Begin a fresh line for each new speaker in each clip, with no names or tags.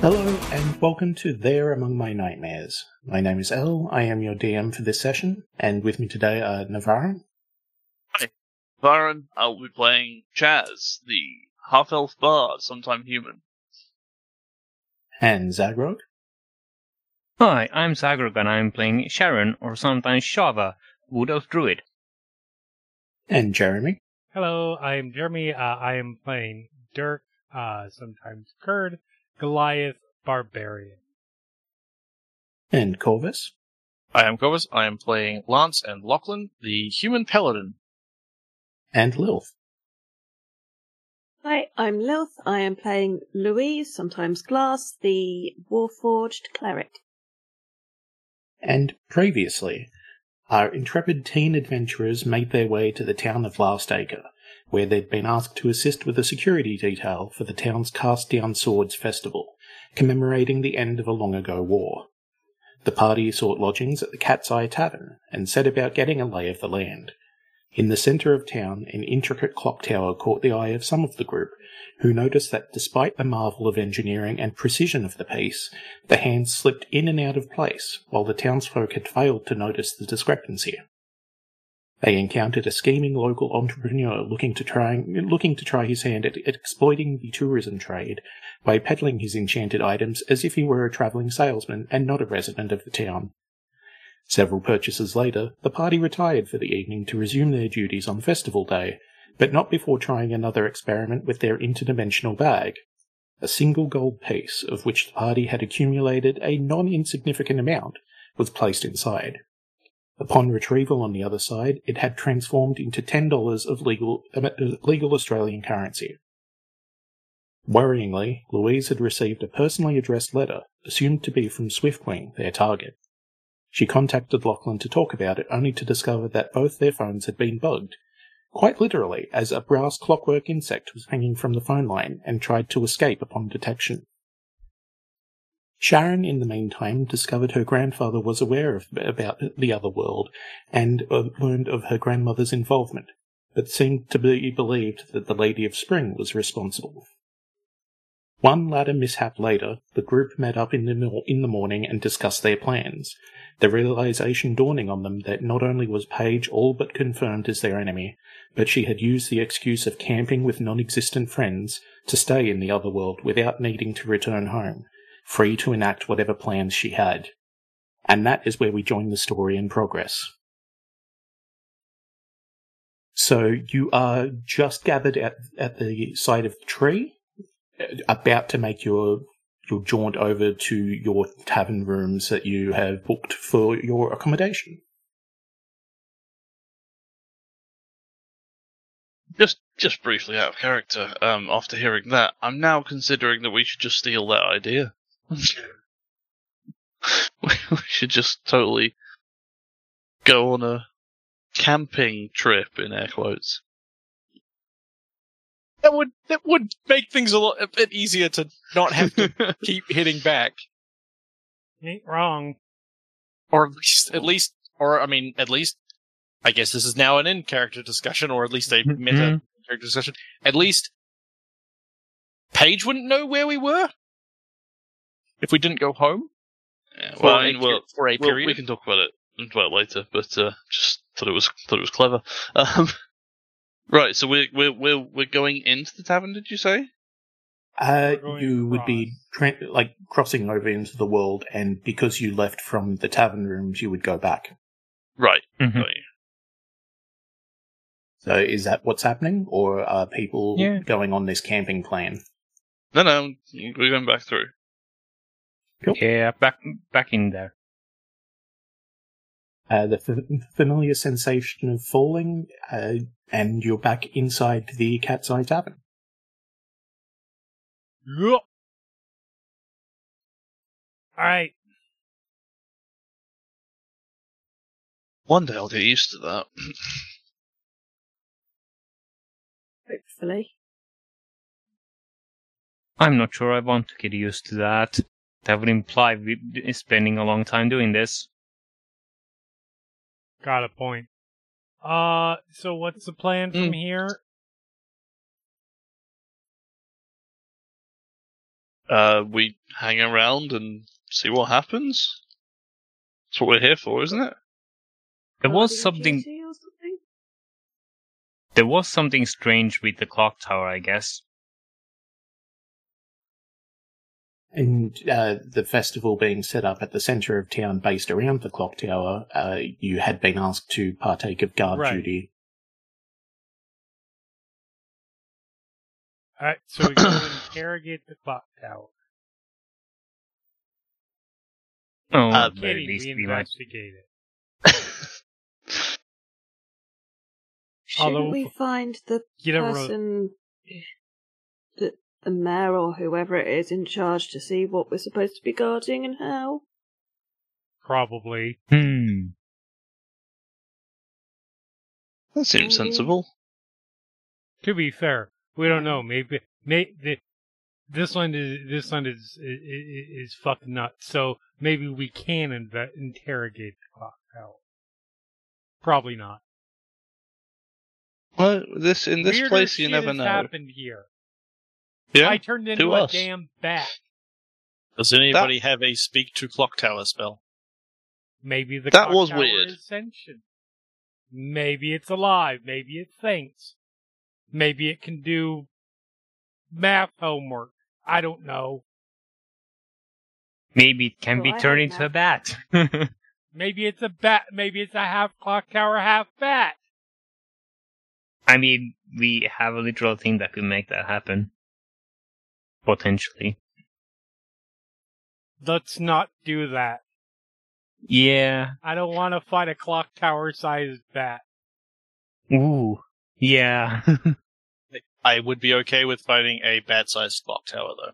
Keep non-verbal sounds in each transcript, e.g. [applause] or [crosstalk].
Hello, and welcome to There Among My Nightmares. My name is El, I am your DM for this session, and with me today are Navarran,
Varan, I'll be playing Chaz, the half elf bard, sometime human.
and Zaghrog,
Hi, I'm Zaghrog and I'm playing Sharon, or sometimes Shava, Wood Elf Druid.
and Jeremy,
Hello, I'm Jeremy. Uh, I am playing Dirk, uh, sometimes Kird, Goliath, Barbarian.
and Korvys,
I am Korvys, I am playing Lance and Lachlan, the human paladin.
and Lilth.
Hi, I'm Lilth. I am playing Louise, sometimes Glass, the Warforged cleric.
And previously, our intrepid teen adventurers made their way to the town of Last Acre, where they'd been asked to assist with a security detail for the town's Cast Down Swords festival, commemorating the end of a long ago war. The party sought lodgings at the Cat's Eye Tavern and set about getting a lay of the land. In the centre of town, an intricate clock tower caught the eye of some of the group, who noticed that despite the marvel of engineering and precision of the piece, the hands slipped in and out of place, while the townsfolk had failed to notice the discrepancy. They encountered a scheming local entrepreneur looking to try looking to try his hand at, at exploiting the tourism trade by peddling his enchanted items as if he were a travelling salesman and not a resident of the town. Several purchases later, the party retired for the evening to resume their duties on festival day, but not before trying another experiment with their interdimensional bag. A single gold piece, of which the party had accumulated a non insignificant amount, was placed inside. Upon retrieval on the other side, it had transformed into ten dollars of legal uh, legal Australian currency. Worryingly, Louise had received a personally addressed letter, assumed to be from Swiftwing, their target. She contacted Lachlan to talk about it, only to discover that both their phones had been bugged, quite literally, as a brass clockwork insect was hanging from the phone line and tried to escape upon detection. Sharon, in the meantime, discovered her grandfather was aware of, about the other world and uh, learned of her grandmother's involvement, but seemed to be believed that the Lady of Spring was responsible. One ladder mishap later, the group met up in the, in the morning and discussed their plans, the realization dawning on them that not only was Paige all but confirmed as their enemy, but she had used the excuse of camping with non-existent friends to stay in the other world without needing to return home, free to enact whatever plans she had. And that is where we join the story in progress. So you are just gathered at, at the side of the tree, about to make your your jaunt over to your tavern rooms that you have booked for your accommodation.
Just, just briefly out of character, um, after hearing that, I'm now considering that we should just steal that idea. We should just totally go on a camping trip, in air quotes.
That would that would make things a, lot, a bit easier to not have to [laughs] keep hitting back,
Ain't wrong.
or at least at least, or I mean, at least. I guess this is now an in character discussion, or at least a mm-hmm. meta character discussion. At least Paige wouldn't know where we were if we didn't go home.
Yeah,
For
well,
a
I mean,
per-
well,
for a
well,
period.
we can talk about it about it later, but uh, just thought it was thought it was clever. [laughs] Um, right, so we're we're we're we're going into the tavern. Did you say?
Uh,
We're
you would be tra- like crossing over into the world, and because you left from the tavern rooms, you would go back.
Right.
Mhm.
So, is that what's happening, or are people
Yeah.
going on this camping plan?
No, no, we're going back through.
Yeah, back back in there.
Uh, the f- familiar sensation of falling, uh, and you're back inside the Cat's Eye Tavern.
Yup. All right.
One day I'll get used to that. [coughs]
Hopefully.
I'm not sure I want to get used to that. That would imply we're spending a long time doing this.
Got a point. Uh, so what's the plan from
Mm.
here?
uh, we hang around and see what happens. That's what we're here for, isn't it?
There was
Guardian
something.
duty or something?
There was something strange with the clock tower, I guess.
And uh, the festival being set up at the centre of town based around the clock tower, uh, you had been asked to partake of guard
Right.
duty.
All right, so we go and [coughs] interrogate the clock tower.
Oh,
Uh,
at
Kitty,
least
we
we might.
investigate it. [laughs]
Shouldn't
Although-
we find the
You never
person, the, the mayor or whoever it is in charge to see what we're supposed to be guarding and how?
probably.
Hmm.
That seems
Maybe.
sensible.
To be fair, we don't know. Maybe, may the, this one is this one is is, is fucking nuts. So maybe we can inve- interrogate the clock tower. Probably not.
Well, this in this
Weirder
place you never know.
happened here.
Yeah,
I turned into
to
a
us.
damn bat.
Does anybody have a speak to clock tower spell?
Maybe the
That
clock
was
tower
weird.
is sentient. Maybe it's alive. Maybe it thinks. Maybe it can do math homework. I don't know.
Maybe it can
Well,
be
I
turned
have
into a bat. [laughs]
Maybe it's a bat. Maybe it's a half clock tower, half bat.
I mean, we have a literal thing that could make that happen. Potentially.
Let's not do that.
Yeah.
I don't want to fight a clock tower sized bat.
Ooh. Yeah. [laughs]
I would be okay with fighting a bat-sized clock tower, though.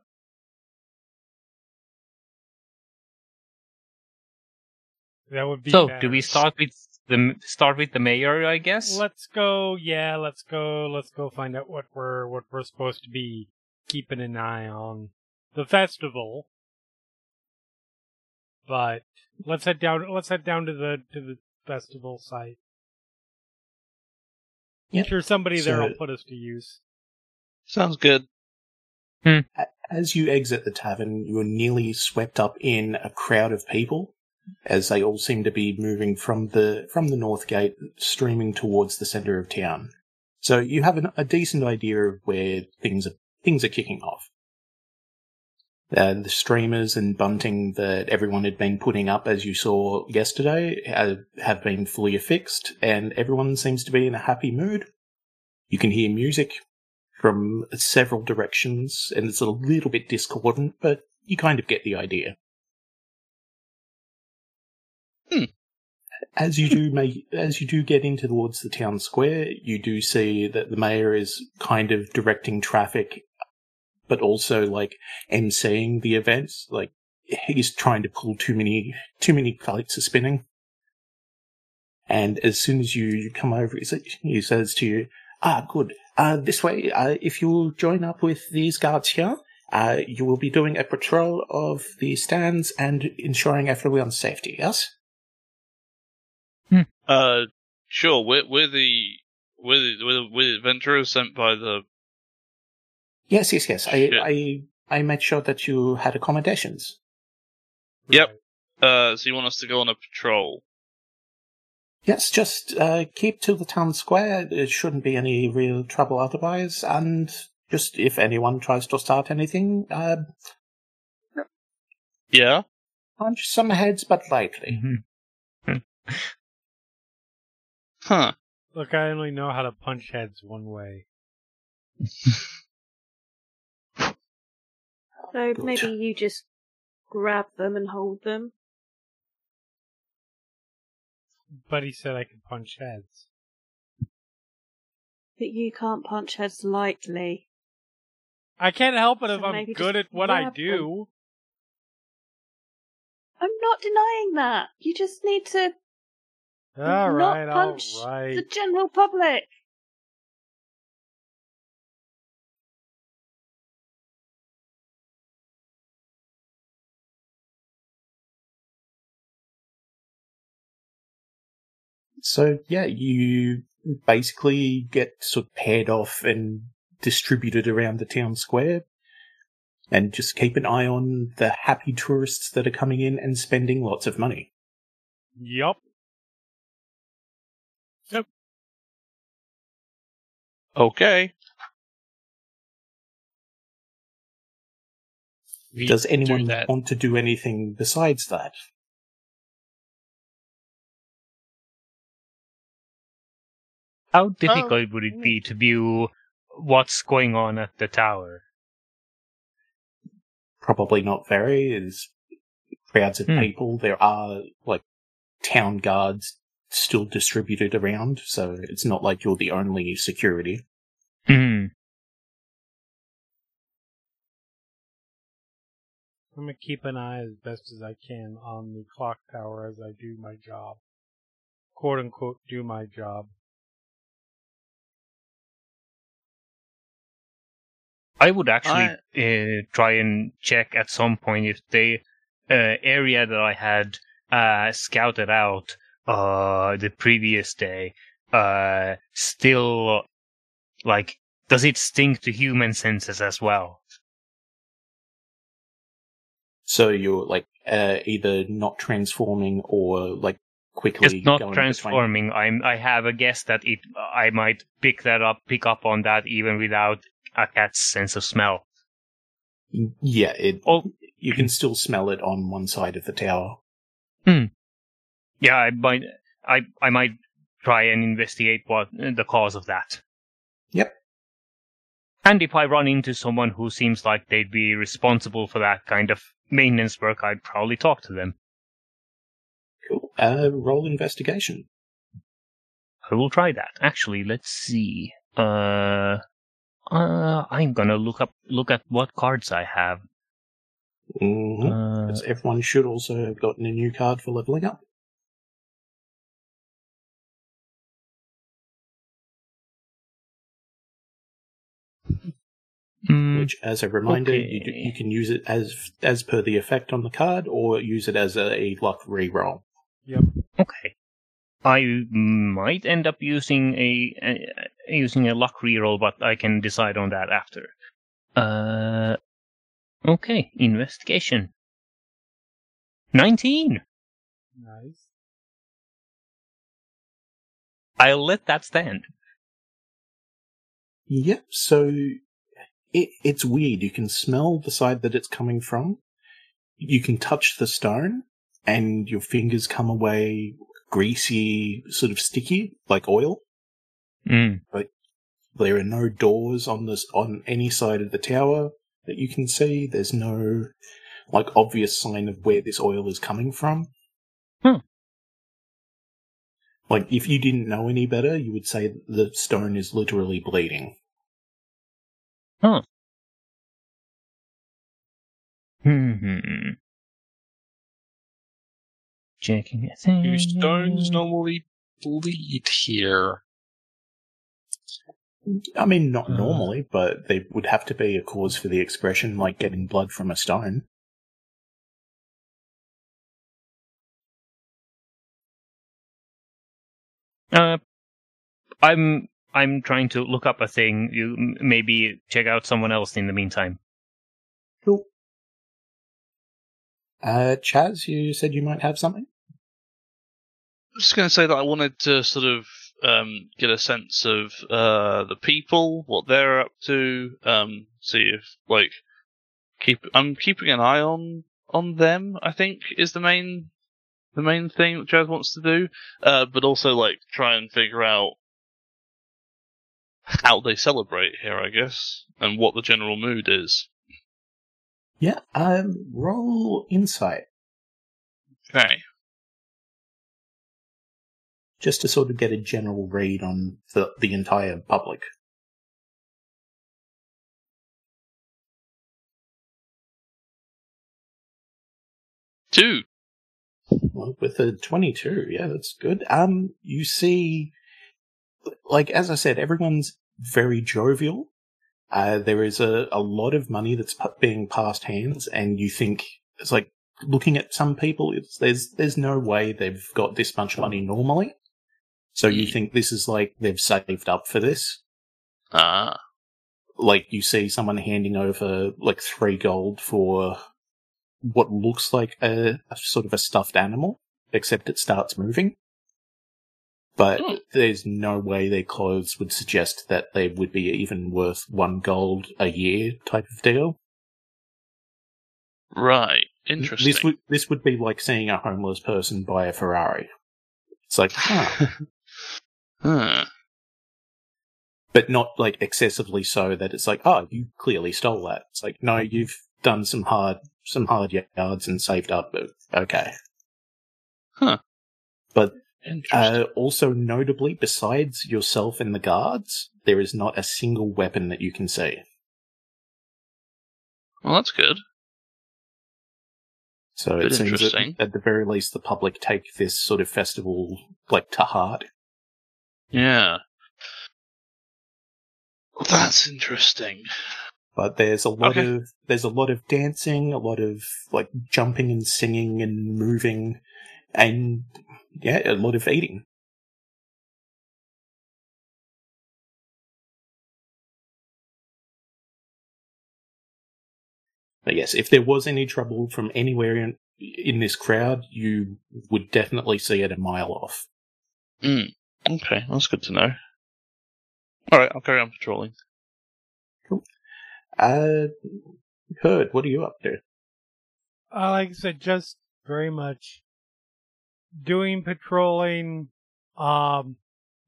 That would be.
so,
better.
do we start with the start with the mayor? I guess.
Let's go. Yeah, let's go. Let's go find out what we're what we're supposed to be keeping an eye on. The festival. But let's head down. Let's head down to the to the festival site.
Yep.
Sure, somebody there
So-
will put us to use.
sounds good. Hmm.
As you exit the tavern, you are nearly swept up in a crowd of people, as they all seem to be moving from the from the north gate, streaming towards the centre of town. So you have an, a decent idea of where things are things are kicking off. Uh, the streamers and bunting that everyone had been putting up, as you saw yesterday, have, have been fully affixed, and everyone seems to be in a happy mood. You can hear music from several directions, and it's a little bit discordant, but you kind of get the idea.
Hmm.
As you do, [laughs] may, as you do get into towards the town square, you do see that the mayor is kind of directing traffic, but also like emceeing the events. Like he's trying to pull too many too many plates are spinning. And as soon as you come over, he sa- he says to you, "Ah, good. Uh, this way, uh, if you'll join up with these guards here, uh, you will be doing a patrol of the stands and ensuring everyone's safety. Yes."
Uh, sure. We're we're the we're the, we're the, we're the adventurers sent by the.
Yes, yes, yes. I, I, I made sure that you had accommodations.
Yep. Uh, so you want us to go on a patrol?
Yes, just uh, keep to the town square. There shouldn't be any real trouble otherwise. And just if anyone tries to start anything, uh,
Yeah.
punch some heads, but lightly.
Mhm.
Huh.
Look, I only know how to punch heads one way. [laughs]
So
Good.
maybe you just grab them and hold them.
Buddy said I could punch heads.
But you can't punch heads lightly.
I can't help it if I'm good at what I
grab them.
do.
I'm not denying that. You just need to
All
not
right,
punch
right.
the general public.
So yeah, you basically get sort of paired off and distributed around the town square. And just keep an eye on the happy tourists that are coming in and spending lots of money.
Yup. Yep.
Okay.
We
Does anyone
that.
want to do anything besides that?
How difficult would it be to view what's going on at the tower?
Probably not very. There's crowds of
Hmm.
people. There are like town guards still distributed around, so it's not like you're the only security.
Hmm.
I'm gonna keep an eye as best as I can on the clock tower as I do my job. Quote unquote, do my job.
I would actually uh, try and check at some point if the uh, area that I had uh, scouted out uh, the previous day uh, still like does it stink to human senses as well?
So you're like uh, either not transforming or like quickly
It's not
going
transforming. I'm I have a guess that it I might pick that up pick up on that even without a cat's sense of smell.
Yeah, it.
Oh.
You can still smell it on one side of the tower. Hmm.
Yeah, I might I I might try and investigate what the cause of that.
Yep.
And if I run into someone who seems like they'd be responsible for that kind of maintenance work, I'd probably talk to them.
Cool. Uh, roll investigation.
I will try that. Actually, let's see. Uh, uh, I'm gonna look up look at what cards I have.
Mm-hmm.
Uh,
everyone should also have gotten a new card for leveling up.
mm,
Which, as a reminder, you, d-
okay.
you can use it as as per the effect on the card, or use it as a, a luck reroll. Yep.
Okay. I might end up using a, a using a luck reroll, but I can decide on that after. Uh, okay, investigation. Nineteen.
Nice.
I'll let that stand.
Yep. So it it's weird. You can smell the side that it's coming from. You can touch the stone, and your fingers come away greasy, sort of sticky, like oil.
Mm.
There are no doors on this on any side of the tower that you can see. There's no like obvious sign of where this oil is coming from.
Hmm.
Like if you didn't know any better, you would say the stone is literally bleeding.
Hmm. Checking a thing.
Do stones normally bleed here?
I mean, not
Uh.
normally, but there would have to be a cause for the expression, like getting blood from a stone.
Uh, I'm I'm trying to look up a thing. You m- maybe check out someone else in the meantime.
Cool. Uh, Chaz, you said you might have something?
I'm just going to say that I wanted to sort of um, get a sense of uh, the people, what they're up to, um, see if like keep. I'm keeping an eye on on them. I think is the main the main thing that Chaz wants to do, uh, but also like try and figure out how they celebrate here, I guess, and what the general mood is.
Yeah, um, roll insight.
Okay.
Just to sort of get a general read on the, the entire public.
Two.
Well, with a 22, yeah, that's good. Um, you see, like, as I said, everyone's very jovial. Uh, there is a, a lot of money that's being passed hands, and you think it's like looking at some people. It's, there's there's no way they've got this much money normally. So you think this is like they've saved up for this.
Ah.
Like you see someone handing over like three gold for what looks like a, a sort of a stuffed animal, except it starts moving. But
Hmm.
there's no way their clothes would suggest that they would be even worth one gold a year type of deal.
Right. Interesting.
This would this would be like seeing a homeless person buy a Ferrari. It's like, huh. [laughs]
Huh.
but not like excessively so that it's like, oh, you clearly stole that. It's like, no, you've done some hard some hard yards and saved up. Okay.
Huh.
But uh, also notably, besides yourself and the guards, there is not a single weapon that you can see.
well, that's good.
So it seems that at the very least the public take this sort of festival like to heart.
Yeah. That's interesting.
But there's a lot
Okay.
of there's a lot of dancing, a lot of like jumping and singing and moving, and yeah, a lot of eating. But yes, if there was any trouble from anywhere in in this crowd, you would definitely see it a mile off.
Mm. Okay, that's good to know. Alright, I'll carry on patrolling. Cool.
Uh, Kird, what are you up to?
Uh, like I said, just very much doing patrolling, um,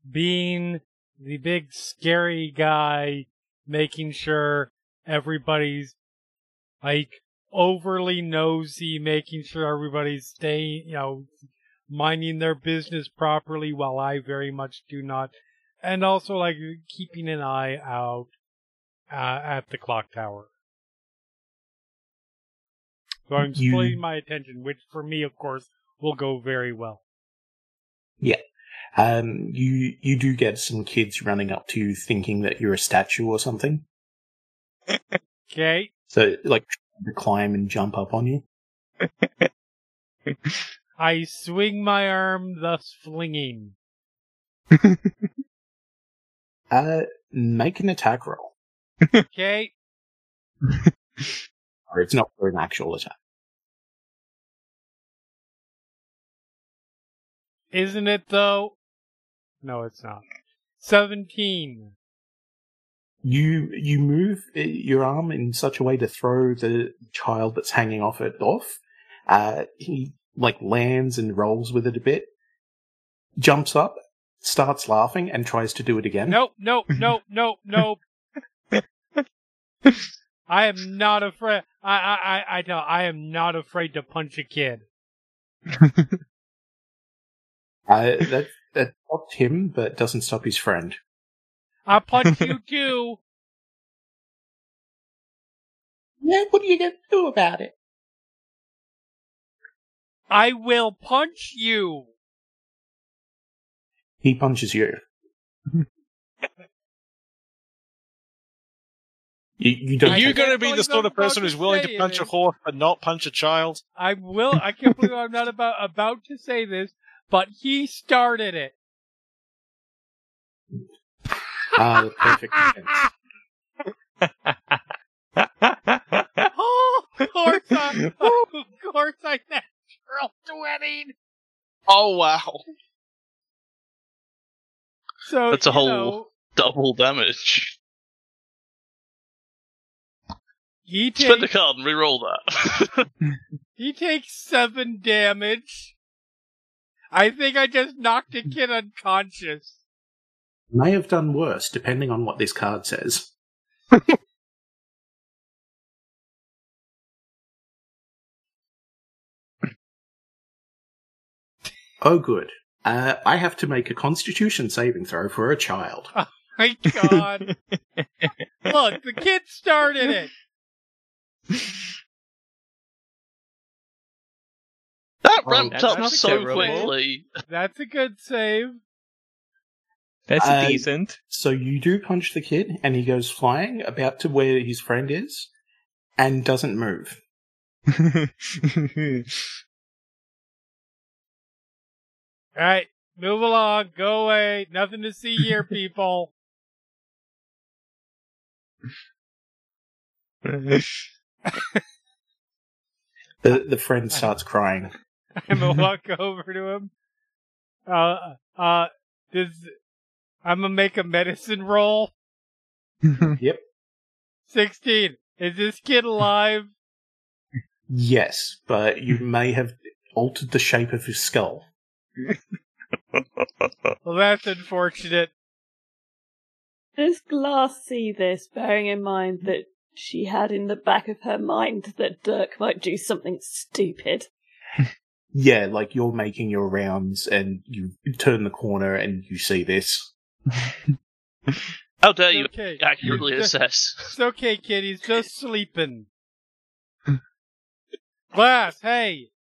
being the big scary guy, making sure everybody's like overly nosy, making sure everybody's staying, you know, minding their business properly while I very much do not. And also like keeping an eye out uh, at the clock tower. So I'm
You-
splitting my attention, which for me, of course, will go very well. Yeah.
Um, you you do get some kids running up to you thinking that you're a statue or something.
Okay?
So like to climb and jump up on you. [laughs]
I swing my arm, thus flinging. [laughs]
Uh, make an attack roll.
Okay? [laughs]
Or it's not for an actual attack.
Isn't it though? No, it's not. 17.
You you move uh, your arm in such a way to throw the child that's hanging off it off. Uh, he like lands and rolls with it a bit, jumps up, starts laughing, and tries to do it again.
Nope, nope, nope, nope, nope. I am not afraid. I, I, I, I tell. I am not afraid to punch a kid.
Uh, that that stopped him, but doesn't stop his friend.
I punch you too.
Yeah, [laughs] what are you gonna do about it?
I will punch you.
He punches you. you, you don't.
Are you going to be the sort of person who's willing to punch a horse but not punch a child?
I will. I can't believe I'm not about about to say this, but he started it.
Ah, the perfect [laughs] defense. [laughs]
Of course I, of course I natural 20.
Oh wow.
So
That's a whole-
know,
Double damage.
he
Spend a
takes
card and re-roll that. [laughs]
he takes seven damage. I think I just knocked a kid unconscious.
May have done worse, depending on what this card says. [laughs] oh, good. Uh, I have to make a Constitution saving throw for a child.
My God! Look, the kid started it.
that
Oh,
ramped
that's
up so quickly.
That's a good save.
That's
Uh,
decent.
So you do punch the kid, and he goes flying about to where his friend is, and doesn't move. [laughs]
All right, move along. Go away. Nothing to see here, [laughs] people.
The the friend starts crying. [laughs]
I'm gonna [laughs] walk over to him. Uh, uh, does I'm gonna make a medicine roll.
Yep.
Sixteen. Is this kid alive?
Yes, but you may have altered the shape of his skull. [laughs]
Well, that's unfortunate.
Does Glass see this, bearing in mind that she had in the back of her mind that Dirk might do something stupid? [laughs]
Yeah, like you're making your rounds and you turn the corner and you see this.
How dare you
okay.
accurately
It's-
assess?
It's okay, kid. He's just [laughs] sleeping. Glass, hey.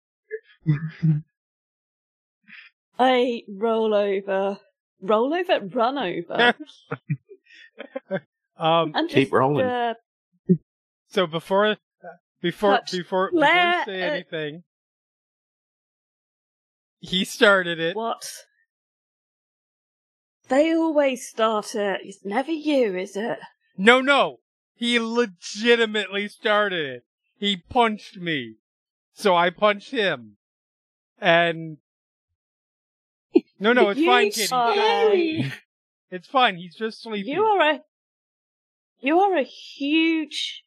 I roll over. Roll over? Run over. [laughs]
Um.
and
Keep
just,
rolling.
Uh,
So before, uh, before,
Touch.
before, before you say
uh,
anything, he started it.
what? They always start it. It's never you, is it?
No, no. He legitimately started it. He punched me. So I punched him. And. No, no, it's
You
fine, kid.
Are
just
a-
sleeping. [laughs] It's fine. He's just sleeping.
You are a. You are a huge.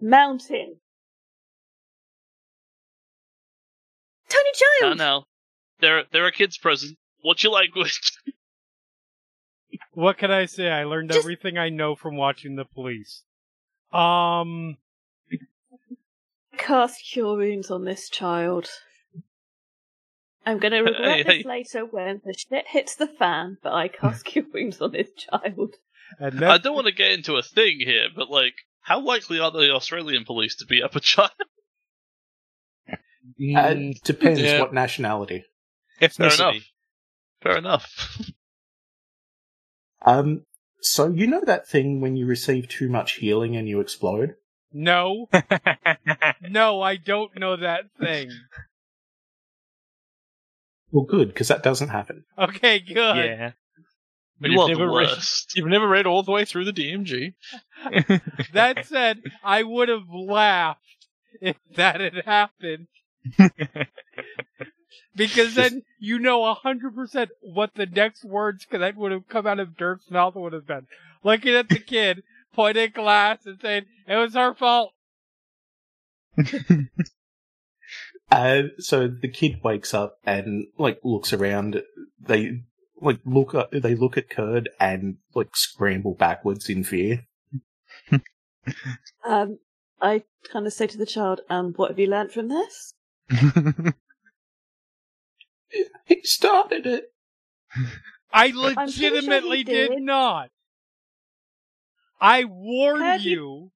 Mountain. Tony
No,
Giles!
no. There, there are kids present. What's your language? [laughs]
What can I say? I learned
Just-
everything I know from watching the police. Um.
Cast Cure Wounds on this child. I'm gonna [laughs] regret
Hey,
this later when the shit hits the fan, but I cast [laughs] Cure Wounds on this child.
And
I don't want to get into a thing here, but like, how likely are the Australian police to beat up a child? [laughs]
Uh,
Mm,
depends
yeah.
what nationality.
Fair enough. Fair enough.
Um, so you know that thing when you receive too much healing and you explode?
no, no, I don't know that thing.
Well, good, because that doesn't happen.
Okay, good.
yeah.
But
you
you've
are the
never read- [laughs] You've never read all the way through the DMG. [laughs]
That said, I would have laughed if that had happened. [laughs] Because then you know a hundred percent what the next words that would have come out of Dirk's mouth would have been. Looking at the kid, pointing glass and saying, It was her fault.
Uh, so the kid wakes up and like looks around. They like look up, they look at Kird and like scramble backwards in fear. [laughs]
Um, I kind of say to the child, um, what have you learnt from this? [laughs]
He started it.
I
pretty sure
legitimately did.
did.
not. I warned
Heard
you.
you-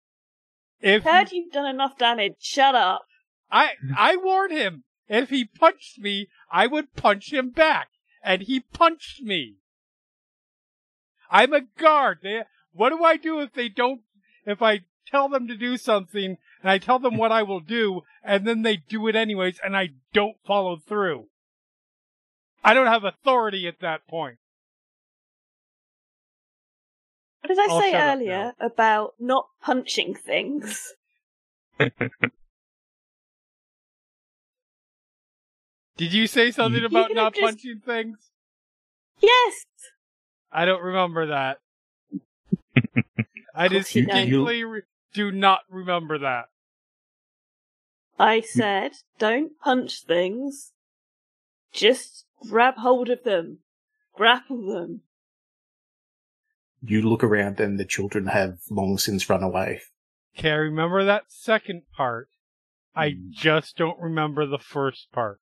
If
Heard you've done enough damage. Shut up.
I I warned him. If he punched me, I would punch him back, and he punched me. I'm a guard. They, what do I do if they don't? If I tell them to do something and I tell them what I will do, and then they do it anyways, and I don't follow through? I don't have authority at that point.
What did I
I'll
say earlier about not punching things? [laughs]
Did you say something
You
about not
just-
punching things?
Yes.
I don't remember that. [laughs] I
Of course you don't.
distinctly re- do not remember that.
I said, don't punch things. Just grab hold of them. Grapple them.
You look around and the children have long since run away.
Okay, I remember that second part. I
Hmm.
just don't remember the first part.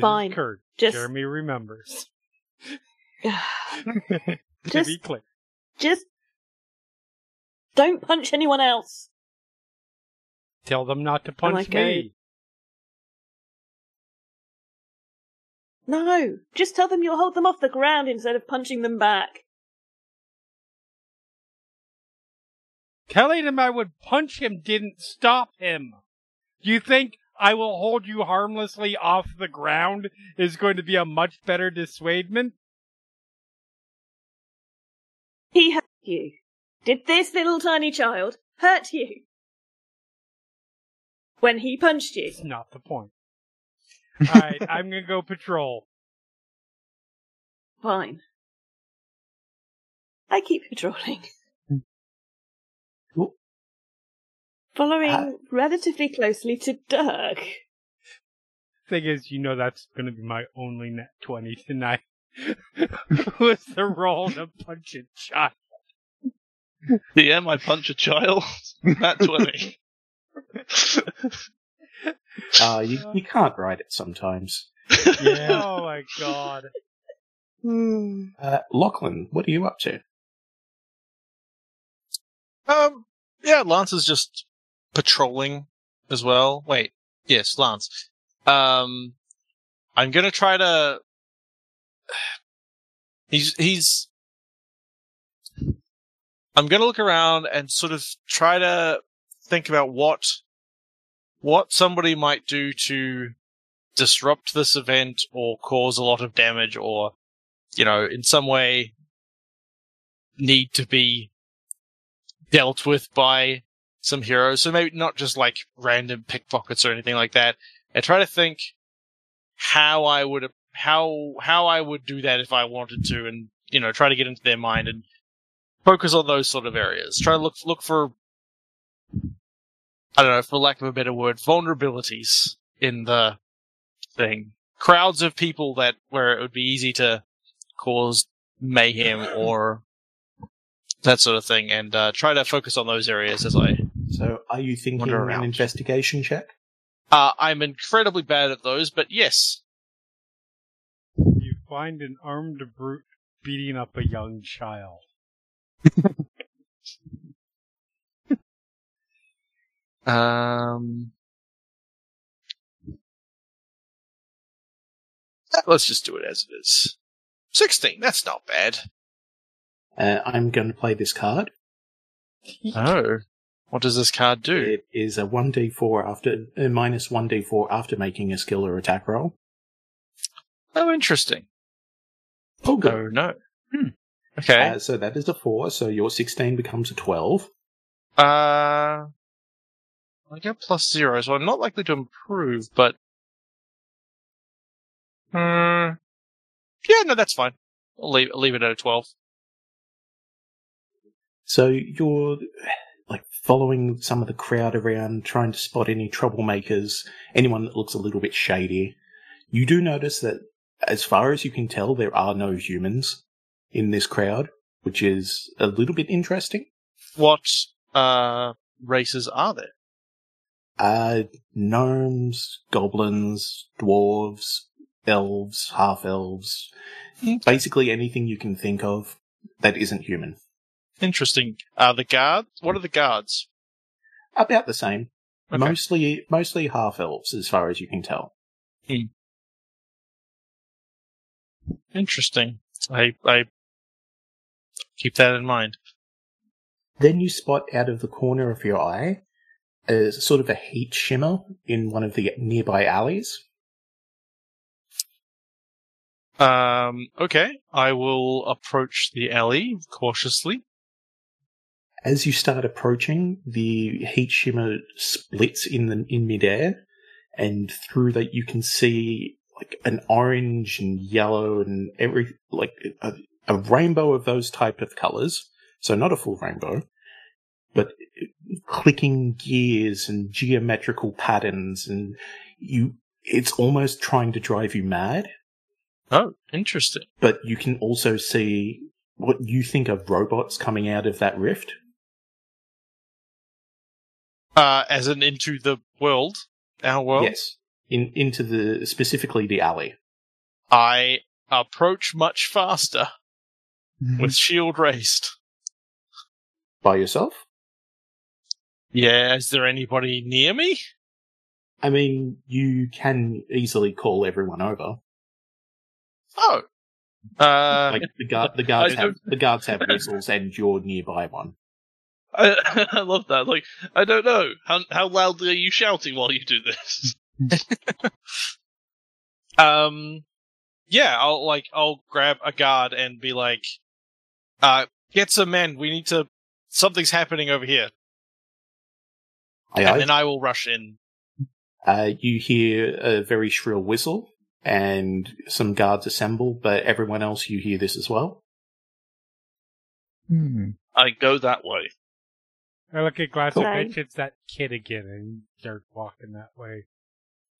Fine.
Kird.
Just-
Jeremy remembers. [sighs] [laughs]
Just-
be clear.
Just don't punch anyone else.
Tell them not to punch me.
No, just tell them you'll hold them off the ground instead of punching them back.
Telling him I would punch him didn't stop him. Do you think I will hold you harmlessly off the ground is going to be a much better dissuadement?
He hurt you. Did this little tiny child hurt you? When he punched you?
It's not the point. [laughs] Alright, I'm gonna go patrol.
Fine. I keep patrolling. Following
Uh,
relatively closely to Dirk.
Thing is, you know that's gonna be my only nat 20 tonight. [laughs] Was the roll to punch a child.
Yeah, I punch a child. [laughs] Nat 20. [laughs]
Uh, you, you can't write it sometimes. Yeah.
Oh my god. [sighs]
Uh, Lachlan, what are you up to?
Um, yeah, Lance is just patrolling as well. Wait, yes, Lance. Um, I'm gonna try to. [sighs] He's he's. I'm gonna look around and sort of try to think about what what somebody might do to disrupt this event or cause a lot of damage or you know in some way need to be dealt with by some heroes. So maybe not just like random pickpockets or anything like that. And try to think how I would how how I would do that if I wanted to, and you know try to get into their mind and focus on those sort of areas. Try to look look for I don't know, for lack of a better word, vulnerabilities in the thing. Crowds of people that where it would be easy to cause mayhem or that sort of thing, and uh, try to focus on those areas as I.
So, are you thinking
Wander
an
around.
investigation check?
Uh, I'm incredibly bad at those, but yes.
You find an armed brute beating up a young child. [laughs]
Um, let's just do it as it is. Sixteen. That's not bad.
Uh, I'm going to play this card.
Oh, what does this card do?
It is a 1d4 after, uh, minus 1d4 after making a skill or attack roll.
Oh, interesting.
Oh, good.
Oh no. Hmm. Okay.
Uh, so that is a 4, so your 16 becomes a 12.
Uh, I get plus zero, so I'm not likely to improve, but. Hmm. Yeah, no, that's fine. I'll leave, I'll leave it at a 12.
So you're like following some of the crowd around, trying to spot any troublemakers, anyone that looks a little bit shady. You do notice that, as far as you can tell, there are no humans in this crowd, which is a little bit interesting.
What, uh, races are there?
Uh, gnomes, goblins, dwarves, elves, half elves, basically anything you can think of that isn't human.
Interesting. Uh, the guards? What are the guards?
About the same.
Okay.
Mostly, mostly half elves, as far as you can tell. Hmm.
Interesting. I, I keep that in mind.
Then you spot out of the corner of your eye a sort of a heat shimmer in one of the nearby alleys.
Um, okay, I will approach the alley cautiously.
As you start approaching, the heat shimmer splits in the in midair, and through that you can see like an orange and yellow and every like a, a rainbow of those type of colors. So not a full rainbow, but clicking gears and geometrical patterns, and you. It's almost trying to drive you mad.
Oh, interesting.
But you can also see what you think are robots coming out of that rift.
Uh, as in into the world, our world.
Yes, in into the specifically the alley.
I approach much faster with shield raised.
By yourself?
Yeah, is there anybody near me?
I mean, you can easily call everyone over.
Oh, uh,
Like the guard, the guards have the guards have whistles, and you're nearby one.
I, [laughs] I love that. Like, I don't know how how loudly are you shouting while you do this? [laughs]
um, yeah, I'll like I'll grab a guard and be like, uh, get some men. We need to. Something's happening over here,
Aye,
and
aye.
then I will rush in.
Uh, you hear a very shrill whistle, and some guards assemble, but everyone else, you hear this as well.
Hmm.
I go that way.
I look at Glass
Cool.
and bitch, it's that kid again, and start walking that way.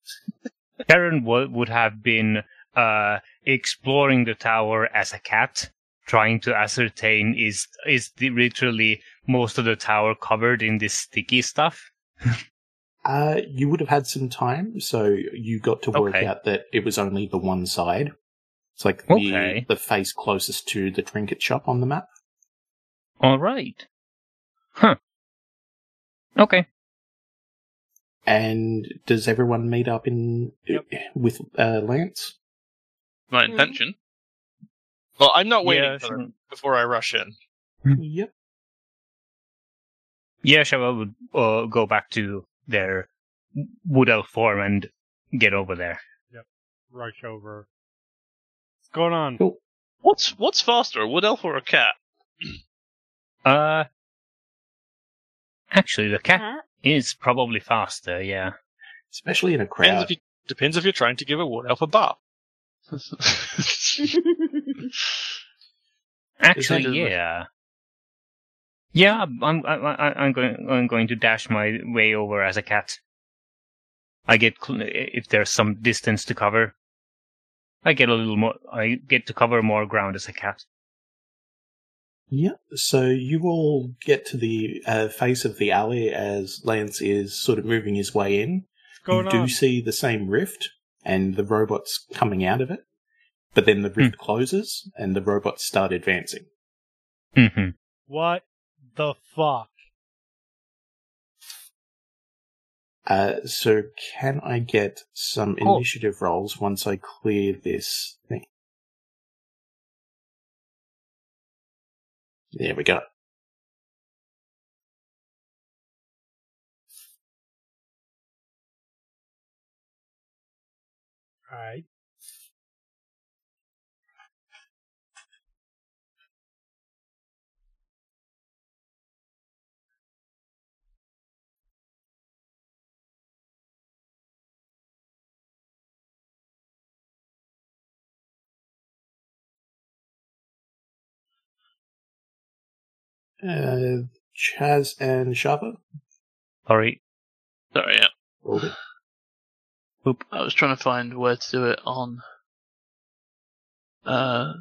[laughs]
Karen wo- would have been uh, exploring the tower as a cat, trying to ascertain is is the, literally most of the tower covered in this sticky stuff. [laughs]
Uh, you would have had some time, so you got to work
Okay.
out that it was only the one side. It's like
Okay.
the the face closest to the trinket shop on the map.
All right. Huh. Okay.
And does everyone meet up in with uh, Lance?
My
Mhm.
intention.
Well, I'm not waiting
yeah,
for
sure.
them before I rush in.
Yep.
yeah, Shava would uh, go back to their wood elf form and get over there. Yep.
Rush over. What's going on?
Cool.
What's what's faster, a wood elf or a cat?
Uh, actually, the cat
Cat?
is probably faster. Yeah.
Especially in a
Depends
crowd.
if you depends if you're trying to give a wood elf a bath. [laughs]
Actually,
Is it-
yeah. Yeah, I'm I, I, I'm going I'm going to dash my way over as a cat. I get cl- if there's some distance to cover. I get a little more. I get to cover more ground as a cat.
Yep. So you all get to the uh, face of the alley as Lance is sort of moving his way in.
What's going
you do
on?
see the same rift and the robots coming out of it, but then the rift closes and the robots start advancing.
hmm
What the fuck?
Uh, so can I get some
Oh.
initiative rolls once I clear this thing? There we go.
Alright.
Uh, Chaz and Shava?
Sorry.
Sorry, yeah.
Rolled it.
I was trying to find where to do it on uh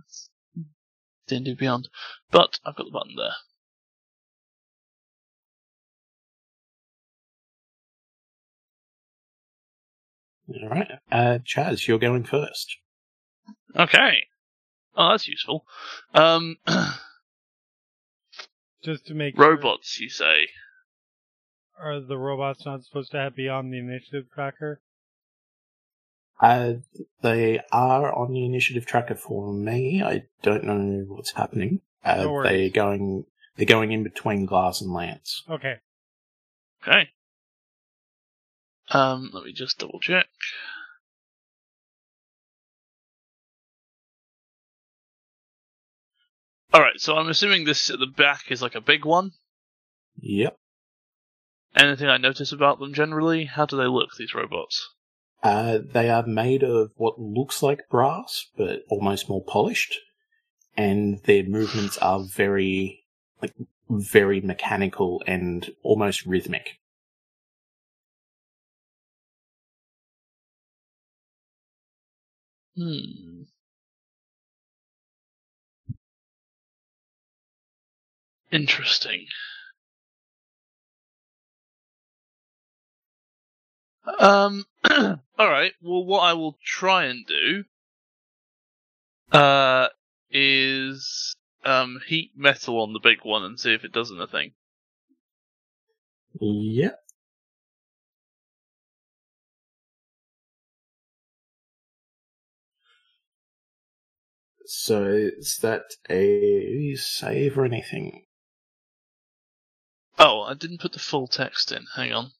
D&D Beyond, but I've got the button there.
All right. Uh, Chaz, you're going first.
Okay. Oh, that's useful. Um, [clears throat]
Just to make sure,
robots, you say?
are the robots not supposed to have be on the initiative tracker?
Uh, they are on the initiative tracker for me. I don't know what's happening. Uh,
No
they're going. They're going in between Glass and Lance.
Okay.
Okay. Um, let me just double check. All right, so I'm assuming this at the back is like a big one.
Yep.
Anything I notice about them generally? How do they look? These robots?
Uh, they are made of what looks like brass, but almost more polished, and their movements are very, like, very mechanical and almost rhythmic.
Hmm. Interesting. Um. [clears throat] all right. Well, what I will try and do, uh, is um heat metal on the big one and see if it does anything.
Yep. So is that a save or anything?
Oh, I didn't put the full text in. Hang on.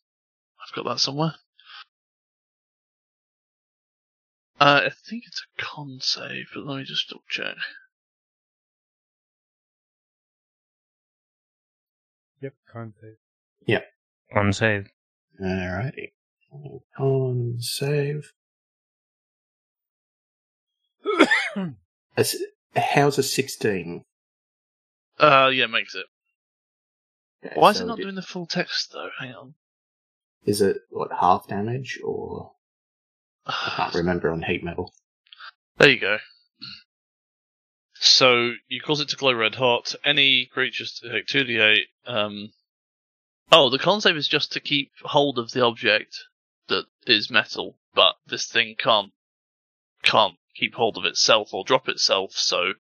I've got that somewhere. Uh, I think it's a con save, but let me just double check.
Yep, con save.
On save.
Alrighty. On save. [coughs] How's a 16?
Uh, yeah, makes it. Why is it not doing the full text though? Hang on.
Is it, what, half damage or? I [sighs] can't remember on heat metal.
There you go. So you cause it to glow red hot. Any creatures to take two d eight. Um. Oh, the con save is just to keep hold of the object that is metal, but this thing can't can't keep hold of itself or drop itself. So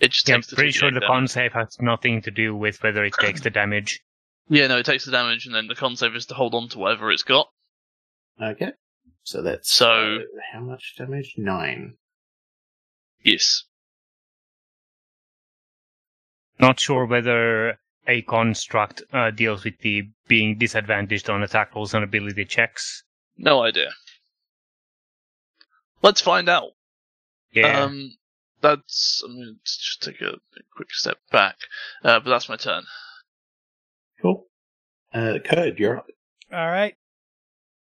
it just
Yeah, I'm
takes the
pretty sure the
damage.
con save has nothing to do with whether it takes the damage.
Yeah, no, it takes the damage, and then the con save is to hold on to whatever it's got.
Okay. So that's,
So-
uh, how much damage? Nine.
Yes.
Not sure whether a construct uh, deals with the being disadvantaged on attack rolls and ability checks.
No idea. Let's find out.
Yeah.
Um, that's. I'm going to just take a, a quick step back, uh, but that's my turn.
Cool. Uh, Code, you're up.
All right.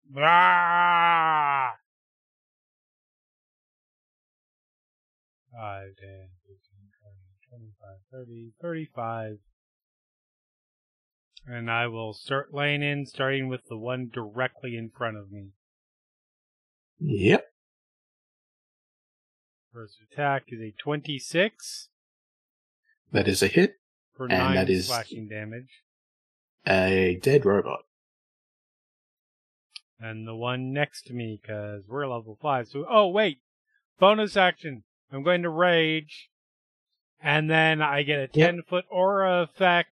Blah! 5, 10, 15, 20, 25, 30, 35. And I will start laying in, starting with the one directly in front of me.
Yep.
First attack is a 26
That is a hit.
for
And
9
that is-
slashing damage.
A dead robot.
And the one next to me, because we're level 5. So, oh, wait! Bonus action! I'm going to rage. And then I get a
Yep.
10 foot aura effect.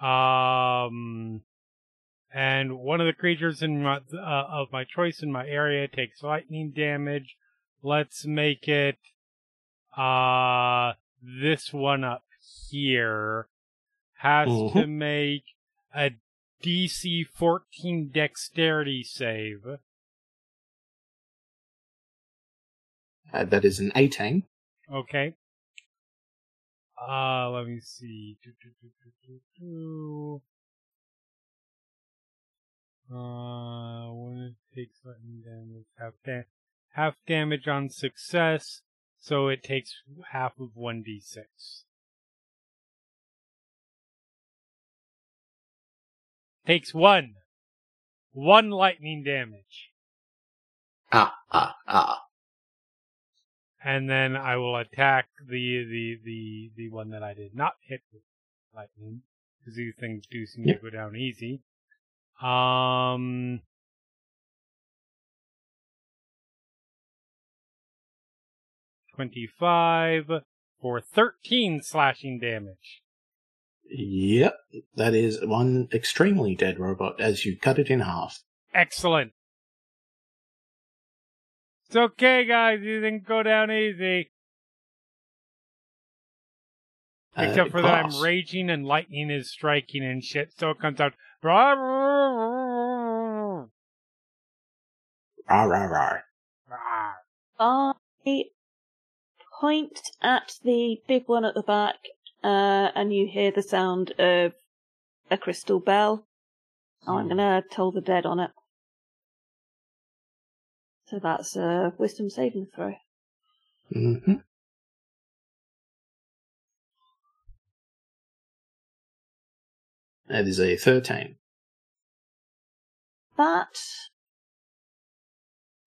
Um, and one of the creatures in my, uh, of my choice in my area takes lightning damage. Let's make it, uh, this one up here has to
Mhm.
make a DC 14 dexterity save.
Uh, that is an 18.
Okay. Uh, let me see. Do, do, do, do, do, do. Uh, when it takes lightning damage, half, da- half damage on success, so it takes half of 1d6. Takes one. One lightning damage.
Ah, ah, ah.
and then I will attack the the the the one that I did not hit with lightning because these things do seem to go down easy. Um. Twenty-five for thirteen slashing damage.
Yep. That is one extremely dead robot as you cut it in half.
Excellent. It's okay, guys. You didn't go down easy.
Uh,
Except for that, I'm raging and lightning is striking and shit. So it comes out. "Rah, rah, rah,
Rah, rah, rah.
rah."
Point at the big one at the back, uh, and you hear the sound of a crystal bell. I'm gonna toll the dead on it. So that's a wisdom saving throw.
Mm-hmm. That is a 13.
That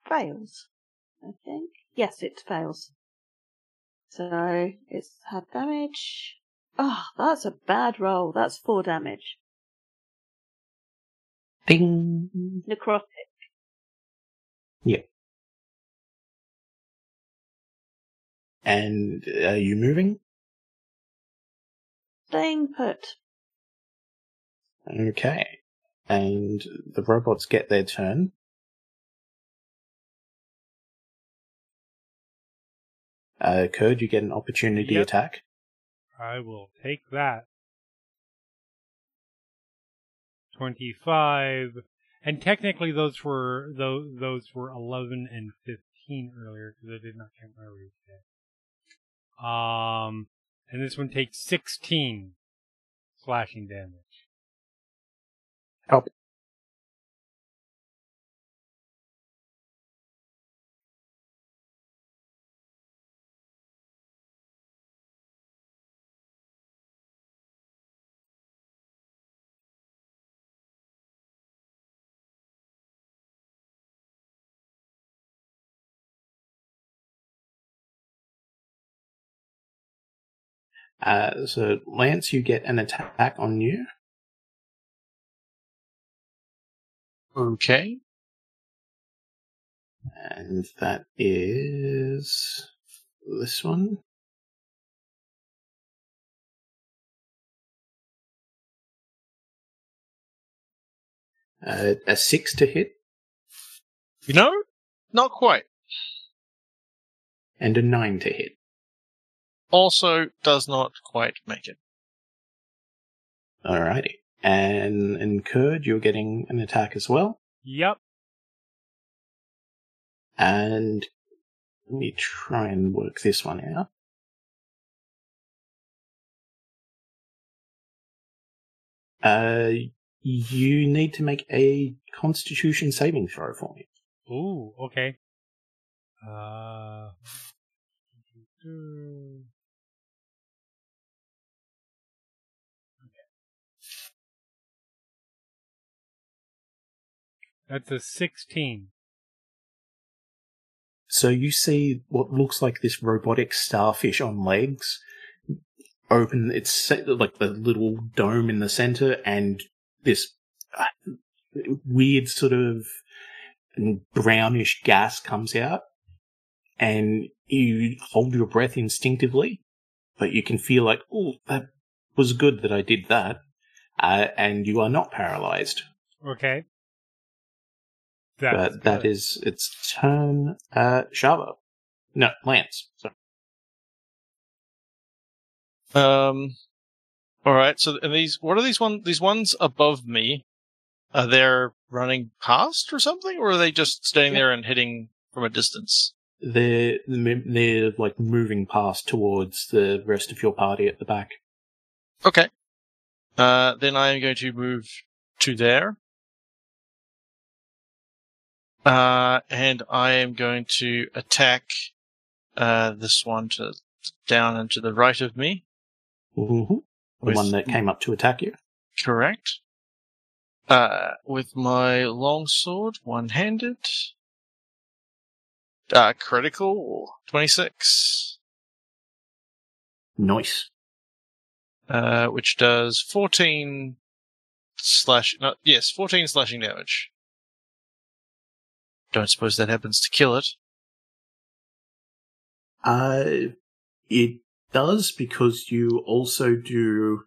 fails, I think. Yes, it fails. So it's had damage. Oh, that's a bad roll. That's four damage.
Ding!
Necrotic. Yep.
And are you moving?
Staying put.
Okay. And the robots get their turn. Uh, Kird, you get an opportunity
Yep.
attack.
I will take that. 25. And technically those were those, those were 11 and 15 earlier because I did not count my raise yet. Um and this one takes 16 slashing damage.
Copy. Uh, so, Lance, you get an attack on you.
Okay.
And that is this one. Uh, a six to hit
You know, not quite.
and a nine to hit.
Also does not quite make it.
Alrighty. And in Kird, you're getting an attack as well.
Yep.
And let me try and work this one out. Uh, you need to make a Constitution saving throw for me.
Ooh, okay. Uh That's a 16.
So you see what looks like this robotic starfish on legs open its like the little dome in the center, and this uh, weird sort of brownish gas comes out, and you hold your breath instinctively, but you can feel like, oh, that was good that I did that, uh, and you are not paralyzed.
Okay. That's
but that
good.
is its turn. Uh, Shava. No, Lance. Sorry.
Um. All right. So, and these, what are these one? These ones above me, are they running past or something, or are they just standing
Yeah.
there and hitting from a distance?
They're they're like moving past towards the rest of your party at the back.
Okay. Uh, then I am going to move to there. Uh, and I am going to attack, uh, this one to, down and to the right of me.
Mm-hmm. The
With-
one that came up to attack you.
Correct. Uh, with my longsword, one-handed. Uh, critical, 26.
Nice.
Uh, which does 14 slash, no, yes, 14 slashing damage. Don't suppose that happens to kill it.
Uh, it does because you also do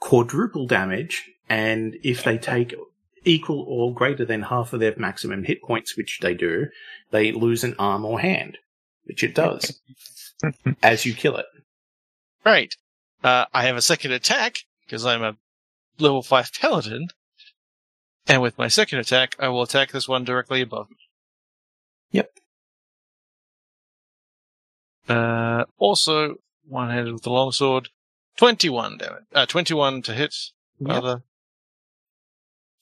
quadruple damage, and if they take equal or greater than half of their maximum hit points, which they do, they lose an arm or hand, which it does [laughs] as you kill it.
Right. Uh, I have a second attack, because I'm a level 5 paladin. And with my second attack, I will attack this one directly above me.
Yep.
Uh, also, one handed with the longsword. 21 damage. Uh, 21 to hit,
Yep.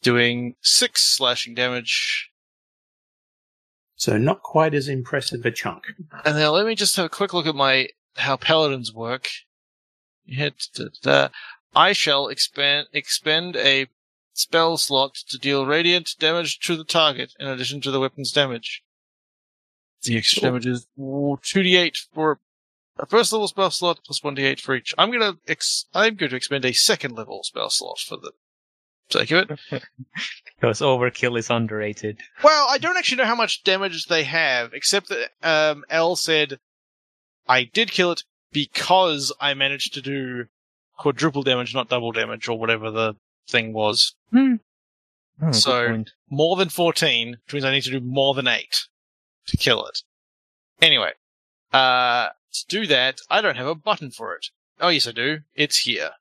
Doing 6 slashing damage.
So not quite as impressive a chunk.
And now let me just have a quick look at my how paladins work. Hit da, da. I shall expand expend a spell slot to deal radiant damage to the target in addition to the weapon's damage. The extra
Cool.
damage is two d eight for a first level spell slot plus one d eight for each. I'm gonna ex- I'm going to expend a second level spell slot for the sake of it. [laughs]
Because overkill is underrated.
Well, I don't actually know how much damage they have, except that um, L said I did kill it because I managed to do quadruple damage, not double damage, or whatever the thing was.
Oh,
So- More than 14, which means I need to do more than 8 to kill it. Anyway, uh, to do that, I don't have a button for it. Oh, yes, I do. It's here.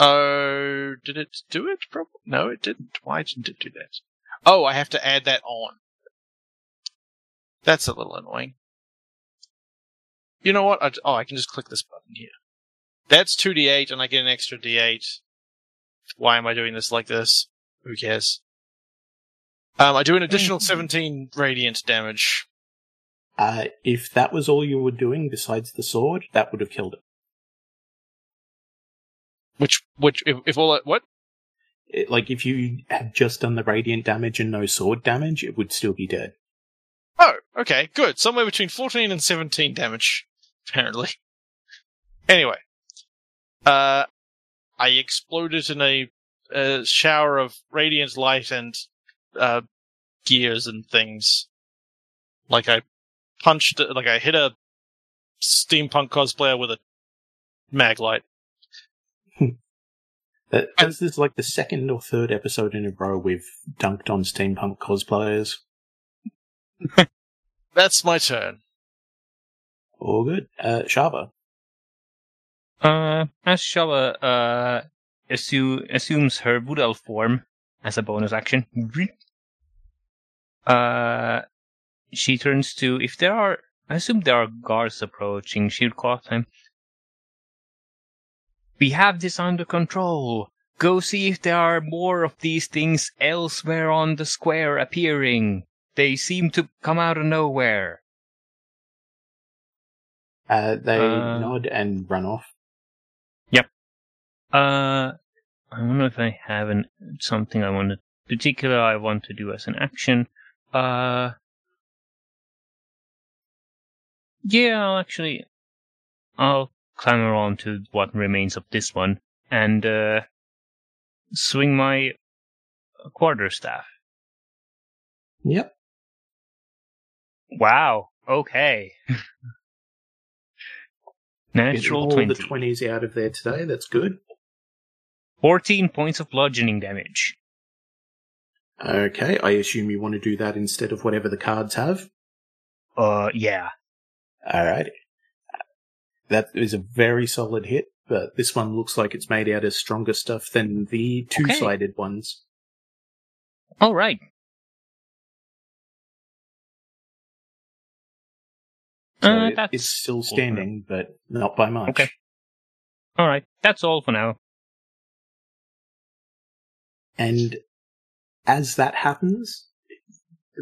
Oh, did it do it? Prob- No, it didn't. Why didn't it do that? Oh, I have to add that on. That's a little annoying. You know what? I, oh, I can just click this button here. That's 2d8, and I get an extra d8. Why am I doing this like this? Who cares? Um, I do an additional 17 radiant damage.
Uh, if that was all you were doing besides the sword, that would have killed it.
Which, which, if, if all that, what?
it. Like if you had just done the radiant damage and no sword damage, it would still be dead.
Oh, okay, good. Somewhere between 14 and 17 damage, apparently. [laughs] Anyway, uh, I exploded in a, a shower of radiant light and, uh, gears and things. Like I punched, like I hit a steampunk cosplayer with a mag light. [laughs]
That, this is like the second or third episode in a row we've dunked on steampunk cosplayers. [laughs]
That's my turn.
All good. Uh, Shava.
Uh, as Shava uh, assu- assumes her wood elf form as a bonus action, uh, she turns to if there are. I assume there are guards approaching. She'll call them. We have this under control. Go see if there are more of these things elsewhere on the square appearing. They seem to come out of nowhere.
Uh, they
Uh,
nod and run off.
Uh, I wonder if I have an something I want to particular I want to do as an action. Uh, yeah, I'll actually, I'll clamber on to what remains of this one and uh, swing my quarterstaff.
Yep.
Wow. Okay. Natural
all
twenty.
the twenties out of there today. That's good.
14 points of bludgeoning damage.
Okay, I assume you want to do that instead of whatever the cards have.
Uh, yeah.
Alright. That is a very solid hit, but this one looks like it's made out of stronger stuff than the two sided ones.
All right.
So
Uh, that's
it's still
all for now.
standing, but not by much.
Okay. All right. That's all for now.
And as that happens,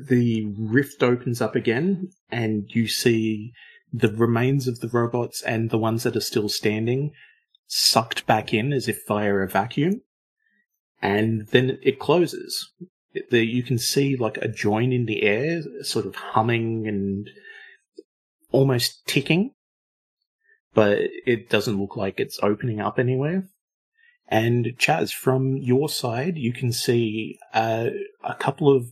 the rift opens up again, and you see the remains of the robots and the ones that are still standing sucked back in as if via a vacuum. And then it closes. The, you can see like a join in the air, sort of humming and almost ticking, but it doesn't look like it's opening up anywhere. And Chaz, from your side, you can see uh, a couple of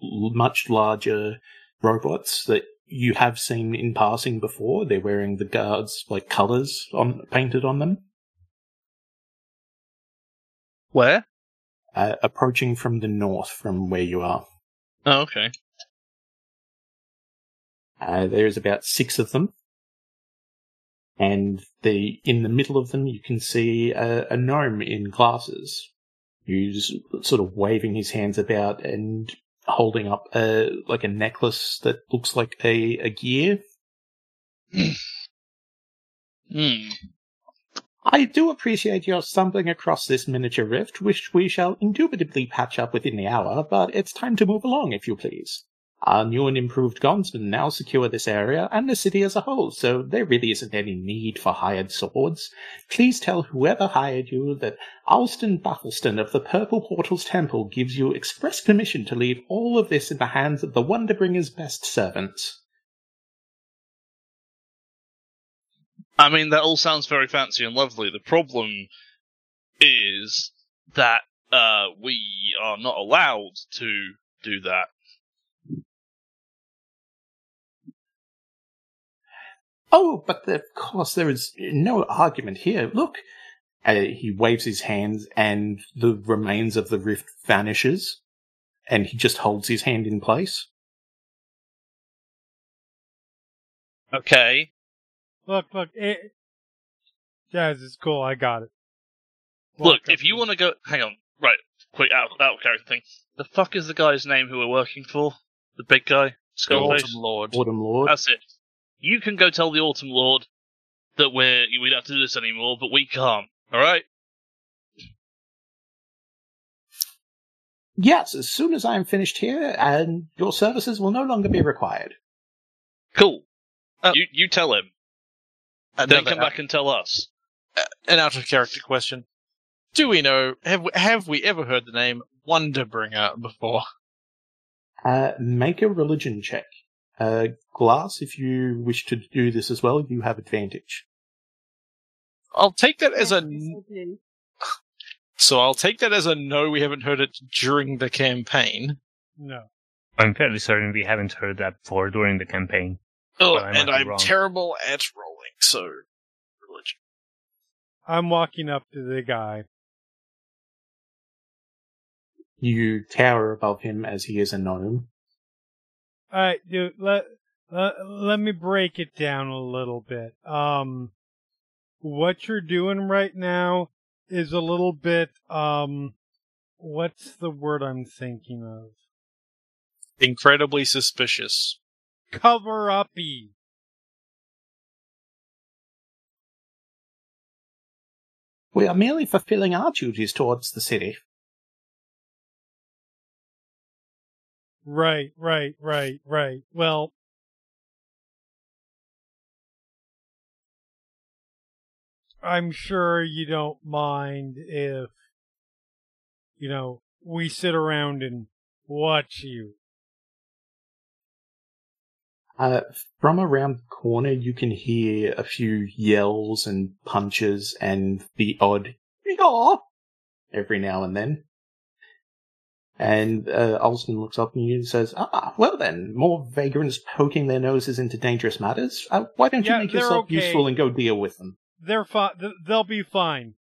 much larger robots that you have seen in passing before. They're wearing the guards like colors on painted on them,
Where?
uh, approaching from the north from where you are.
Oh, okay.
Uh, there's about six of them. And the in the middle of them, you can see a, a gnome in glasses, who's sort of waving his hands about and holding up a like a necklace that looks like a, a gear
Hmm.
I do appreciate your stumbling across this miniature rift, which we shall indubitably patch up within the hour, but it's time to move along, if you please. Our new and improved guardsmen now secure this area and the city as a whole, so there really isn't any need for hired swords. Please tell whoever hired you that Alston Buffleston of the Purple Portals Temple gives you express permission to leave all of this in the hands of the Wonderbringer's best servants.
I mean, that all sounds very fancy and lovely. The problem is that uh, we are not allowed to do that.
Oh, but of course there is no argument here. Look, uh, he waves his hands, and the remains of the rift vanishes, and he just holds his hand in place.
Okay.
Look, look, it, Chaz, it's cool. I got it.
Look,
Walk
if you want to go, hang on, right, quick out out of character thing. The fuck is the guy's name who we're working for? The big guy,
The
Skullface.
Autumn Lord.
Autumn Lord.
That's it. You can go tell the Autumn Lord that we're we don't have to do this anymore, but we can't. All right.
Yes, as soon as I am finished here, and your services will no longer be required.
Cool.
Uh,
you you tell him. And then
Another
come back and tell us.
uh, an out of character question. Do we know, have we, have we ever heard the name Wonderbringer before?
Uh, make a religion check. Uh, Glass, if you wish to do this as well, you have advantage.
I'll take that as a,
Yes, I do.
so I'll take that as a no, we haven't heard it during the campaign.
No.
I'm fairly certain we haven't heard that before during the campaign.
Oh,
But I might
and I'm
wrong.
terrible at rolling, so religion.
I'm walking up to the guy.
You tower above him as he is a gnome.
All right, dude. Let let let me break it down a little bit. Um, what you're doing right now is a little bit um, what's the word I'm thinking of?
Incredibly suspicious.
Cover uppy.
We are merely fulfilling our duties towards the city.
Right, right, right, right. Well, I'm sure you don't mind if, you know, we sit around and watch you.
Uh, from around the corner, you can hear a few yells and punches and the odd "Yaw!" every now and then. And uh, Alston looks up at you and says, "Ah, well then, more vagrants poking their noses into dangerous matters. Uh, why don't you
Yeah,
make
they're
yourself
okay.
useful and go deal with them?"
They're fine. They'll be fine.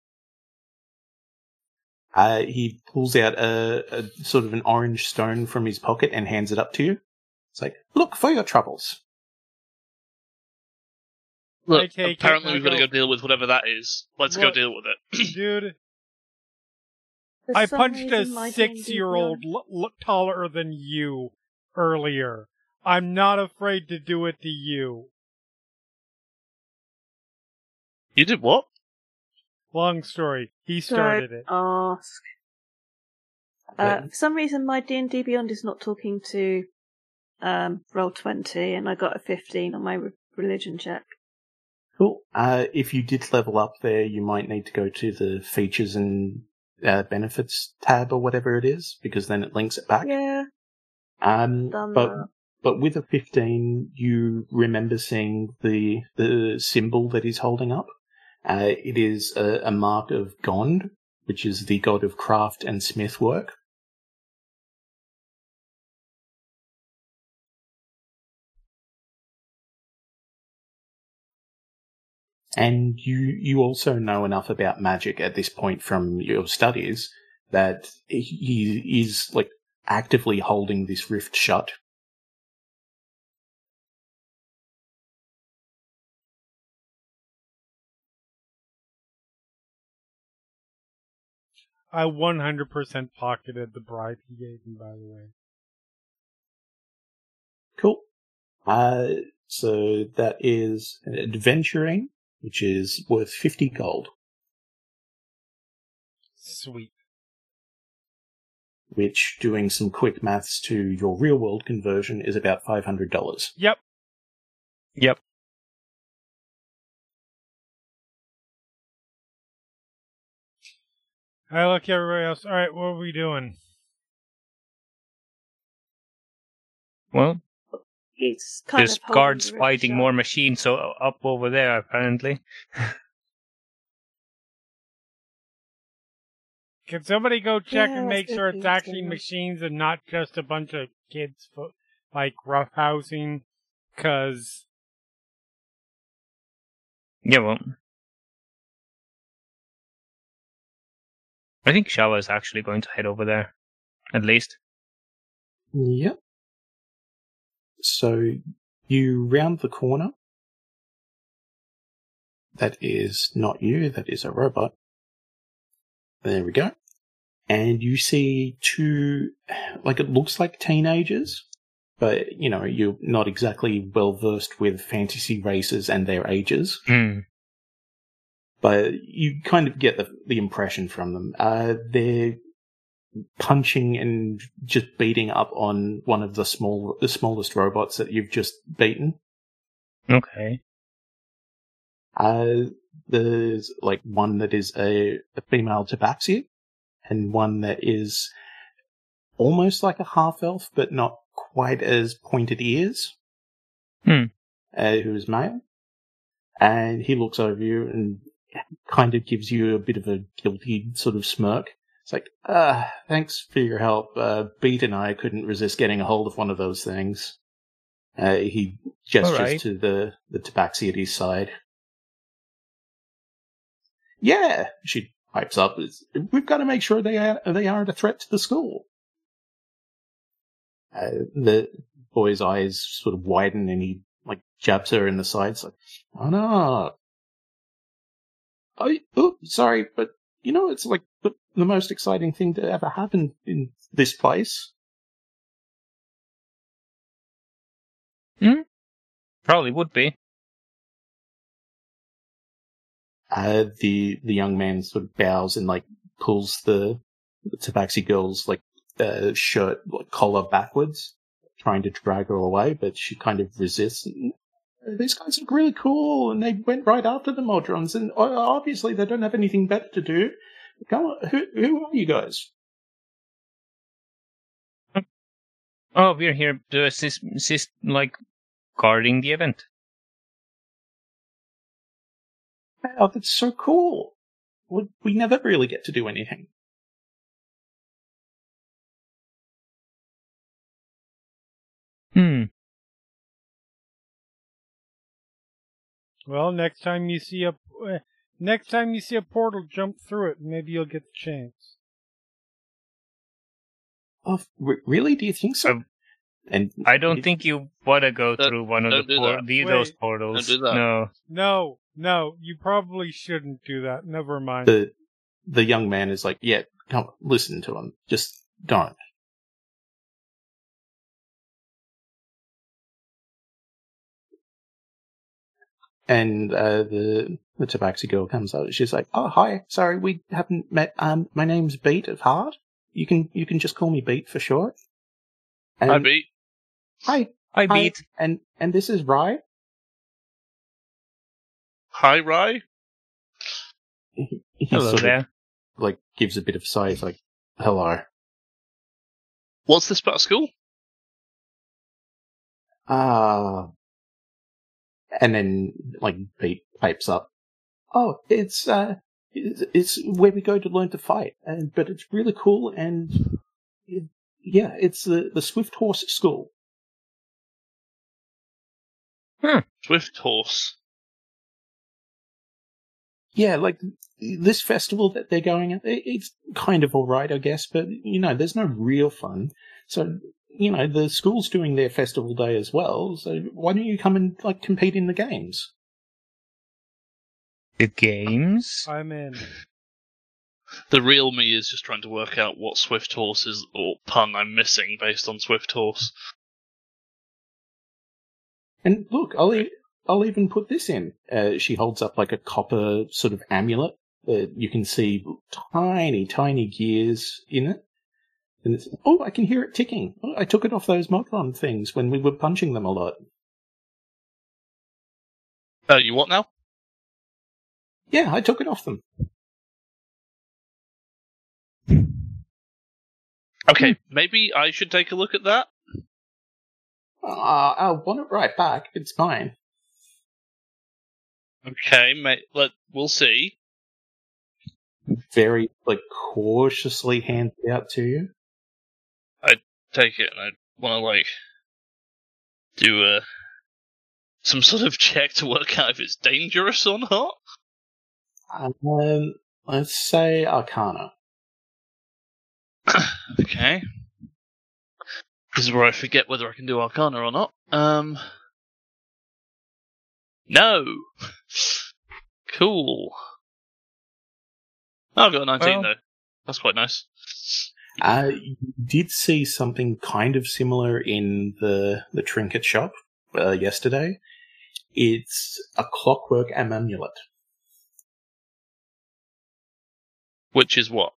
Uh, he pulls out a, a sort of an orange stone from his pocket and hands it up to you. It's like, look for your troubles.
I
Look,
take it
apparently we've got to go
go-
deal with whatever that is. Let's go
Look-
deal with it. [clears throat]
Dude,
For
I punched a
reason, my
six year old
D&D
l- l- taller than you earlier. I'm not afraid to do it to you.
You did what?
Long story. He started it.
Don't ask. Uh, for some reason, my D and D Beyond is not talking to um, Roll20, and I got a fifteen on my re- religion check.
Cool. Uh, if you did level up there, you might need to go to the features and uh, benefits tab or whatever it is, because then it links it back.
Yeah,
Um,
done
but
that.
but with a fifteen, you remember seeing the the symbol that he's holding up. Uh, it is a, a mark of Gond, which is the god of craft and smith work. And you you also know enough about magic at this point from your studies that he is like actively holding this rift shut.
I 100% pocketed the bribe he gave me, by the way.
Cool. Uh, So that is adventuring, which is worth 50 gold,
Sweet.
which, doing some quick maths to your real world conversion, is about $500.
Yep.
Yep.
All right, look, everybody else. All right, what are we doing?
Well,
He's kind
there's
of
guards fighting
shut.
more machines so uh, up over there apparently. [laughs]
Can somebody go check
Yeah,
and make sure it's actually
going
machines and not just a bunch of kids, fo- like roughhousing? Because
Yeah, well. I think Shava is actually going to head over there. At least.
Yep. So you round the corner. That is not you, that is a robot. There we go. And you see two, like it looks like teenagers, but you know, you're not exactly well versed with fantasy races and their ages,
Hmm.
but you kind of get the, the impression from them. Uh, they're punching and just beating up on one of the small, the smallest robots that you've just beaten.
Okay.
Uh, there's like one that is a, a female tabaxi, and one that is almost like a half elf, but not quite as pointed ears.
Hmm.
Uh, who is male, and he looks over you and kind of gives you a bit of a guilty sort of smirk. It's like, uh, thanks for your help. Uh, Beat and I couldn't resist getting a hold of one of those things. Uh, he gestures
Alright.
to the, the tabaxi at his side. Yeah, she pipes up. "It's- We've got to make sure they are, they aren't a threat to the school. Uh, the boy's eyes sort of widen and he like jabs her in the sides like, oh no. I, oh, sorry, but you know, it's like the, the most exciting thing to ever happen in this place.
Probably would be.
Uh, the, the young man sort of bows and like pulls the, the tabaxi girl's like, uh, shirt like, collar backwards, trying to drag her away, but she kind of resists. These guys look really cool, and they went right after the Modrons, and uh, obviously they don't have anything better to do. Come on, who, who are you guys?
Oh, we're here to assist, assist like, guarding the event.
Wow, that's so cool. We, we never really get to do anything.
Well, next time you see a eh, next time you see a portal, jump through it. Maybe you'll get the chance.
Oh, really? Do you think so? And
I don't think you want to go
Don't-
through one of the,
do
por-
that.
the those portals.
Don't that.
No.
No, no, you probably shouldn't do that. Never mind.
the the young man is like, "Yeah, come on, listen to him. Just don't." And uh, the the tabaxi girl comes out. She's like, "Oh, hi. Sorry, we haven't met. Um, my name's Beat of Heart. You can you can just call me Beat for short." And,
I beat.
Hi, hi,
beat.
and and this is Rye.
Hi, Rye.
He, he
Hello
sort of,
there.
like gives a bit of sigh. He's like, "Hello."
What's this about school?
Ah. And then, like, Pete pipes up. Oh, it's, uh, it's, it's where we go to learn to fight. And, but it's really cool and, it, yeah, it's the, the Swift Horse School. Hmm.
Swift Horse.
Yeah, like, this festival that they're going at, it's kind of alright, I guess, but, you know, there's no real fun. So, you know, the school's doing their festival day as well, so why don't you come and, like, compete in the games?
The games?
I'm in.
The real me is just trying to work out what Swift Horse is or pun I'm missing based on Swift Horse.
And look, I'll e- I'll even put this in. Uh, she holds up like a copper sort of amulet. Uh, you can see tiny, tiny gears in it. And it's, oh, I can hear it ticking. Oh, I took it off those Modron things when we were punching them a lot.
Uh, you what now?
Yeah, I took it off them.
Okay, maybe I should take a look at that.
Uh, I want it right back. It's mine.
Okay, mate. Let we'll see.
Very like cautiously hand it out to you.
Take it, and I want to like do a some sort of check to work out if it's dangerous or not.
Um, let's say Arcana. [coughs]
Okay. This is where I forget whether I can do Arcana or not. Um. No. [laughs] cool. Oh, I got a 19
Well-
though. That's quite nice.
Uh, you did see something kind of similar in the the trinket shop uh, yesterday. It's a clockwork amulet.
Which is what?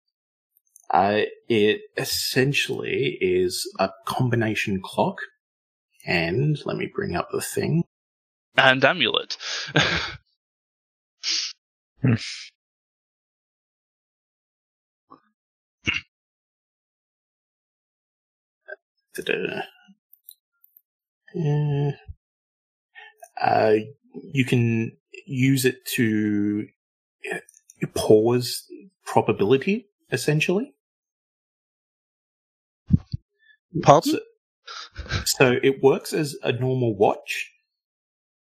Uh, it essentially is a combination clock, and let me bring up the thing.
And amulet. [laughs]
Uh, uh, you can use it to uh, pause probability, essentially.
Pardon?
So, so it works as a normal watch,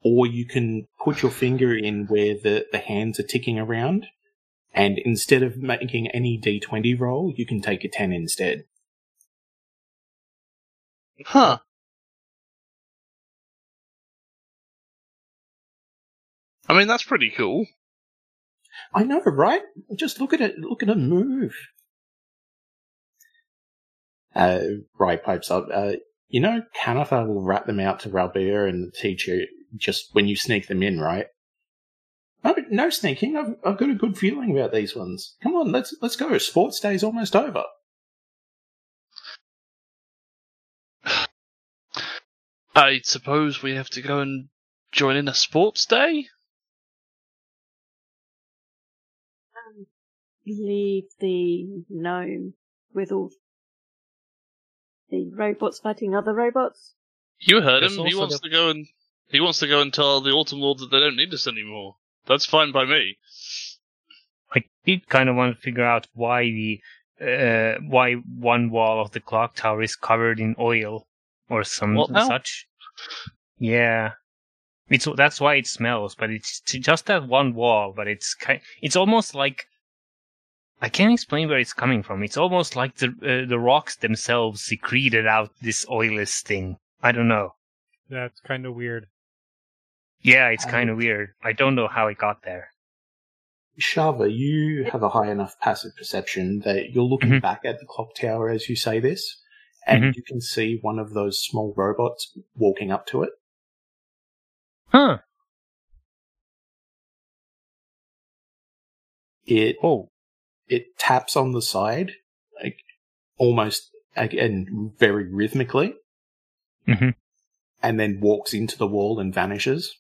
or you can put your finger in where the, the hands are ticking around, and instead of making any d20 roll, you can take a 10 instead.
Huh. I mean, that's pretty cool.
I know, right? Just look at it. Look at it move. Uh, pipes up. Uh, you know, Kanathar will rat them out to Ralbir and the teacher just when you sneak them in, right? No, no sneaking. I've, I've got a good feeling about these ones. Come on, let's let's go. Sports day's almost over.
I suppose we have to go and join in a sports day?
Leave the gnome with all the robots fighting other robots.
You heard
There's
him. He wants
the-
to go and he wants to go and tell the Autumn Lord that they don't need us anymore. That's fine by me.
I did kind of want to figure out why the uh, why one wall of the clock tower is covered in oil or some
What
such. Yeah, it's that's why it smells. But it's just that one wall. But it's kind. It's almost like I can't explain where it's coming from. It's almost like the uh, the rocks themselves secreted out this oilless thing. I don't know.
That's kind of weird.
Yeah, it's
Um,
kind of weird. I don't know how it got there.
Shava, you have a high enough passive perception that you're looking
Mhm.
back at the clock tower as you say this, and
Mhm.
you can see one of those small robots walking up to it.
Huh?
It
Oh,
it taps on the side, like almost again very rhythmically,
Mhm.
and then walks into the wall and vanishes.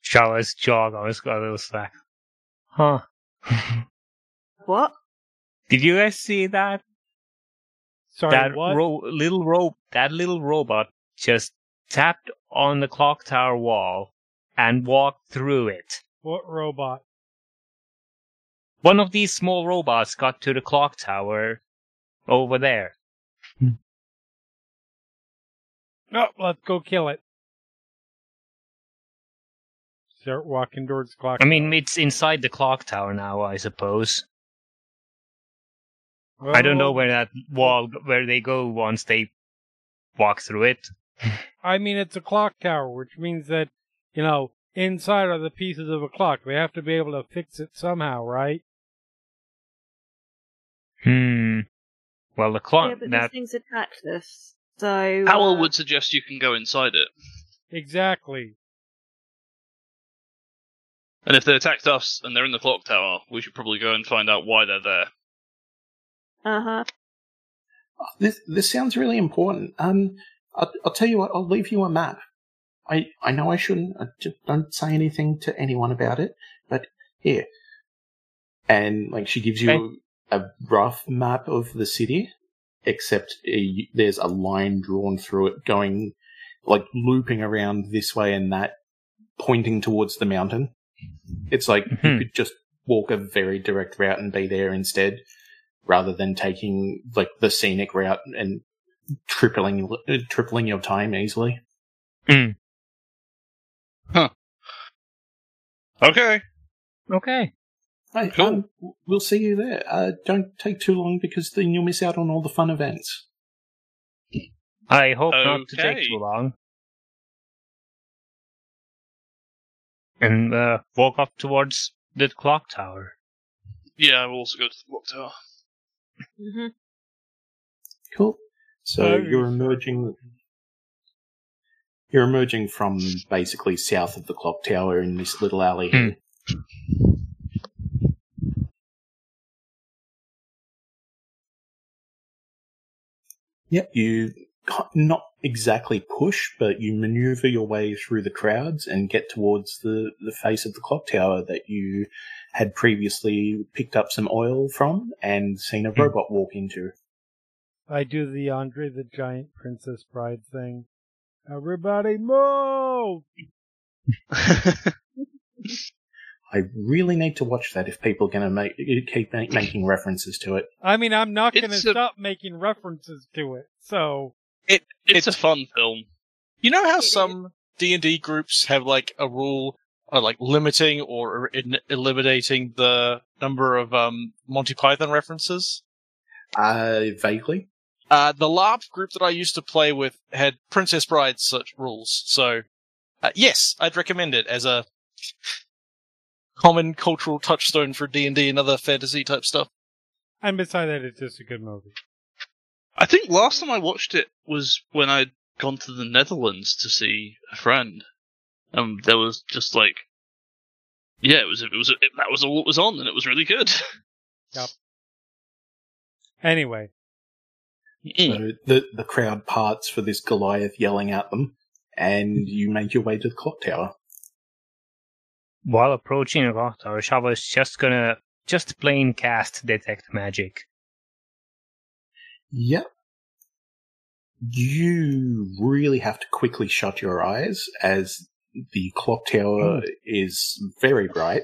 Showers jog on his got a little slack. Huh. [laughs]
What?
Did you guys see that?
Sorry,
that ro- little ro- that little robot just tapped on the clock tower wall and walked through it.
what robot?
One of these small robots got to the clock tower over there.
No, let's go kill it. Start walking towards the clock.
I mean, it's inside the clock tower now, I suppose. I don't know where that wall, where they go once they walk through it. [laughs]
I mean, it's a clock tower, which means that, you know, inside are the pieces of a clock. They have to be able to fix it somehow, right?
Hmm. Well, the clock
yeah, but
that
these things attacked us. So
Howell
uh,
would suggest you can go inside it.
Exactly.
And if they attacked us and they're in the clock tower, we should probably go and find out why they're there.
Uh huh.
This this sounds really important. Um, I'll, I'll tell you what. I'll leave you a map. I I know I shouldn't. I just don't say anything to anyone about it. But here, and like she gives you a rough map of the city, except uh, you- there's a line drawn through it, going like looping around this way and that, pointing towards the mountain. It's like you
Mhm.
could just walk a very direct route and be there instead, rather than taking like the scenic route and tripling uh, tripling your time easily. huh?
Okay.
Okay.
Right,
Cool.
um, we'll see you there. Uh, don't take too long because then you'll miss out on all the fun events.
I hope not to take too long. And uh, walk up towards the clock tower.
Yeah, we'll also go to the clock tower.
Hmm
Cool. So
Very
you're emerging. You're emerging from basically south of the clock tower in this little alley. here. Yep, you ca- not exactly push, but you maneuver your way through the crowds and get towards the, the face of the clock tower that you had previously picked up some oil from and seen a
Hmm.
robot walk into.
I do the Andre the Giant Princess Bride thing. Everybody move! [laughs]
I really need to watch that if people are going to make keep ma- making references to it.
I mean, I'm not going to stop making references to it. So,
it's,
It's-
a fun film.
You know how some D and D groups have like a rule, or like limiting or in- eliminating the number of um, Monty Python references.
Uh, vaguely.
Uh, the LARP group that I used to play with had Princess Bride such rules. So, uh, yes, I'd recommend it as a common cultural touchstone for D and D and other fantasy type stuff.
and beside that, it's just a good movie.
I think last time I watched it was when I'd gone to the Netherlands to see a friend. Um, there was just like, yeah, it was it was it, that was all it was on, and it was really good. [laughs] Yep.
Anyway,
So the the crowd parts for this Goliath yelling at them, and you make your way to the clock tower.
While approaching the clock tower, Shava is just gonna just plain cast detect magic.
Yep. You really have to quickly shut your eyes as the clock tower is very bright,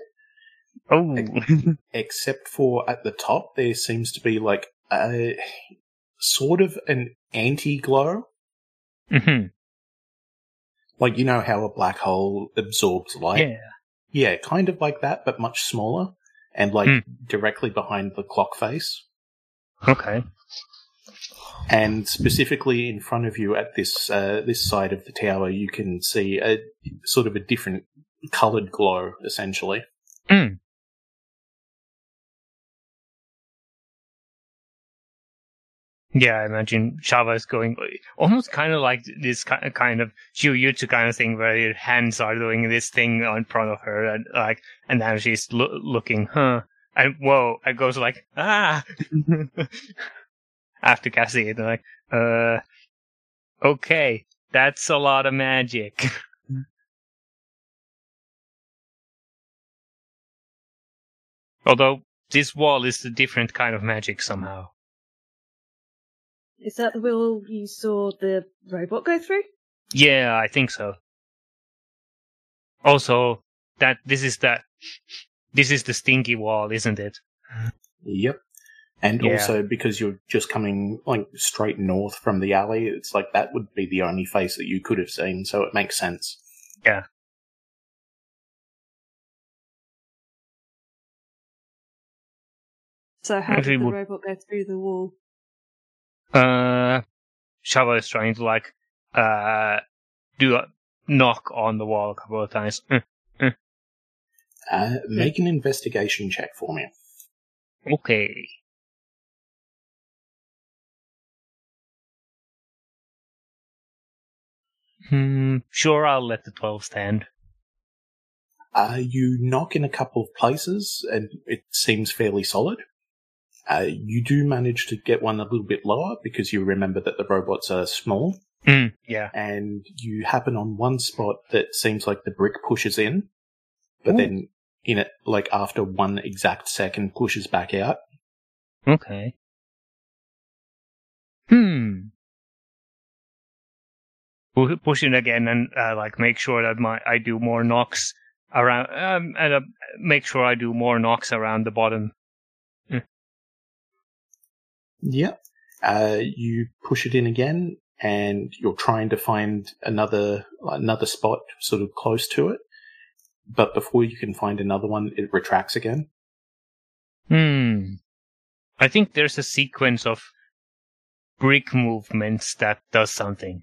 Oh,
except for at the top there seems to be like a sort of an anti glow.
Mm-hmm.
Like you know how a black hole absorbs light?
yeah.
Yeah, kind of like that, but much smaller, and like
Hmm.
directly behind the clock face.
Okay.
And specifically in front of you at this uh, this side of the tower, you can see a sort of a different coloured glow, essentially.
Mm. Yeah, I imagine Shava is going almost kind of like this kind of Jutsu kind of thing where her hands are doing this thing in front of her, and like, and now she's lo- looking, huh? And whoa, it goes like, ah! [laughs] After casting it, they're like, uh, okay, that's a lot of magic. [laughs] Although this wall is a different kind of magic somehow.
Is that the wall you saw the robot go through?
Yeah, I think so. Also, that this is that this is the stinky wall, isn't it?
Yep. And
Yeah.
also because you're just coming like straight north from the alley, it's like that would be the only face that you could have seen, so it makes sense. Yeah.
So how
Actually,
did the
would-
robot go through the wall?
Uh, Shava is trying to like uh do a knock on the wall a couple of times. Mm,
Uh, make an investigation check for me.
okay. Hmm, sure, I'll let the 12 stand.
Uh, you knock in a couple of places, and it seems fairly solid. Uh, you do manage to get one a little bit lower because you remember that the robots are small,
Mm, yeah.
and you happen on one spot that seems like the brick pushes in, but
Ooh.
then in it, like after one exact second, pushes back out.
Okay. Hmm. Pu- Push it again and uh, like make sure that my I do more knocks around um, and uh, make sure I do more knocks around the bottom.
Yep. Uh, you push it in again, and you're trying to find another another spot sort of close to it. But before you can find another one, it retracts again.
Hmm. I think there's a sequence of brick movements that does something.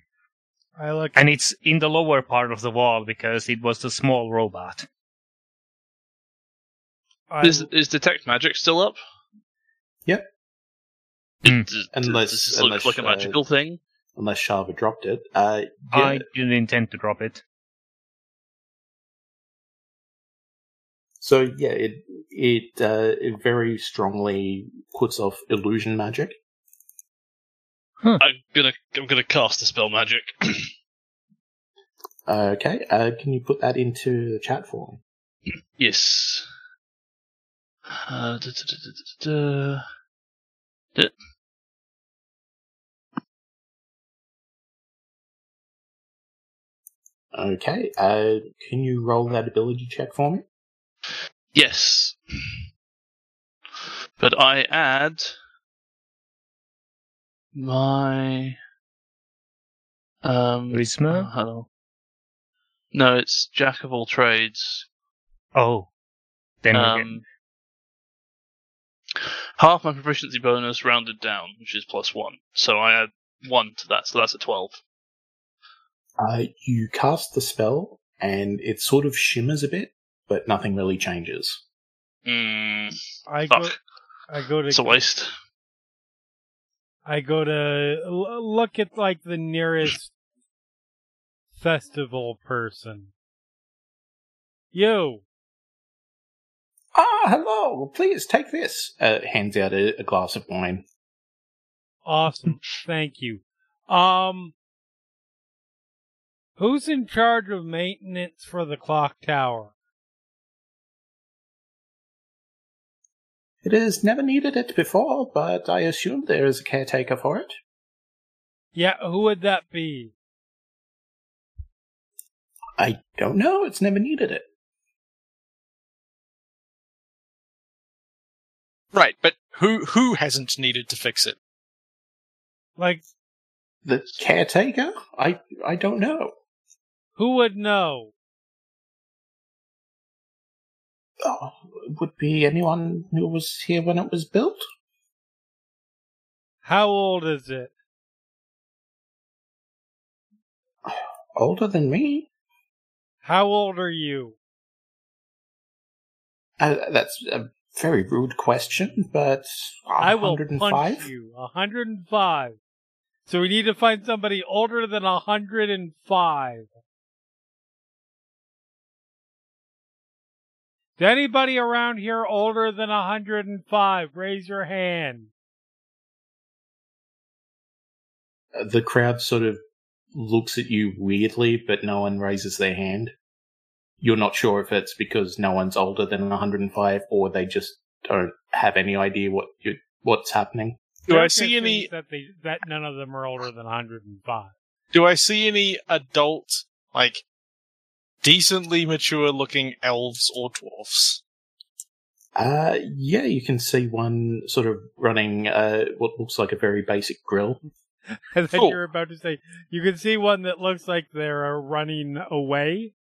I look.
And it's in the lower part of the wall because it was the small robot.
I,
Is is detect magic still up?
Yep.
It- does,
Unless-
does this look like a
uh,
magical thing?
Unless Shava dropped it. Uh, yeah,
I didn't intend to drop it.
So yeah, it it uh, it very strongly puts off illusion magic.
I'm gonna I'm gonna cast dispel magic. [clears throat]
Okay, uh, can you put that into the chat for me?
yes. Uh, da, da, da, da, da, da. Da-
Okay, uh, can you roll that ability check for me?
Yes. But I add my um
Charisma?
hello. No, it's jack of all trades.
Oh. Then we
Um, half my proficiency bonus rounded down, which is plus one. So I add one to that, so that's a twelve.
Uh, you cast the spell, and it sort of shimmers a bit, but nothing really changes.
Mm,
I go.
fuck.
I go to.
It's a waste.
I go to l- look at like the nearest festival person. You.
Ah, hello! Please take this. Uh, hands out a, a glass of wine.
Awesome. Thank you. Um, who's in charge of maintenance for the clock tower?
It has never needed it before, but I assume there is a caretaker for it.
Yeah, who would that be?
I don't know. It's never needed it.
Right, but who who hasn't needed to fix it?
Like,
The caretaker? I I don't know.
who would know?
Oh, would be anyone who was here when it was built.
How old is it? [sighs]
Older than me.
How old are you?
Uh, that's a very rude question, but
I will
105?
punch you. 105. So we need to find somebody older than 105. Is anybody around here older than 105? Raise your hand.
Uh, The crowd sort of looks at you weirdly, but no one raises their hand. You're not sure if it's because no one's older than 105 or they just don't have any idea what you, what's happening.
Do I see any-
that they that none of them are older than 105?
Do I see any adult, like, decently mature looking elves or dwarfs?
Uh, yeah, you can see one sort of running uh, what looks like a very basic grill. [laughs]
And then
Cool.
you're about to say you can see one that looks like they're uh, running away.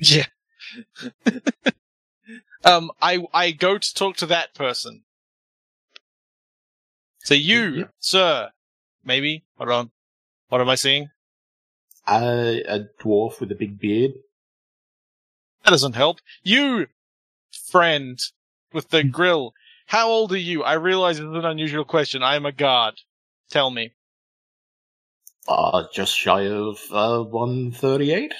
Yeah. [laughs] um, I I go to talk to that person. So you,
Yep.
sir, maybe. Hold on. What am I seeing?
Uh, a dwarf with a big beard.
That doesn't help. You, friend, with the grill. How old are you? I realize it's an unusual question. I am a guard. Tell me.
Uh, just shy of uh, 138.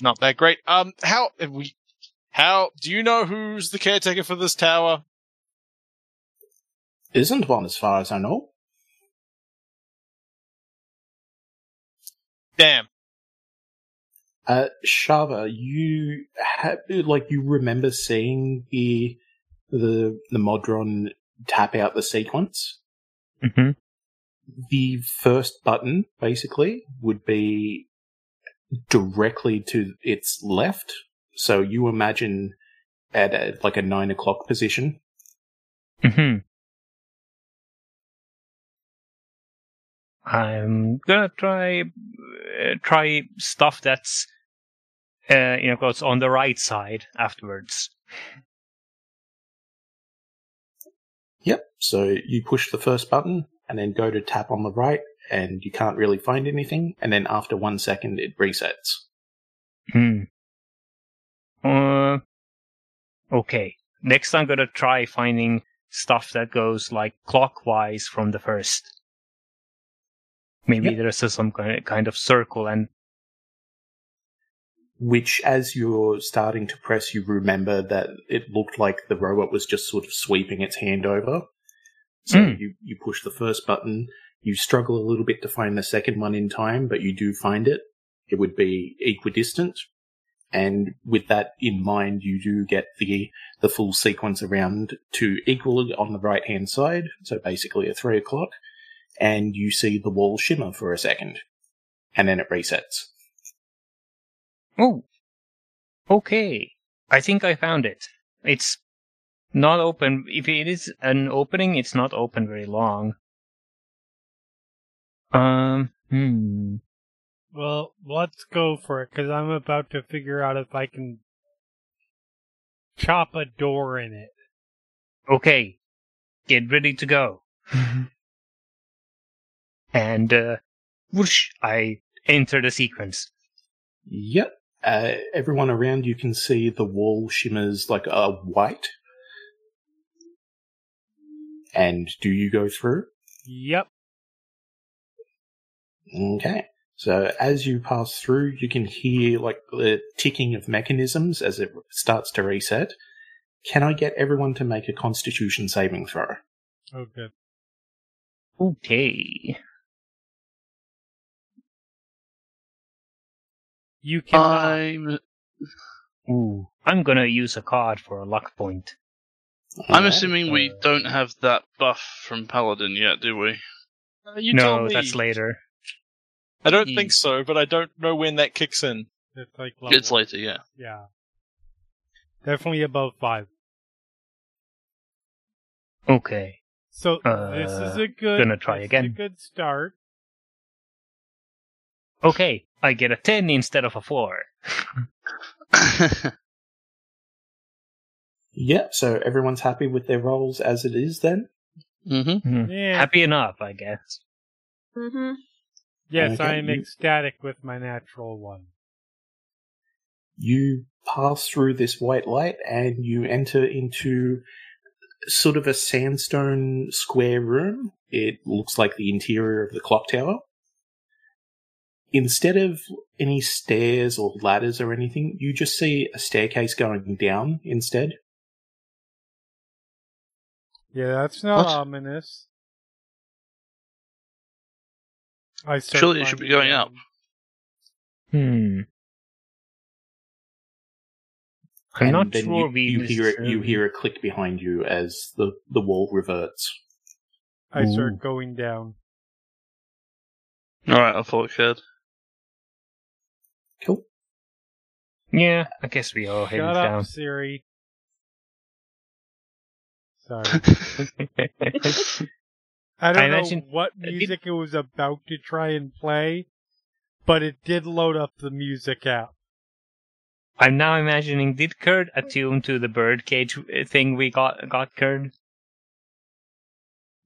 Not that great. Um, how we? How do you know who's the caretaker for this tower?
Isn't one as far as I know.
Damn.
Uh, Shava, you have like you remember seeing the the the Modron tap out the sequence.
hmm
The first button basically would be directly to its left. So you imagine at a, like a nine o'clock position.
hmm I'm gonna try uh, try stuff that's uh, you know goes on the right side afterwards.
Yep. So you push the first button and then go to tap on the right, and you can't really find anything. And then after one second, it resets.
Hmm. Uh, okay. Next, I'm gonna try finding stuff that goes like clockwise from the first. Maybe
Yep.
there's some kind kind of circle and
Which, as you're starting to press, you remember that it looked like the robot was just sort of sweeping its hand over. So
Mm.
you, you push the first button. You struggle a little bit to find the second one in time, but you do find it. It would be equidistant. And with that in mind, you do get the, the full sequence around to equal on the right hand side. So basically a three o'clock. And you see the wall shimmer for a second. And then it resets.
Oh, okay. I think I found it. It's not open. If it is an opening, it's not open very long. Um. Hmm.
Well, let's go for it, because I'm about to figure out if I can chop a door in it.
Okay. Get ready to go. [laughs] and uh, whoosh! I enter the sequence.
Yep. Uh, everyone around you can see the wall shimmers like a white. And do you go through?
Yep.
Okay. So as you pass through, you can hear like the ticking of mechanisms as it starts to reset. Can I get everyone to make a constitution saving throw?
Oh, good.
Okay.
You can.
I'm
Ooh. I'm gonna use a card for a luck point.
I'm
Alright.
assuming we
uh,
don't have that buff from Paladin yet, do we?
Uh, you
no,
me.
that's later.
I don't
Hmm.
think so, but I don't know when that kicks in.
It's like level.
It's later, yeah.
Yeah. Definitely above five.
Okay.
So this is
Uh,
a good.
gonna try again.
a good start.
Okay. I get a 10 instead of a 4. [laughs]
yeah, So everyone's happy with their roles as it is then?
hmm
Hmm.
Yeah.
Happy enough, I guess.
Mm-hmm.
yes,
Okay,
I am
you-
ecstatic with my natural one.
you pass through this white light and you enter into sort of a sandstone square room. It looks like the interior of the clock tower. Instead of any stairs or ladders or anything, you just see a staircase going down instead.
Yeah, that's not
What?
ominous. I
Surely it should be going up.
Hmm. I'm
and
not
then
sure
you,
we
you hear it, you hear a click behind you as the, the wall reverts.
I
Ooh.
start going down.
Alright, I thought it could.
Cool.
Yeah, I guess we all headed
Shut up,
down.
Siri. Sorry. [laughs] I don't
I
know
imagine-
what music it was about to try and play, but it did load up the music app.
I'm now imagining did Kird attune to the birdcage uh, thing we got got Kird?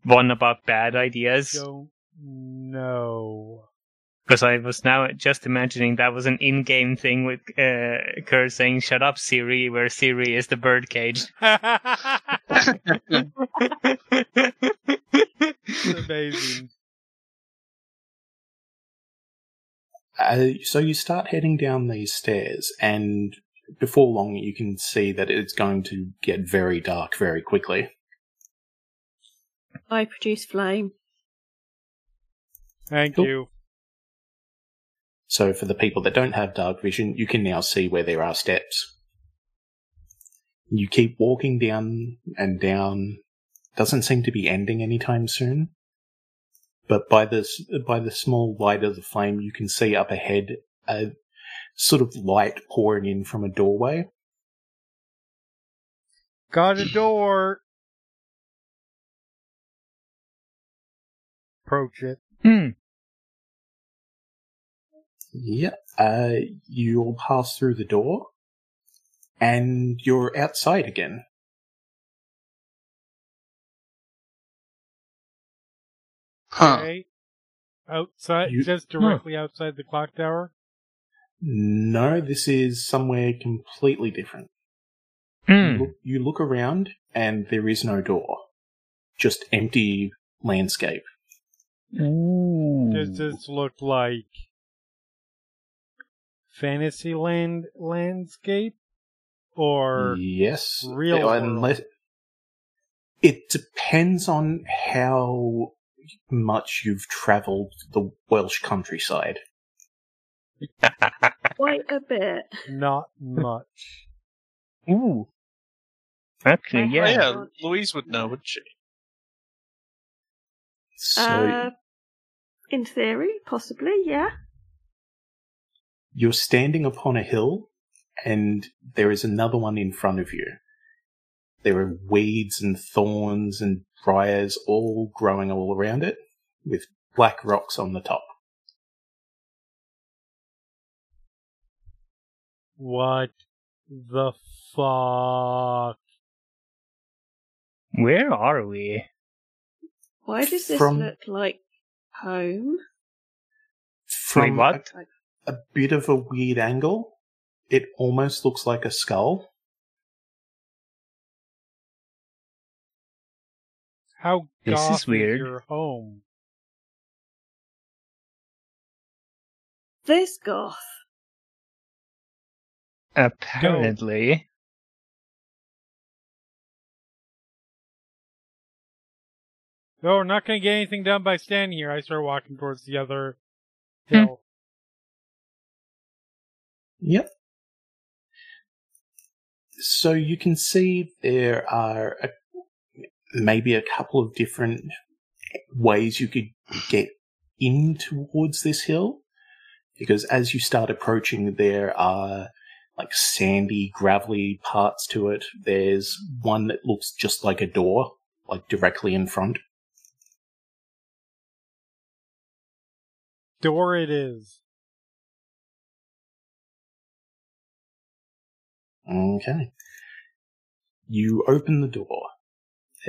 One about bad ideas?
Don't know.
Because I was now just imagining that was an in-game thing with uh, Kird saying "Shut up, Siri," where Siri is the birdcage. [laughs]
It's amazing.
Uh, so you start heading down these stairs, and before long, you can see that it's going to get very dark very quickly.
I produce flame.
Thank
Cool.
you.
So for the people that don't have dark vision, you can now see where there are steps. You keep walking down and down. Doesn't seem to be ending anytime soon. But by this, by the small light of the flame, you can see up ahead a sort of light pouring in from a doorway.
Got a door. Approach it.
Hmm.
Yep. Uh, you'll pass through the door, and you're outside again.
Huh.
Okay. Outside,
You-
just directly outside the clock tower.
No, this is somewhere completely different.
Hmm.
You, look, you look around, and there is no door. Just empty landscape.
Ooh.
Does this look like Fantasyland landscape or
yes.
real
unless it depends on how much you've travelled the Welsh countryside. [laughs]
Quite a bit.
not [laughs] much?
Ooh. Actually,
I
Oh,
yeah.
yeah, Louise would know, wouldn't she?
So
Uh, in theory, possibly, yeah.
You're standing upon a hill, and there is another one in front of you. There are weeds and thorns and briars all growing all around it, with black rocks on the top.
What the fuck?
Where are we?
Why does this
From-
look like home?
From
what?
A, a bit of a weird angle, it almost looks like a skull.
How
This is
goth
weird.
your home?
This goth.
Apparently.
No, we're not gonna get anything done by standing here. I start walking towards the other
Hmm.
hill.
Yep. So you can see there are a, maybe a couple of different ways you could get in towards this hill. Because as you start approaching, there are like sandy, gravelly parts to it. There's one that looks just like a door, like directly in front.
Door it is.
Okay. You open the door.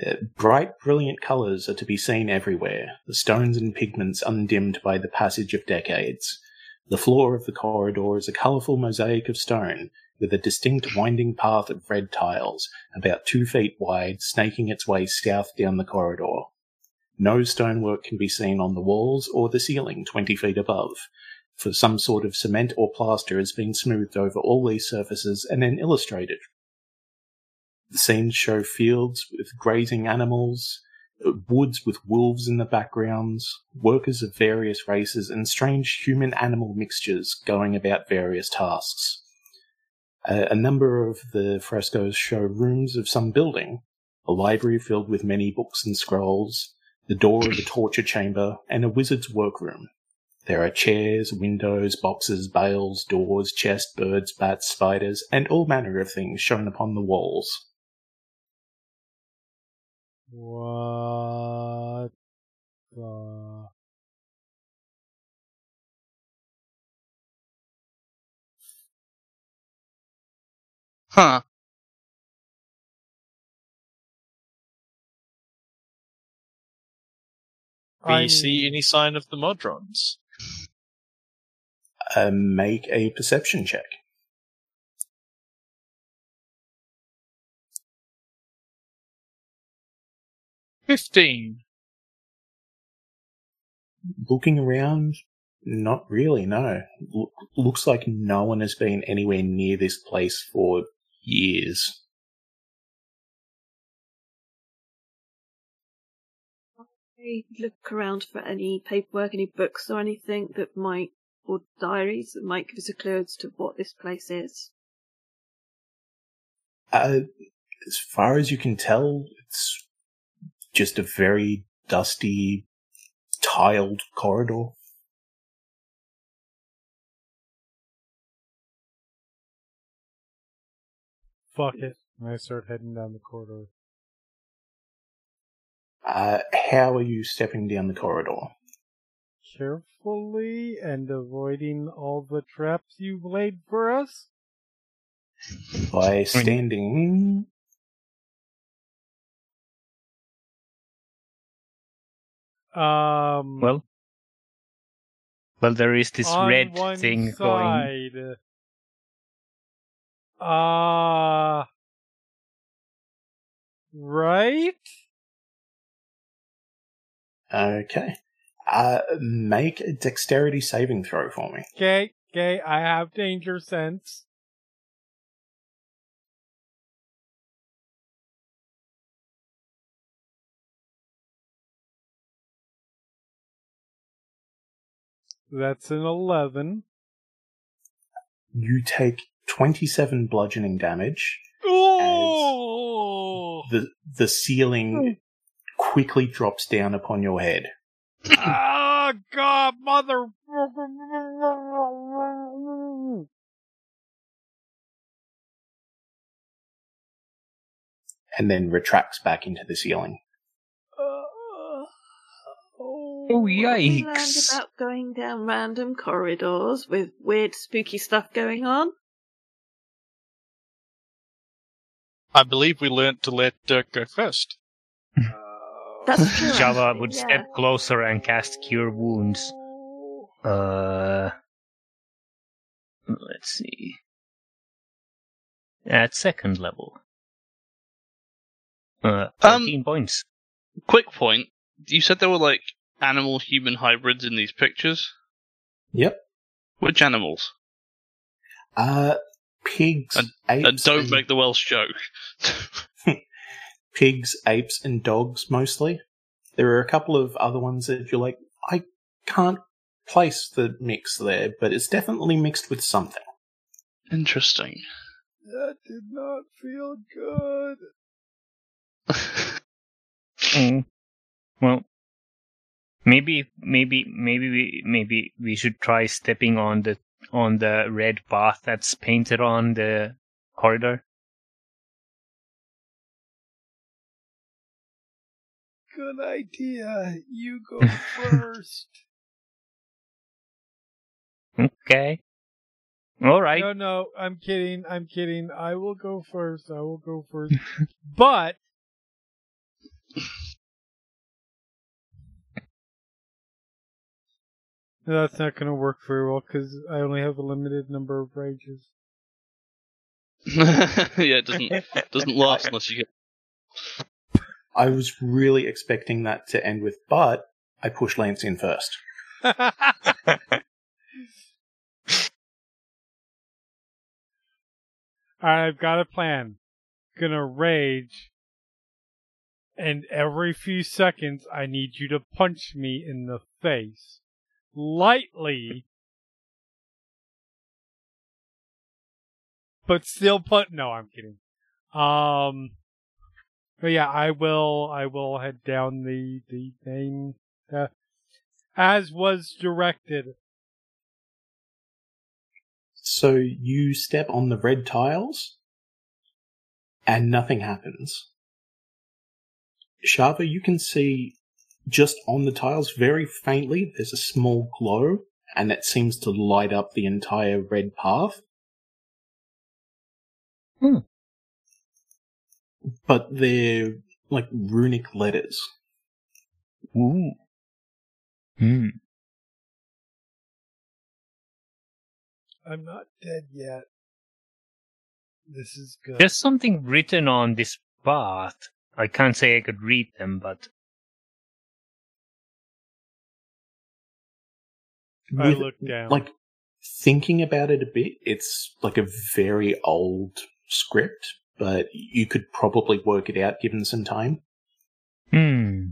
Uh, bright, brilliant colours are to be seen everywhere, the stones and pigments undimmed by the passage of decades. The floor of the corridor is a colourful mosaic of stone, with a distinct winding path of red tiles, about two feet wide, snaking its way south down the corridor. No stonework can be seen on the walls or the ceiling twenty feet above, for some sort of cement or plaster has been smoothed over all these surfaces and then illustrated. The scenes show fields with grazing animals, uh, woods with wolves in the backgrounds, workers of various races, and strange human animal mixtures going about various tasks. A, a number of the frescoes show rooms of some building, a library filled with many books and scrolls, the door of a torture chamber, and a wizard's workroom. There are chairs, windows, boxes, bales, doors, chests, birds, bats, spiders, and all manner of things shown upon the walls.
What the?
Huh.
Do you
I
see any sign of the Modrons?
Uh, make a perception check.
Fifteen.
Looking around, Not really, no. L- looks like no one has been anywhere near this place for years.
I look around for any paperwork, any books or anything that might, or diaries that might give us a clue as to what this place is.
Uh, as far as you can tell, it's just a very dusty, tiled corridor.
Fuck it. And I start heading down the corridor.
Uh, how are you stepping down the corridor?
Carefully and avoiding all the traps you've laid for us?
By standing.
Um.
Well, well, there is this
on
red
one
thing going.
Ah. Uh. Right?
Okay. Uh, make a dexterity saving throw for me.
Okay, okay, I have danger sense. That's an 11.
You take 27 bludgeoning damage.
Oh!
The, the ceiling quickly drops down upon your head.
Oh, God, mother.
and then retracts back into the ceiling.
Oh, oh
We learned
yikes.
about going down random corridors with weird, spooky stuff going on.
I believe we learnt to let Dirk go first. [laughs]
That's [laughs] true. Shava
would
yeah.
step closer and cast Cure Wounds. Uh, let's see. At second level. Uh,
Um,
points.
Quick point. You said there were like animal human hybrids in these pictures.
Yep.
Which animals?
Uh, pigs, apes,
And don't make the Welsh joke. [laughs]
pigs, apes, and dogs mostly. There are a couple of other ones that you're like, I can't place the mix there, but it's definitely mixed with something.
Interesting.
That did not feel good. [laughs]
Mm. Well, maybe, maybe, maybe, we, maybe we should try stepping on the on the red path that's painted on the corridor.
Good idea. You go [laughs] first.
Okay. All right.
No, no, I'm kidding. I'm kidding. I will go first. I will go first. [laughs] but that's not going to work very well because I only have a limited number of rages. [laughs]
yeah, it doesn't doesn't last unless you get.
I was really expecting that to end with, but I push Lance in first. [laughs]
I've got a plan. Gonna rage, and every few seconds I need you to punch me in the face. Lightly. But still put no, I'm kidding. Um but yeah, I will I will head down the the main uh, as was directed.
So you step on the red tiles, and nothing happens. Shava, you can see just on the tiles very faintly, there's a small glow, and that seems to light up the entire red path.
Hmm.
But they're like runic letters.
Ooh. Hmm.
I'm not dead yet. This is good.
There's something written on this path. I can't say I could read them, but
I
With-
look down.
Like thinking about it a bit, it's like a very old script, but you could probably work it out given some time.
Hmm.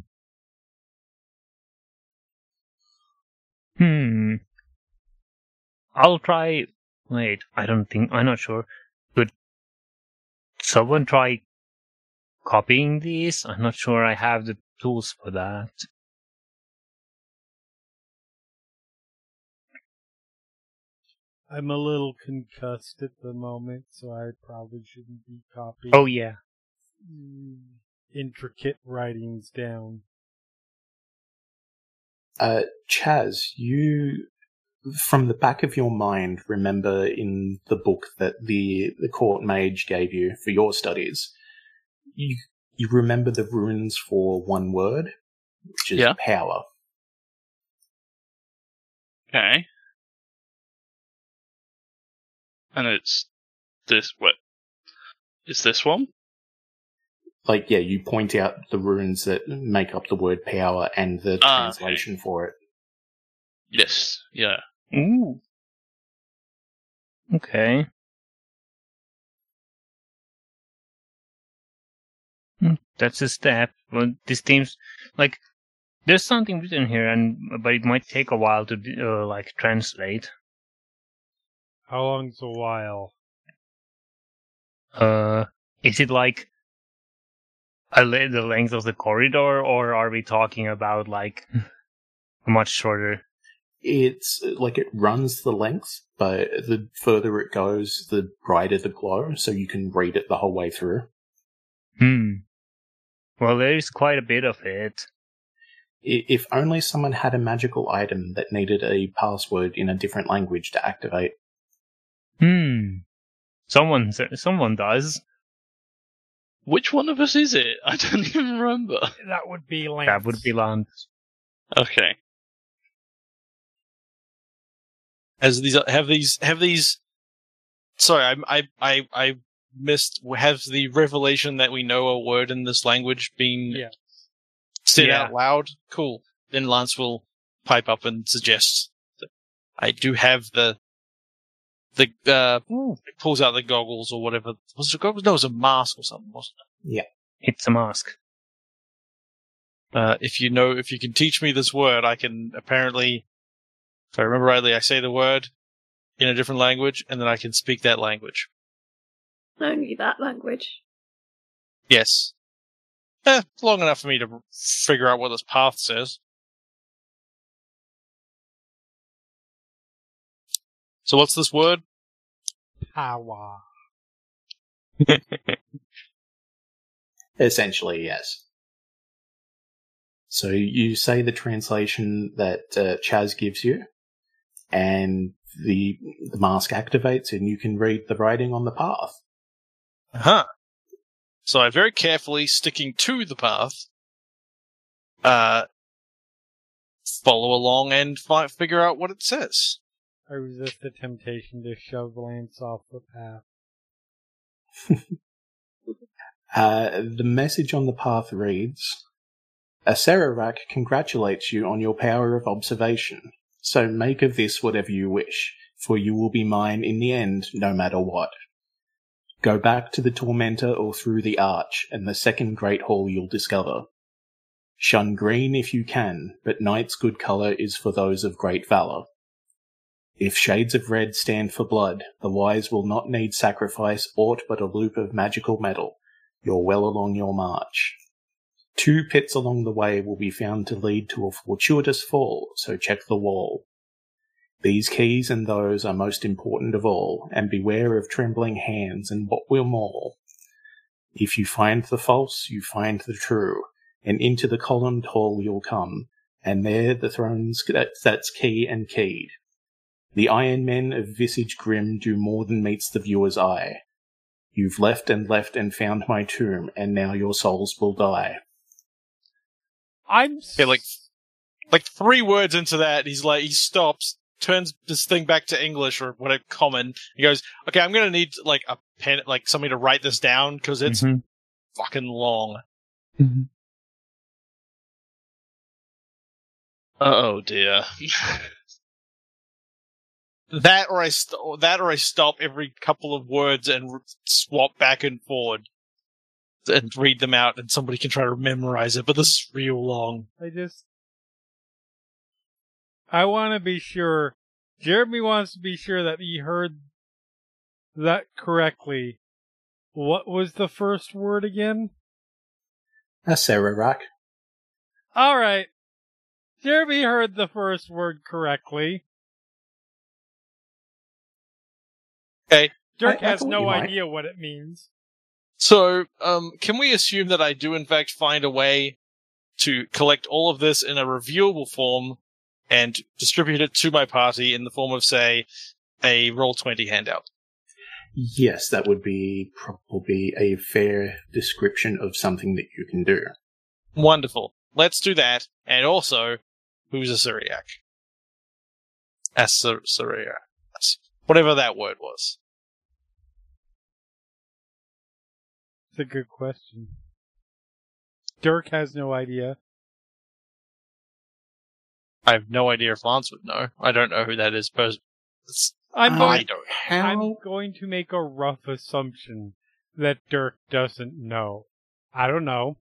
Hmm. I'll try. Wait, I don't think. I'm not sure. Could someone try copying these? I'm not sure I have the tools for that.
I'm a little concussed at the moment, so I probably shouldn't be copying
Oh, yeah.
mm, intricate writings down.
Uh, Chaz, you, from the back of your mind, remember in the book that the, the court mage gave you for your studies, you, you remember the runes for one word, which is
Yeah.
power.
Okay. And it's this what? Is this one?
Like, yeah, you point out the runes that make up the word power and the
Ah, okay.
translation for it.
Yes. Yeah.
Ooh. Okay. Hmm, That's a step. Well, this seems like there's something written here, and but it might take a while to uh, like translate.
How long's a while?
Uh, is it like a le- the length of the corridor, or are we talking about like [laughs] much shorter?
It's like it runs the length, but the further it goes, the brighter the glow, so you can read it the whole way through.
Hmm. Well, there is quite a bit of it.
If only someone had a magical item that needed a password in a different language to activate.
Hmm. Someone, someone does.
Which one of us is it? [laughs] I don't even remember.
That would be Lance.
That would be Lance.
Okay.
As these have these have these. Sorry, I I I I missed. Have the revelation that we know a word in this language been
Yeah.
said
Yeah.
out loud? Cool. Then Lance will pipe up and suggest I do have the the uh pulls out the goggles or whatever. Was it goggles? No, it was a mask or something, wasn't it?
Yeah, It's a mask.
Uh, if you know, if you can teach me this word, I can apparently, if I remember rightly, I say the word in a different language, and then I can speak that language.
Only that language.
Yes. Eh, long enough for me to figure out what this path says. So what's this word?
Power. [laughs]
Essentially, yes. So you say the translation that uh, Chaz gives you, and the the mask activates, and you can read the writing on the path.
Huh. So I very carefully, sticking to the path, uh, follow along and fi- figure out what it says.
I resist the temptation to shove Lance off the path. [laughs]
Uh, the message on the path reads Acererak congratulates you on your power of observation, so make of this whatever you wish, for you will be mine in the end, no matter what. Go back to the Tormentor or through the Arch, and the second Great Hall you'll discover. Shun green if you can, but night's good colour is for those of great valour. If shades of red stand for blood, the wise will not need sacrifice aught but a loop of magical metal. You're well along your march. Two pits along the way will be found to lead to a fortuitous fall, so check the wall. These keys and those are most important of all, and beware of trembling hands and what will maul. If you find the false, you find the true, and into the columned hall you'll come, and there the thrones that's key and keyed. The iron men of visage grim do more than meets the viewer's eye. You've left and left and found my tomb, and now your souls will die.
I'm
Okay, like, like three words into that, he's like, he stops, turns this thing back to English or whatever, common. He goes, okay, I'm gonna need like a pen, like somebody to write this down because it's
Mhm.
fucking long.
Oh dear. [laughs]
that or I st- or that or I stop every couple of words and r- swap back and forward and read them out, and somebody can try to memorize it. But this is real long.
I just. I want to be sure. Jeremy wants to be sure that he heard that correctly. What was the first word again?
Acererak.
All right. Jeremy heard the first word correctly.
Okay.
Dirk
I- I
has
thought
no
you might.
idea what it means.
So, um, can we assume that I do in fact find a way to collect all of this in a reviewable form and distribute it to my party in the form of, say, a Roll20 handout?
Yes, that would be probably a fair description of something that you can do.
Wonderful. Let's do that. And also, who's a Syriac? A Syr- Syriac. Whatever that word was.
A good question. Dirk has no idea.
I have no idea if Lance would know. I don't know who that is. Pers-
I'm
I
going,
don't.
I'm going to make a rough assumption that Dirk doesn't know. I don't know.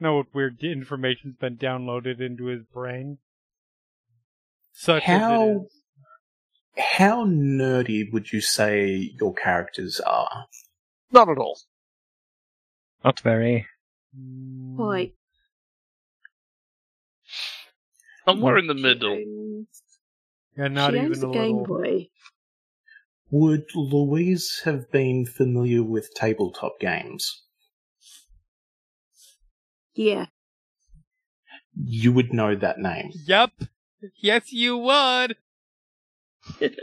Know what weird information's been downloaded into his brain. Such as
How-
it is.
How nerdy would you say your characters are?
Not at all.
Not very.
Quite.
Somewhere in the middle.
Yeah, not
she
even
owns
a
a Game
little.
Boy.
Would Louise have been familiar with tabletop games?
Yeah.
You would know that name.
Yep. Yes, you would. [laughs]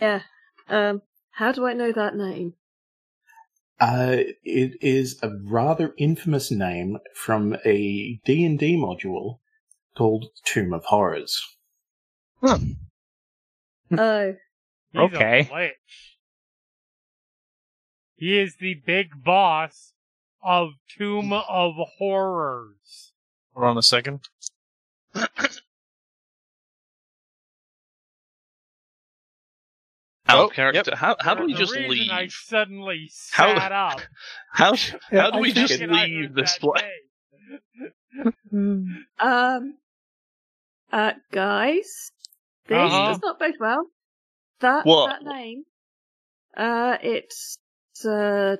Yeah. Um, how do I know that name?
Uh, it is a rather infamous name from a D&D module called Tomb of Horrors.
Oh,
He's
Okay.
A lich. He is the big boss of Tomb of Horrors.
Hold on a second. [clears throat]
Our
Oh,
character. How how do we
The
just
reason
leave?
I suddenly
How-
sat up. [laughs]
How
Yeah,
how do
I
we just
it-
and I
leave this place? [laughs]
um, uh, guys, this
Uh-huh.
does not bode well. That
What?
that name, uh, it's uh,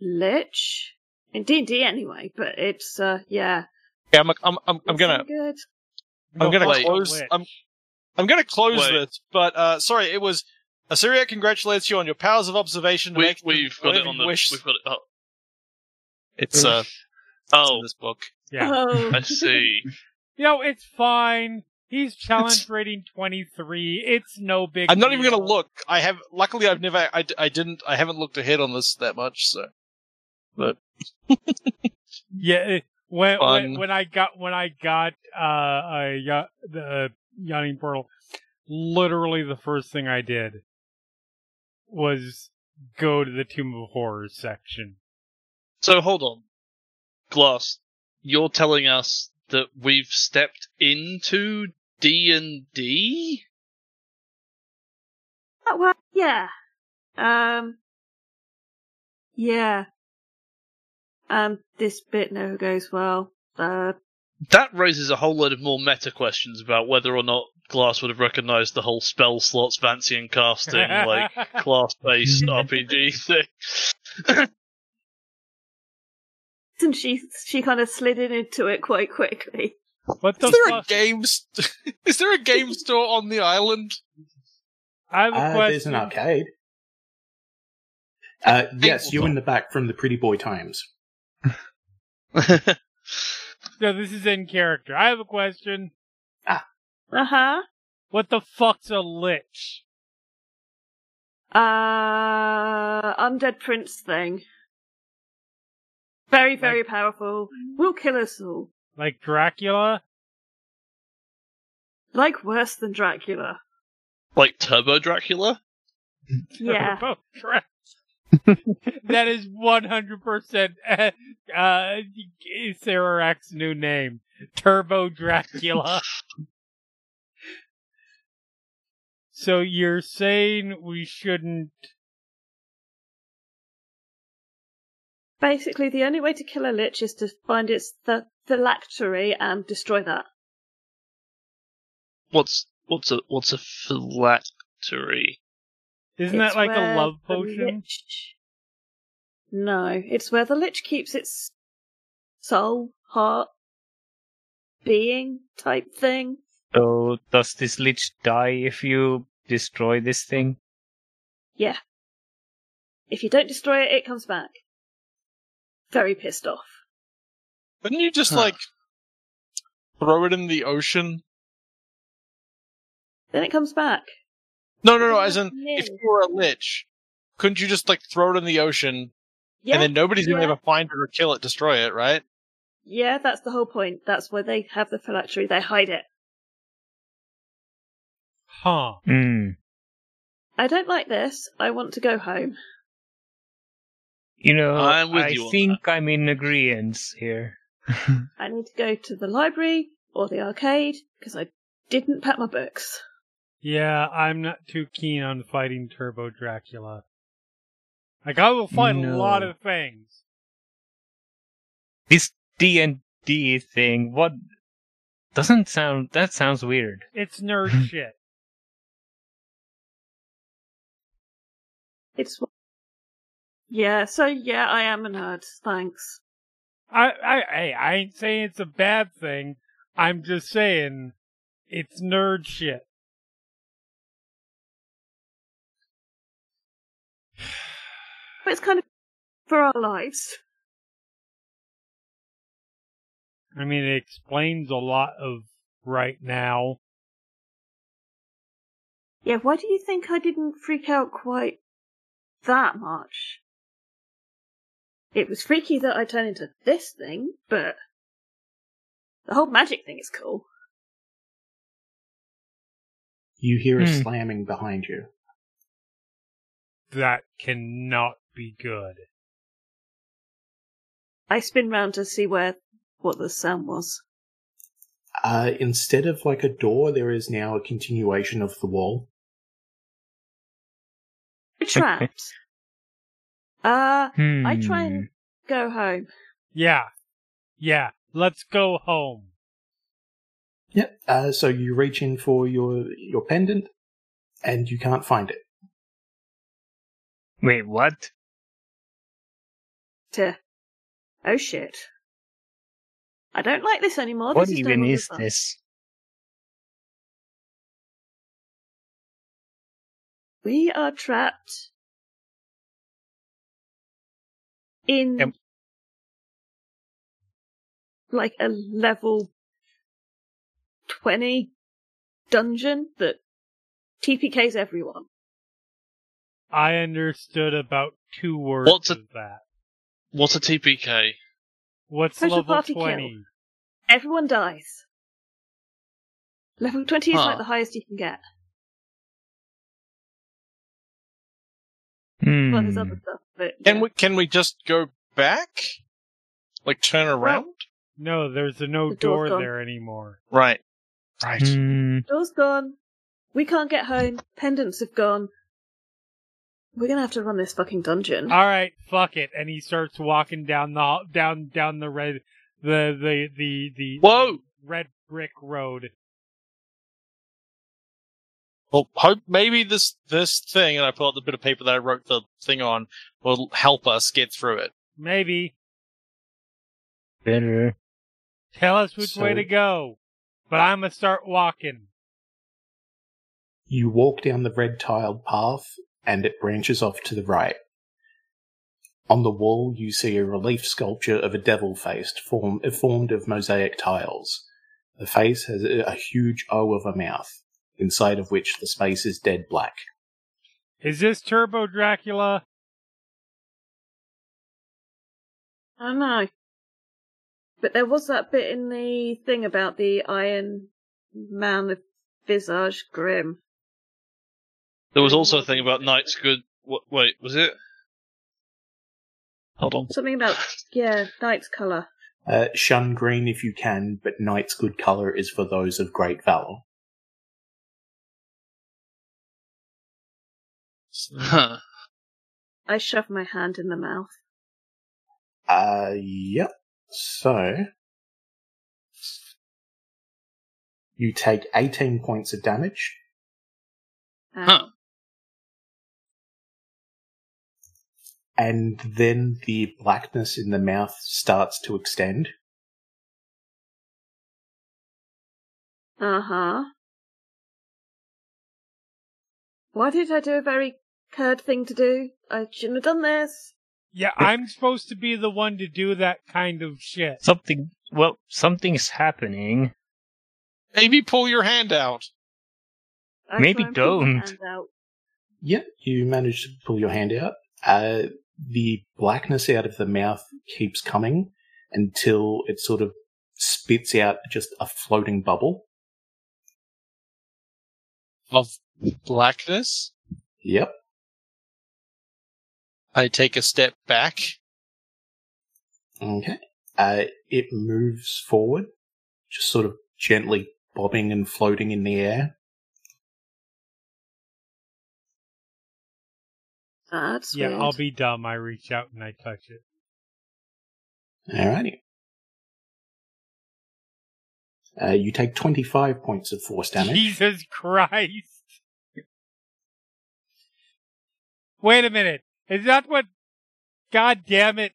Lich in D and D anyway, but it's uh, yeah.
Yeah, I'm, I'm, I'm, I'm gonna,
good.
I'm gonna close. I'm, I'm gonna close
Wait.
this. But uh, sorry, it was. Acererak congratulates you on your powers of observation.
We,
make
we've, got it on the.
Wish.
We've got it. Oh,
It's uh, it's
oh
in this book.
Yeah.
Oh,
I see. [laughs]
You know, it's fine. He's challenge rating 23. It's no big
I'm not even gonna look. I have. Luckily, I've never. I, I didn't. I haven't looked ahead on this that much. So, but [laughs]
Yeah, when, when when I got when I got uh, uh ya- the yawning portal, literally the first thing I did was go to the Tomb of Horrors section.
So hold on, Glass. You're telling us that we've stepped into D and D?
Oh, well, yeah. Um, yeah. Um, this bit never goes well. Uh,
That raises a whole load of more meta questions about whether or not Glass would have recognized the whole spell slots, fancy and casting, like [laughs] class-based [laughs] RPG thing. [laughs]
and she she kind of slid in into it quite quickly.
what the
is there a game? St- is there a game store on the island?
I have a
Uh,
question.
there's an arcade. Uh, yes, you in the back from the Pretty Boy Times.
No, this is in character. I have a question.
Uh huh.
What the fuck's a lich?
Uh, undead prince thing. Very very powerful. Will kill us all.
Like Dracula?
Like worse than Dracula.
like Turbo Dracula? [laughs]
Yeah.
Turbo Drac- [laughs] that is 100% uh, uh, Sarah Rack's new name. Turbo Dracula. [laughs] So you're saying we shouldn't?
Basically, the only way to kill a lich is to find its th- phylactery and destroy that.
What's what's a what's a phylactery?
Isn't
It's
that like a
where
love
the
potion?
lich- No, it's where the lich keeps its soul, heart, being type thing.
So does this lich die if you destroy this thing?
Yeah. If you don't destroy it, it comes back. Very pissed off.
Couldn't you just
Huh.
like throw it in the ocean?
Then it comes back.
No, no, no. As in, if you were a lich, couldn't you just like throw it in the ocean
Yeah,
and then nobody's gonna ever find it or kill it, destroy it, right?
yeah, that's the whole point. That's why they have the phylactery. They hide it.
Huh.
Hmm.
I don't like this. I want to go home.
You know,
I'm with
I
you on
think I'm in agreement here. [laughs]
I need to go to the library or the arcade because I didn't pack my books.
Yeah, I'm not too keen on fighting Turbo Dracula. Like I will fight a lot of things.
this D and D thing, what doesn't sound that sounds weird.
It's nerd [laughs] shit.
It's yeah. So yeah, I am a nerd. Thanks.
I, I, hey, I ain't saying it's a bad thing. I'm just saying it's nerd shit.
But it's kind of for our lives.
I mean, it explains a lot of right now.
Yeah. Why do you think I didn't freak out quite that much? It was freaky that I turned into this thing, but the whole magic thing is cool.
You hear a
Hmm.
slamming behind you.
That cannot be good.
I spin round to see where what the sound was.
Uh, instead of like a door, there is now a continuation of the wall.
We're trapped. uh,
Hmm.
I try and go home.
Yeah. Yeah. Let's go home.
Yep. Uh, so you reach in for your your pendant, and you can't find it.
Wait, what?
To oh shit. I don't like this anymore.
what
this
even
no longer
is
fun.
this?
We are trapped in
Yep.
like a level 20 dungeon that TPKs everyone.
I understood about two words
What's a-
of that.
What's a TPK?
What's
Social
level
party kill.
20?
Everyone dies. Level 20 is
Huh.
like the highest you can get. Well, there's other stuff, but
Can we can we just go back? Like turn around?
No, there's a no
The
door
gone.
there anymore.
Right. Right.
Hmm.
Door's gone. We can't get home. Pendants have gone. We're gonna have to run this fucking dungeon.
All right, fuck it. And he starts walking down the down down the red the the the the
Whoa!
red brick road.
Well, hope maybe this this thing, and I pull out the bit of paper that I wrote the thing on, will help us get through it.
Maybe
Better.
tell us which way to go. But I'm gonna start walking.
You walk down the red tiled path, and it branches off to the right. On the wall, you see a relief sculpture of a devil faced form, formed of mosaic tiles. The face has a, a huge O of a mouth, inside of which the space is dead black.
Is this Turbo Dracula?
I don't know. But there was that bit in the thing about the Iron Man with visage grim.
There was also a thing about Night's good. What, wait, was it? Hold on.
Something about yeah, night's colour.
Uh, shun green if you can, but Night's good colour is for those of great valour.
Huh.
I shove my hand in the mouth.
Uh, yep. So you take 18 points of damage.
Um,
Huh.
and then the blackness in the mouth starts to extend.
Uh huh. Why did I do a very Kird thing to do? I shouldn't have done this.
Yeah, I'm supposed to be the one to do that kind of shit.
Something. Well, something's happening.
Maybe pull your hand out.
I
Maybe
try and
don't.
hand out.
Yep, you manage to pull your hand out. Uh, the blackness out of the mouth keeps coming until it sort of spits out just a floating bubble.
Of blackness.
Yep.
I take a step back.
Okay. Uh, it moves forward, just sort of gently bobbing and floating in the air.
That's
Yeah,
weird.
I'll be dumb. I reach out and I touch it.
Alrighty. Uh, you take 25 points of force damage.
Jesus Christ. Wait a minute. Is that what? God damn it.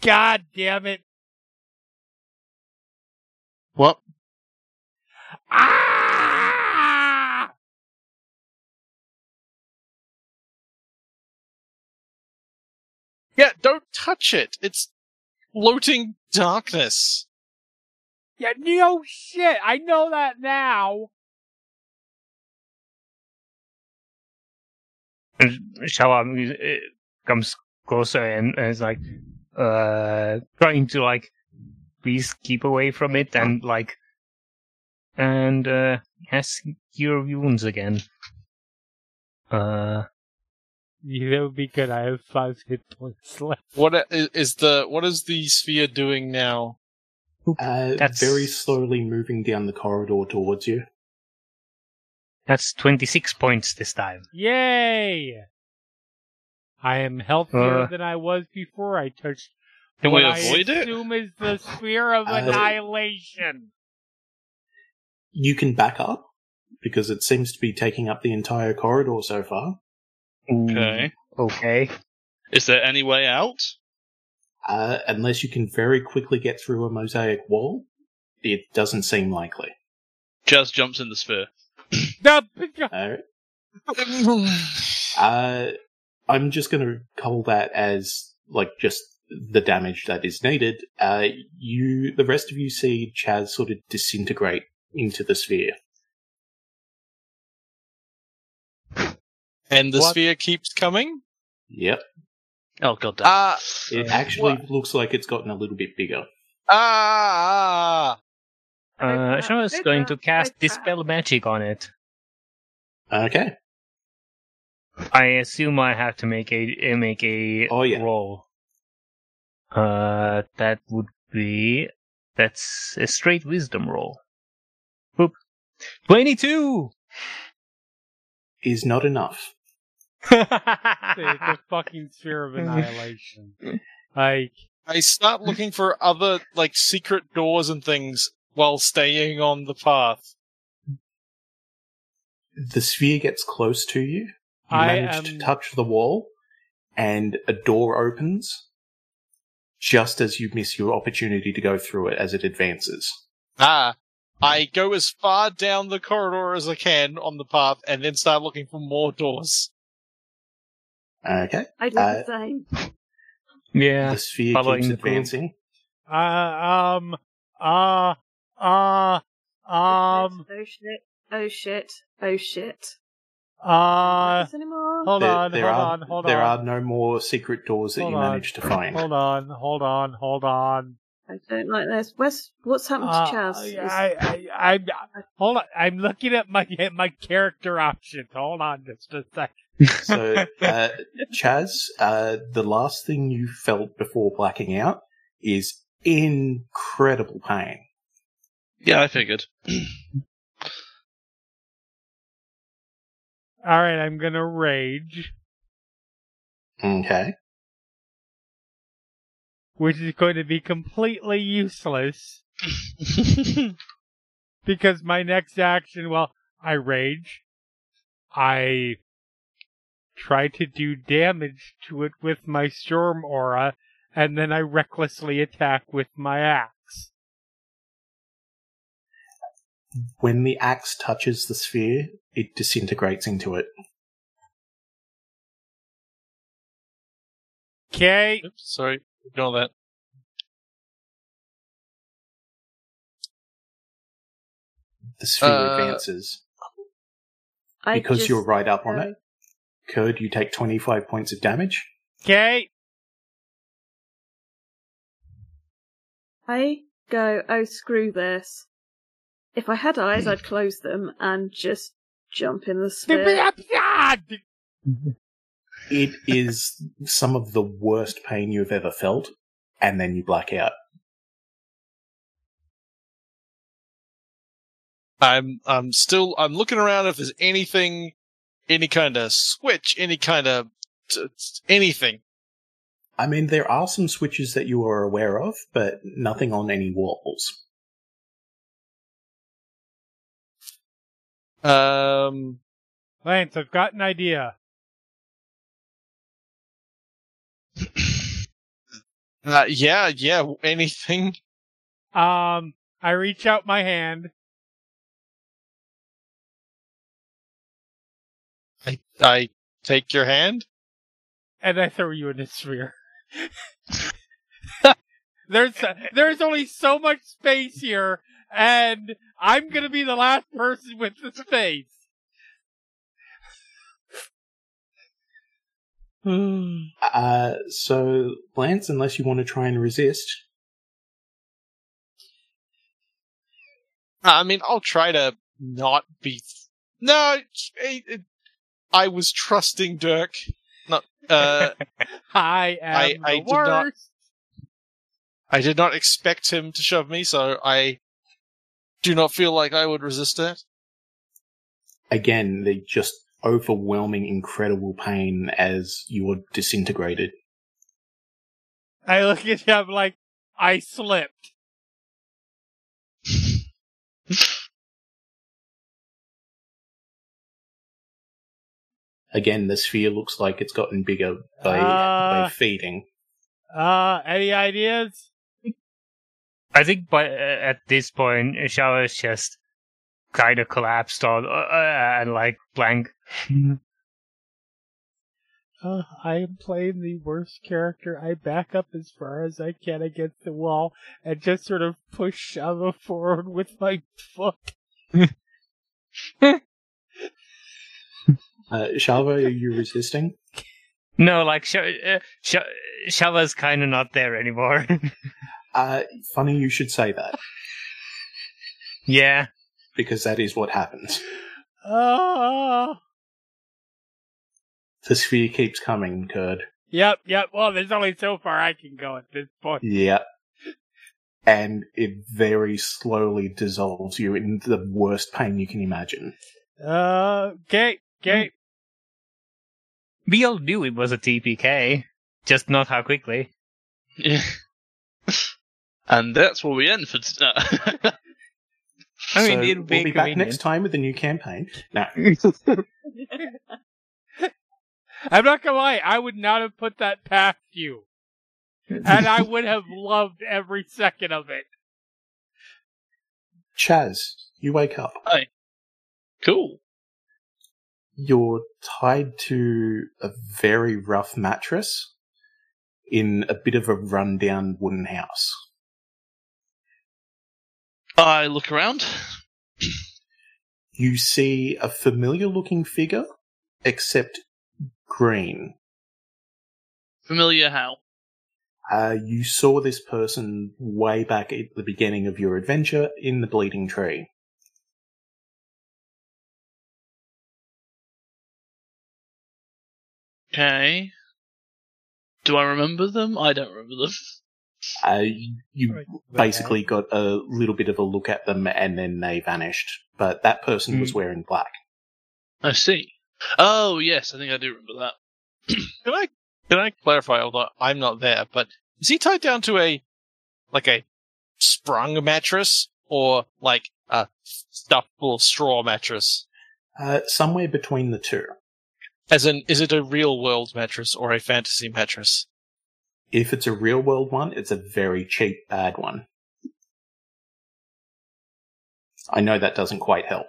God damn it.
What?
Ah!
Yeah, don't touch it. It's floating darkness.
Yeah, no shit. I know that now.
And Shava uh, comes closer and, and is like, uh, trying to like, please keep away from it and like, and uh, has cure wounds again. Uh,
Yeah, that would be good. I have five hit points [laughs] left.
What is the what is the sphere doing now?
Uh,
That's-
very slowly moving down the corridor towards you.
That's 26 points this time.
Yay! I am healthier
Uh,
than I was before I touched
Can
what
we
I
avoid it?
assume is the sphere of [laughs]
Uh,
annihilation.
You can back up because it seems to be taking up the entire corridor so far.
Okay.
Okay.
Is there any way out?
Uh, unless you can very quickly get through a mosaic wall, it doesn't seem likely.
Chaz jumps in the sphere. [clears throat]
The-
Alright. Uh, I'm just going to call that as like just the damage that is needed. Uh, you, the rest of you see Chaz sort of disintegrate into the sphere.
And the
What?
sphere keeps coming.
Yep.
Oh god damn.
Ah,
It actually looks like it's gotten a little bit bigger.
ah, ah.
Uh, Shava's
Hey,
going to cast Dispel Magic on it.
Okay.
I assume I have to make a uh, make a
Oh, yeah.
roll. Uh, that would be that's a straight wisdom roll. Whoop. Twenty-two.
Is not enough. [laughs]
it's a fucking sphere of annihilation. [laughs] Like,
I start looking for other like secret doors and things while staying on the path.
The sphere gets close to you. You
I
manage to touch the wall, and a door opens just as you miss your opportunity to go through it as it advances.
Ah, I go as far down the corridor as I can on the path, and then start looking for more doors.
Okay.
I do
Uh,
the same.
Yeah.
the sphere keeps advancing.
uh, um, uh, uh, um,
oh shit! Oh shit! Oh shit!
uh,
Not this anymore.
hold
there,
on,
there
hold
are,
on, hold
there
on.
are no more secret doors that
Hold
you managed to find.
Hold on, hold on, hold on.
I don't like this. Where's what's happened to
Uh,
Chaz? Is-
I, I, I, hold on. I'm looking at my [laughs] my character options. Hold on, just a sec.
So, [laughs] uh, Chaz, uh, the last thing you felt before blacking out is incredible pain.
Yeah, I figured. [clears throat]
All right, I'm gonna rage,
Okay.
which is going to be completely useless [laughs] because my next action, well, I rage. I try to do damage to it with my storm aura, and then I recklessly attack with my axe.
When the axe touches the sphere, it disintegrates into it.
Okay.
Oops, sorry, ignore that.
The sphere
Uh,
advances.
I
Because
just
you're right up on
go-
it, Kird, you take 25 points of damage.
Okay.
I go, oh screw this. If I had eyes, I'd close them and just jump in the sphere.
It is some of the worst pain you've ever felt, and then you black out.
I'm I'm still I'm looking around if there's anything, any kind of switch, any kind of t- t- anything.
I mean, there are some switches that you are aware of, but nothing on any walls.
Um,
Lance, I've got an idea. [coughs]
uh, yeah, yeah, anything.
Um, I reach out my hand.
I I take your hand.
and I throw you in a sphere. [laughs] there's there's only so much space here, and I'm gonna be the last person with the face. [sighs]
Uh, so, Lance, unless you want to try and resist,
I mean, I'll try to not be. No, it, it, I was trusting Dirk. Not. Uh, [laughs]
I am
I-
the
I did not-
worst.
I did not expect him to shove me, so I do you not feel like I would resist that.
again, the just overwhelming, incredible pain as you are disintegrated.
I look at him like I slipped.
Again, the sphere looks like it's gotten bigger by,
Ah.
by feeding.
Uh, any ideas?
I think by uh, at this point, Shava's just kind of collapsed on uh, uh, and like blank. [laughs]
Uh, I am playing the worst character. I back up as far as I can against the wall and just sort of push Shava forward with my foot. [laughs]
Uh, Shava, are you resisting?
No, like Sh- uh, Sh- Shava's kind of not there anymore. [laughs]
Uh, funny you should say that, [laughs]
yeah.
because that is what happens.
Oh,
The sphere keeps coming, Kird.
yep, yep. Well, there's only so far I can go at this point.
Yeah. And it very slowly dissolves you in the worst pain you can imagine.
Uh, okay, okay.
We all knew it was a TPK, just not how quickly. [laughs]
Yeah. and that's where we end for today.
I mean,
So
it'll be
we'll be back next time with a new campaign. No, [laughs]
I'm not gonna lie, I would not have put that past you. And I would have [laughs] loved every second of it.
Chaz, you wake up. Hi.
cool.
You're tied to a very rough mattress in a bit of a rundown wooden house.
I look around.
You see a familiar looking figure, except green.
Familiar how?
Uh, you saw this person way back at the beginning of your adventure in the Bleeding Tree.
Okay. Do I remember them? I don't remember them. [laughs]
Uh, you basically got a little bit of a look at them and then they vanished. But that person was wearing black.
I see. Oh yes, I think I do remember that. [clears throat]
Can I can I clarify? Although I'm not there, but is he tied down to a like a sprung mattress or like a stuffable straw mattress?
Uh, somewhere between the two.
As in, is it a real world mattress or a fantasy mattress?
If it's a real world one, it's a very cheap, bad one. I know that doesn't quite help.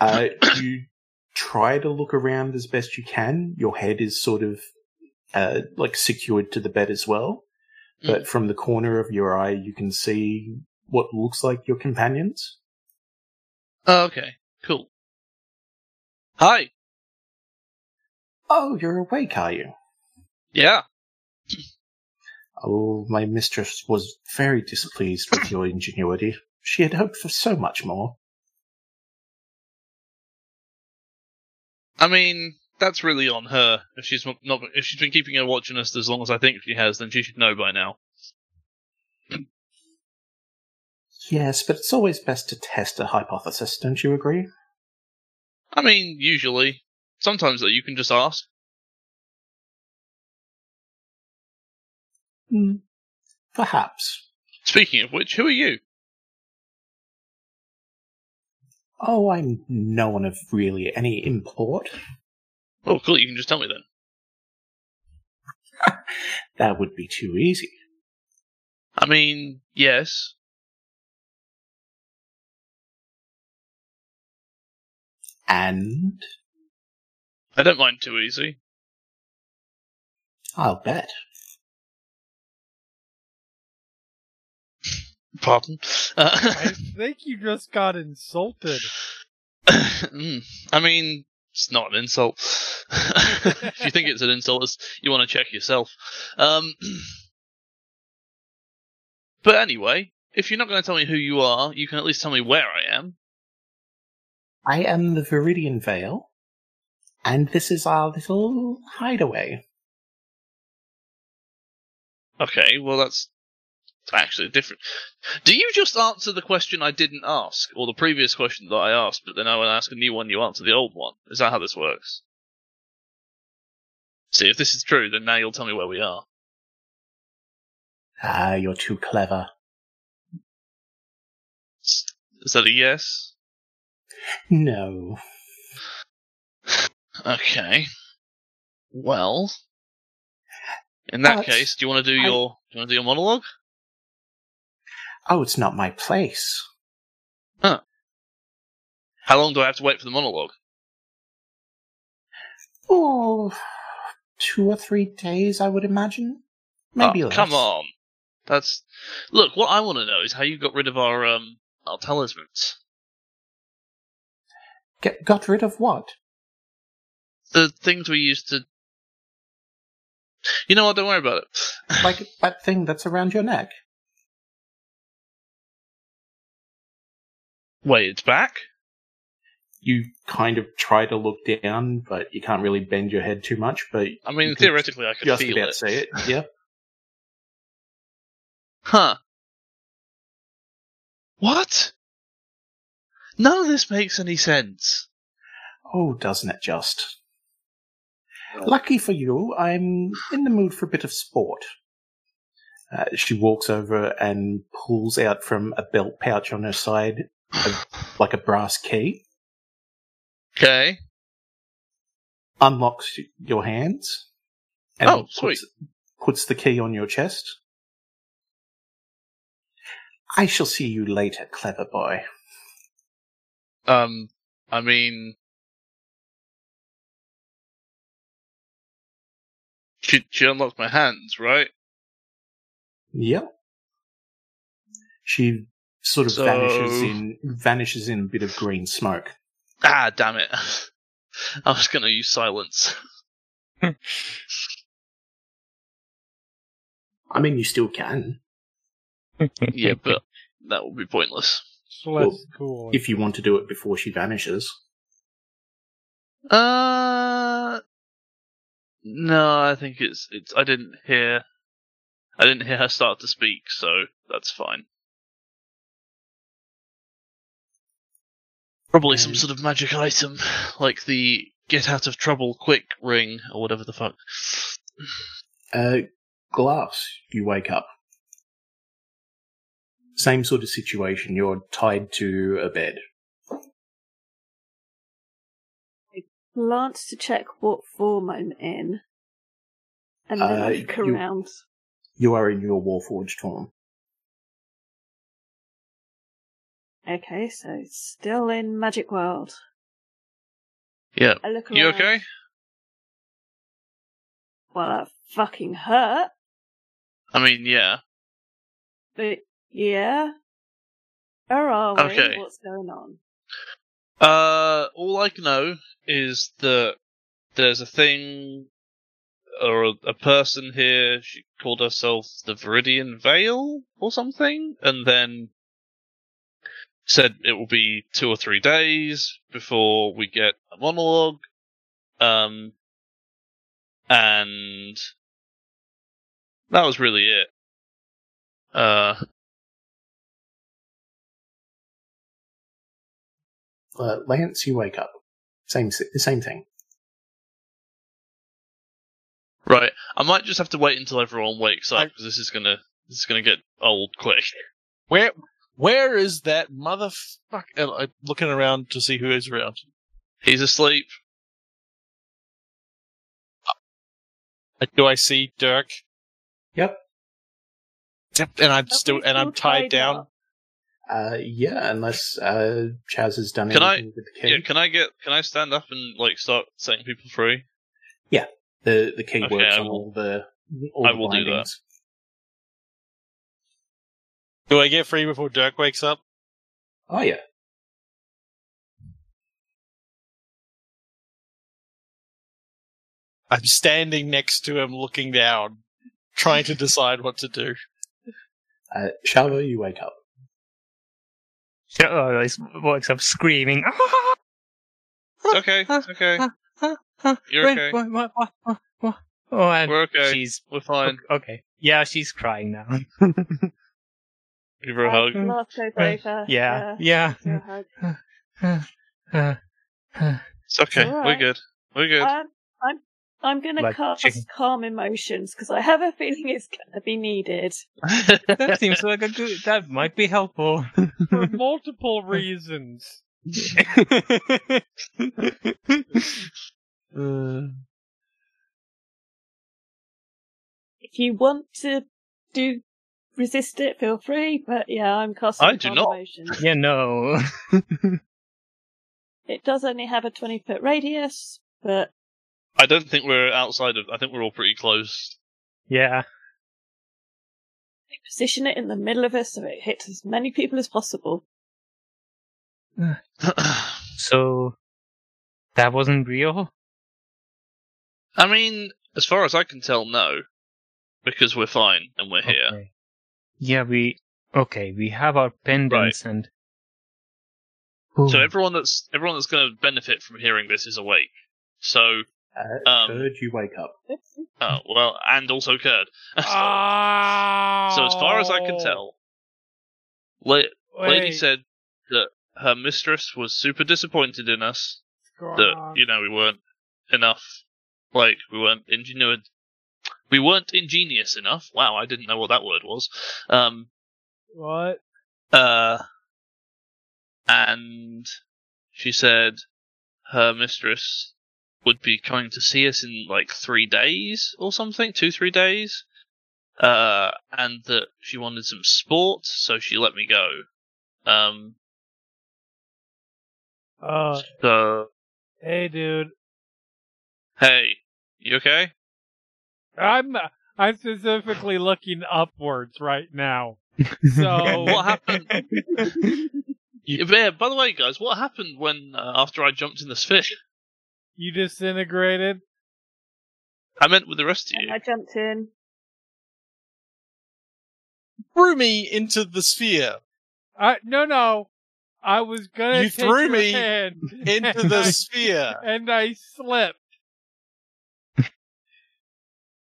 uh, you try to look around as best you can. Your head is sort of uh, like secured to the bed as well, but from the corner of your eye, you can see what looks like your companions.
Oh, okay, cool. Hi.
Oh, you're awake, are you?
Yeah.
Oh, my mistress was very displeased with your ingenuity. She had hoped for so much more.
I mean, that's really on her. If she's not, if she's been keeping her watching us as long as I think she has, then she should know by now.
Yes, but it's always best to test a hypothesis, don't you agree?
I mean, usually. Sometimes though, you can just ask.
Hmm. Perhaps.
Speaking of which, who are you?
Oh, I'm no one of really any import.
Oh, cool. You can just tell me then. [laughs]
That would be too easy.
I mean, yes.
And
I don't mind too easy.
I'll bet.
Pardon. Uh,
I think you just got insulted. [laughs]
mm, I mean, it's not an insult. [laughs] if you think it's an insult, you want to check yourself. Um, [clears throat] but anyway, if you're not going to tell me who you are, you can at least tell me where I am.
I am the Viridian Vale, and this is our little hideaway.
Okay, well that's actually different. Do you just answer the question I didn't ask, or the previous question that I asked, but then I will ask a new one, you answer the old one? Is that how this works? See, if this is true, then now you'll tell me where we are.
Ah, you're too clever.
Is that a yes?
No.
Okay. Well, in that case, do you want to do
I-
your do you want to do your monologue?
Oh, it's not my place. Huh.
How long do I have to wait for the monologue?
Oh, two or three days, I would imagine. Maybe
Oh,
less.
come on. That's look. What I want to know is how you got rid of our um our talismans.
Get, got rid of what?
The things we used to. You know what? Don't worry about it.
Like [laughs] that thing that's around your neck?
Wait, it's back.
You kind of try to look down, but you can't really bend your head too much, but
I mean, theoretically, I could
just
feel
about
it.
see it. [laughs] Yep.
Huh. What? None of this makes any sense.
Oh, doesn't it just? Lucky for you, I'm in the mood for a bit of sport. Uh, she walks over and pulls out from a belt pouch on her side, a, like a brass key,
Okay.
unlocks your hands, and
Oh, sweet.
puts, puts the key on your chest. I shall see you later, clever boy.
Um, I mean, she she unlocked my hands, right?
Yep. She sort of
So-
vanishes in vanishes in a bit of green smoke.
Ah, damn it! [laughs] I was gonna use silence.
I mean, you still can [laughs]
yeah, but that would be pointless.
Well,
cool.
if you want to do it before she vanishes.
Uh, no, I think it's it's. I didn't hear. I didn't hear her start to speak, so that's fine. Probably some sort of magic item, like the get out of trouble quick ring or whatever the fuck.
Uh, glass, you wake up. Same sort of situation. You're tied to a bed.
I glance to check what form I'm in. And then
Uh,
I look
you-
around.
You are in your Warforged form.
Okay, so still in Magic World.
Yeah.
I look around.
You okay?
Well, that fucking hurt.
I mean, yeah.
But yeah. Where are we?
Okay.
What's going on?
Uh, all I know is that there's a thing or a, a person here. She called herself the Viridian Veil or something, and then said it will be two or three days before we get a monologue. Um, and that was really it. Uh,
Uh, Lance, you wake up. Same, s- same thing.
right. I might just have to wait until everyone wakes up because this is gonna this is gonna get old quick.
Where where is that motherfucker? uh, I'm looking around to see who is around.
He's asleep.
Uh, Do I see Dirk?
Yep.
Yep. And I'm
Are
still and I'm tied
tied
down.
up?
Uh, yeah, unless uh, Chaz has done
Can I-
anything with the key.
Yeah, can I get can I stand up and like start setting people free?
Yeah, the the key
Okay,
works
I
on all the all
I
the
will do that.
Bindings.
Do I get free before Dirk wakes up?
Oh yeah.
I'm standing next to him, looking down, trying to decide what to do.
Uh, Shava, you wake up.
Oh, I wakes up screaming. [laughs]
Okay. Okay. You're okay.
Oh, and
We're okay.
she's
We're fine.
okay. Yeah, she's crying now. [laughs]
Give her a hug.
Laugh goes
Right.
over.
yeah,
Yeah.
yeah.
give her a hug.
It's okay.
All
We're good. We're good.
Um, I'm I'm gonna
Like
cast
chicken.
calm emotions because I have a feeling it's gonna be needed. [laughs]
that seems like a good. That might be helpful.
For multiple reasons. [laughs]
If you want to do resist it, feel free. But yeah, I'm casting
I do not.
yeah, no. [laughs]
It does only have a twenty foot radius, but
I don't think we're outside of. I think we're all pretty close.
yeah.
I position it in the middle of us so it hits as many people as possible. [sighs]
So that wasn't real.
I mean, as far as I can tell, no, because we're fine and we're here.
Okay. Yeah, we. Okay, we have our pendants and.
So everyone that's everyone that's going to benefit from hearing this is awake. So,
Uh,
Um,
Kird, you wake up.
oh well, and also Kird. [laughs]
Oh.
So as far as I can tell, La- Lady said that her mistress was super disappointed in us.
what's going
That you know we weren't enough, like we weren't ingenu- we weren't ingenious enough. Wow, I didn't know what that word was. Um,
What?
uh, and she said her mistress would be coming to see us in like three days or something, two three days. Uh, and that she wanted some sport, so she let me go. Um,
Uh,
so
hey, dude.
hey, you okay?
I'm I'm specifically looking upwards right now. [laughs] So
What happened? yeah, by the way, guys, what happened when uh, after I jumped in the sphere?
You disintegrated.
I meant with the rest of you.
I jumped in.
Threw me into the sphere.
I no no. I was gonna
You
take
threw
your
me
hand,
Into the [laughs]
I-
sphere.
and I slipped.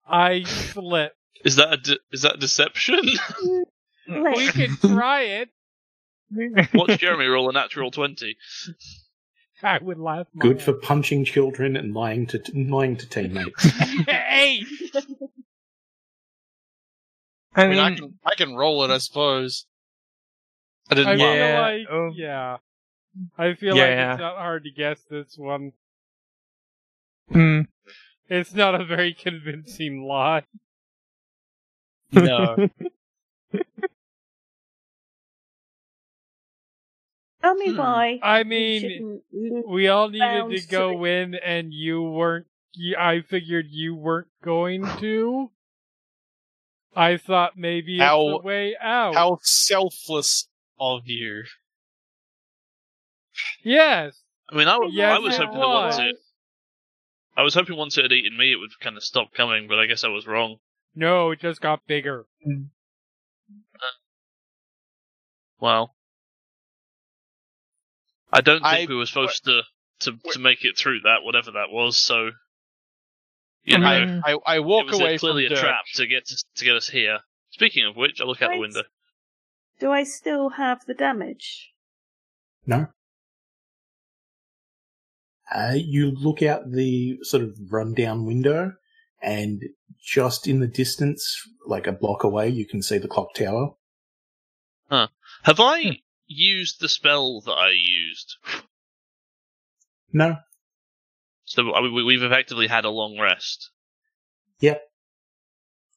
I slipped.
Is that a de- is that deception? [laughs]
We can try it.
Watch Jeremy roll a natural twenty.
I would laugh. my
Good for punching children and lying to lying to teammates. [laughs]
hey,
I
I mean, I can I can roll it, I suppose. I
I
didn't.
feel
Yeah,
like
um,
yeah. I feel
yeah,
like
yeah.
it's not hard to guess this one.
mm,
It's not a very convincing lie.
No. [laughs]
Tell me
Hmm.
why.
I mean, we all needed to
bounce to
go
the-
in, and you weren't. I figured you weren't going [sighs] to. I thought maybe it's
How-
the way out.
How selfless of you.
yes.
I mean, I, was-
Yes,
I was
it
hoping that once
was.
it, I was hoping once it had eaten me, it would kind of stop coming. But I guess I was wrong.
No, it just got bigger. Hmm.
Well, I don't think
I-
we were supposed to, to to make it through that, whatever that was. So, you
I
know,
mean,
I, I
it
walk
was
away
a, clearly
from
a
Dirk.
trap to get to, to get us here. Speaking of which, I look out the window.
Do I still have the damage?
No. Uh, you look out the sort of rundown window, and just in the distance, like a block away, you can see the clock tower.
Have I used the spell that I used?
No.
So I mean, we- we've effectively had a long rest.
Yep.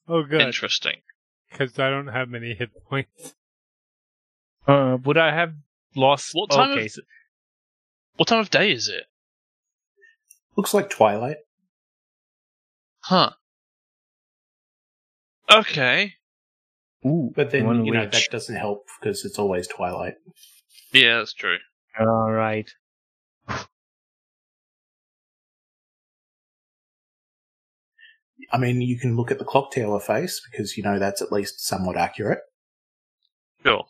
Oh, good.
Interesting.
Because I don't have many hit points.
uh, would I have lost?
What time
okay,
of- What time of day is it?
Looks like twilight.
Huh. Okay.
ooh,
But then,
one
you know, that doesn't help because it's always twilight.
Yeah, that's true.
All right.
I mean, you can look at the clock tower face because, you know, that's at least somewhat accurate.
Sure.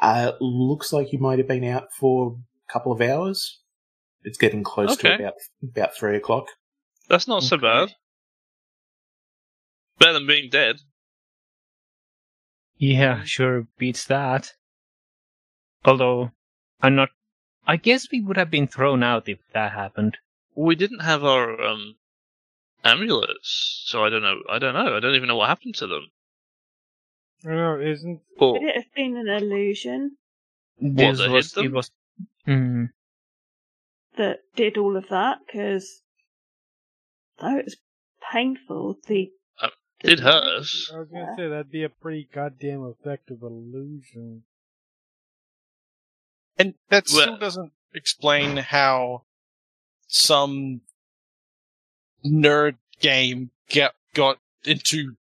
Uh, looks like you might have been out for a couple of hours. It's getting close to about about three o'clock.
That's not so bad. Better than being dead.
Yeah, sure beats that. Although, I'm not. I guess we would have been thrown out if that happened.
We didn't have our um amulets, so I don't know. I don't know. I don't even know what happened to them.
I don't know, isn't.
Or
Could it have been an illusion
This
they hit
was.
them?
It was. Mm,
that did all of that? Because though it was painful, the
Uh, did hurt us.
I was gonna say that'd be a pretty goddamn effective illusion.
And that still
Well-
doesn't explain how some nerd game get got into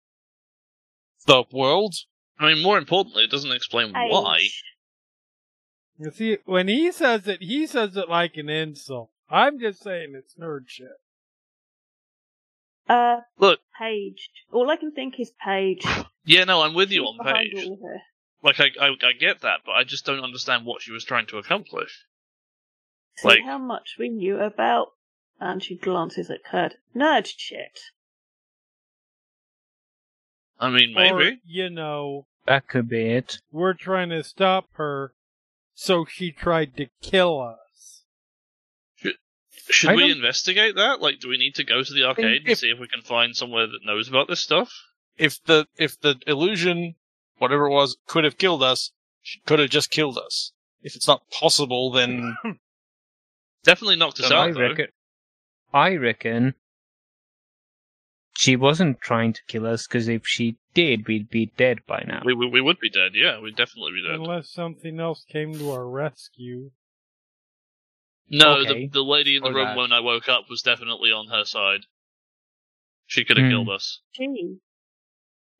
the world.
I mean, more importantly, it doesn't explain why.
Age.
You see, when he says it, he says it like an insult. I'm just saying it's nerd shit.
Uh,
Look,
Paige. All I can think is Paige. [laughs]
yeah, no, I'm with you
She's
on
behind
Paige.
all of her.
Like, I, I, I get that, but I just don't understand what she was trying to accomplish.
See
Like-
how much we knew about. And she glances at Kird. Nerd shit.
I mean,
Or,
maybe.
you know,
that could be it.
we're trying to stop her, so she tried to kill us.
Should
I
we
don't-
investigate that? Like, do we need to go to the arcade and see if we can find somewhere that knows about this stuff?
If the if the illusion, whatever it was, could have killed us, she could have just killed us. If it's not possible, then [laughs]
Definitely knocked us
Don't
I
out, though.
reckon. I reckon. She wasn't trying to kill us because if she did, we'd be dead by now.
We, we we would be dead. Yeah, we'd definitely be dead.
Unless something else came to our rescue.
No,
Okay.
the the lady in the
Or
room
that.
when I woke up was definitely on her side. She could have
Hmm.
killed us.
Gee.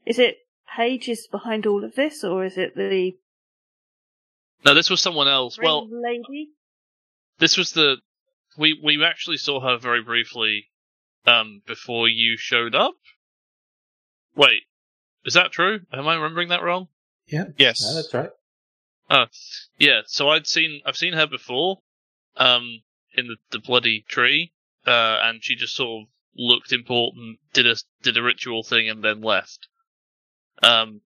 Is it Paige's behind all of this, or is it the
No, this was someone else. Well,
lady?
this was the we we actually saw her very briefly um before you showed up. Wait, is that true? Am I remembering that wrong? Yeah.
Yes,
No, that's right.
Oh, yeah, so I'd seen I've seen her before, um, in the, the bloody tree, uh, and she just sort of looked important, did a did a ritual thing, and then left. Um,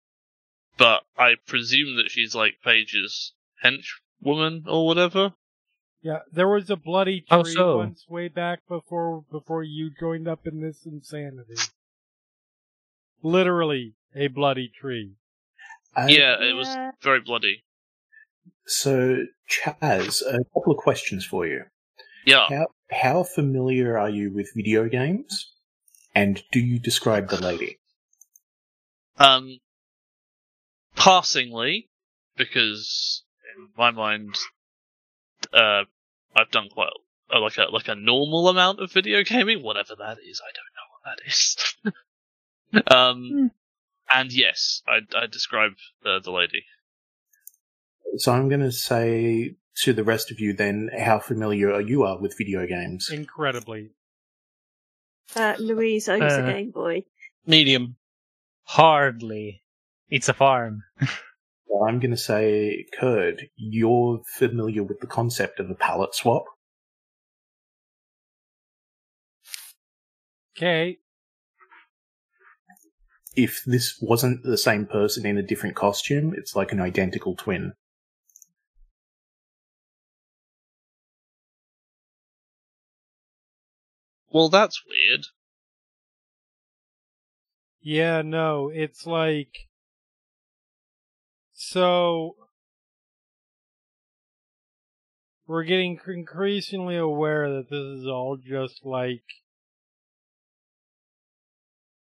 but I presume that she's like Paige's henchwoman or whatever.
Yeah, there was a bloody tree
How so?
once way back before before you joined up in this insanity. Literally a bloody tree.
Uh,
yeah, it was very bloody.
So, Chaz, a couple of questions for you.
Yeah.
How how familiar are you with video games? And do you describe the lady?
Um, passingly, because in my mind, uh, I've done quite uh, like a like a normal amount of video gaming, whatever that is. I don't know what that is. [laughs] um, and yes, I I describe the the lady.
So I'm going to say to the rest of you then how familiar you are with video games.
Incredibly.
Uh, Louise owns
Uh,
a Game Boy.
Medium.
Hardly. It's a farm. [laughs]
Well, I'm going to say, Kird, you're familiar with the concept of a palette swap.
Okay.
If this wasn't the same person in a different costume, it's like an identical twin.
Well, that's weird.
Yeah, no, it's like so we're getting increasingly aware that this is all just like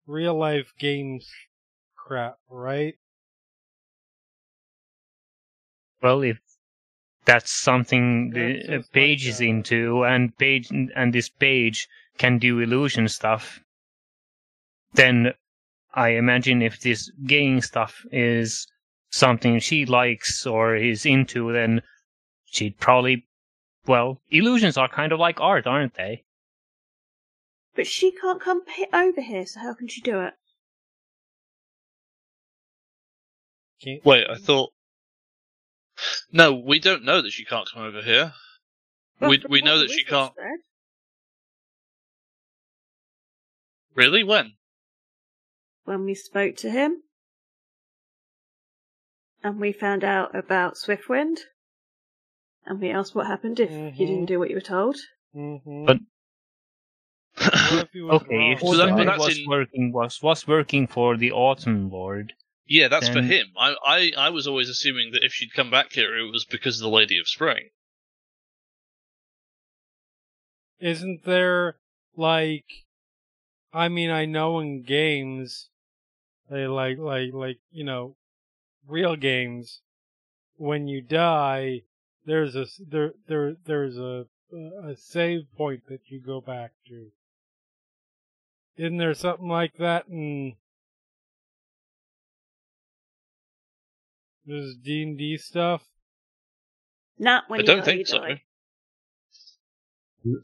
real life games crap, right?
Well, if that's something
That's
the uh,
Paige
is into, and Paige and this Paige can do illusion stuff, then I imagine if this game stuff is something she likes or is into, then she'd probably. Well, illusions are kind of like art, aren't they?
But she can't come he- over here, so how can she do it?
Wait, I thought. No, we don't know that she can't come over here. We
Well,
we know that she can't.
said.
Really? When?
When we spoke to him, and we found out about Swiftwind, and we asked what happened if you
Mhm.
didn't do what you were told.
Mhm.
But-
What if he [coughs] was
Okay, if
wrong?
So that- that's
was
in-
working was was working for the Autumn Lord,
yeah, that's for him. I, I I was always assuming that if she'd come back here, it was because of the Lady of Spring.
Isn't there like I mean I know in games they like like like you know real games when you die there's a there there there's a a save point that you go back to. Isn't there something like that in this D and D stuff?
Not when
I
you
don't
die,
think
you
so.
die.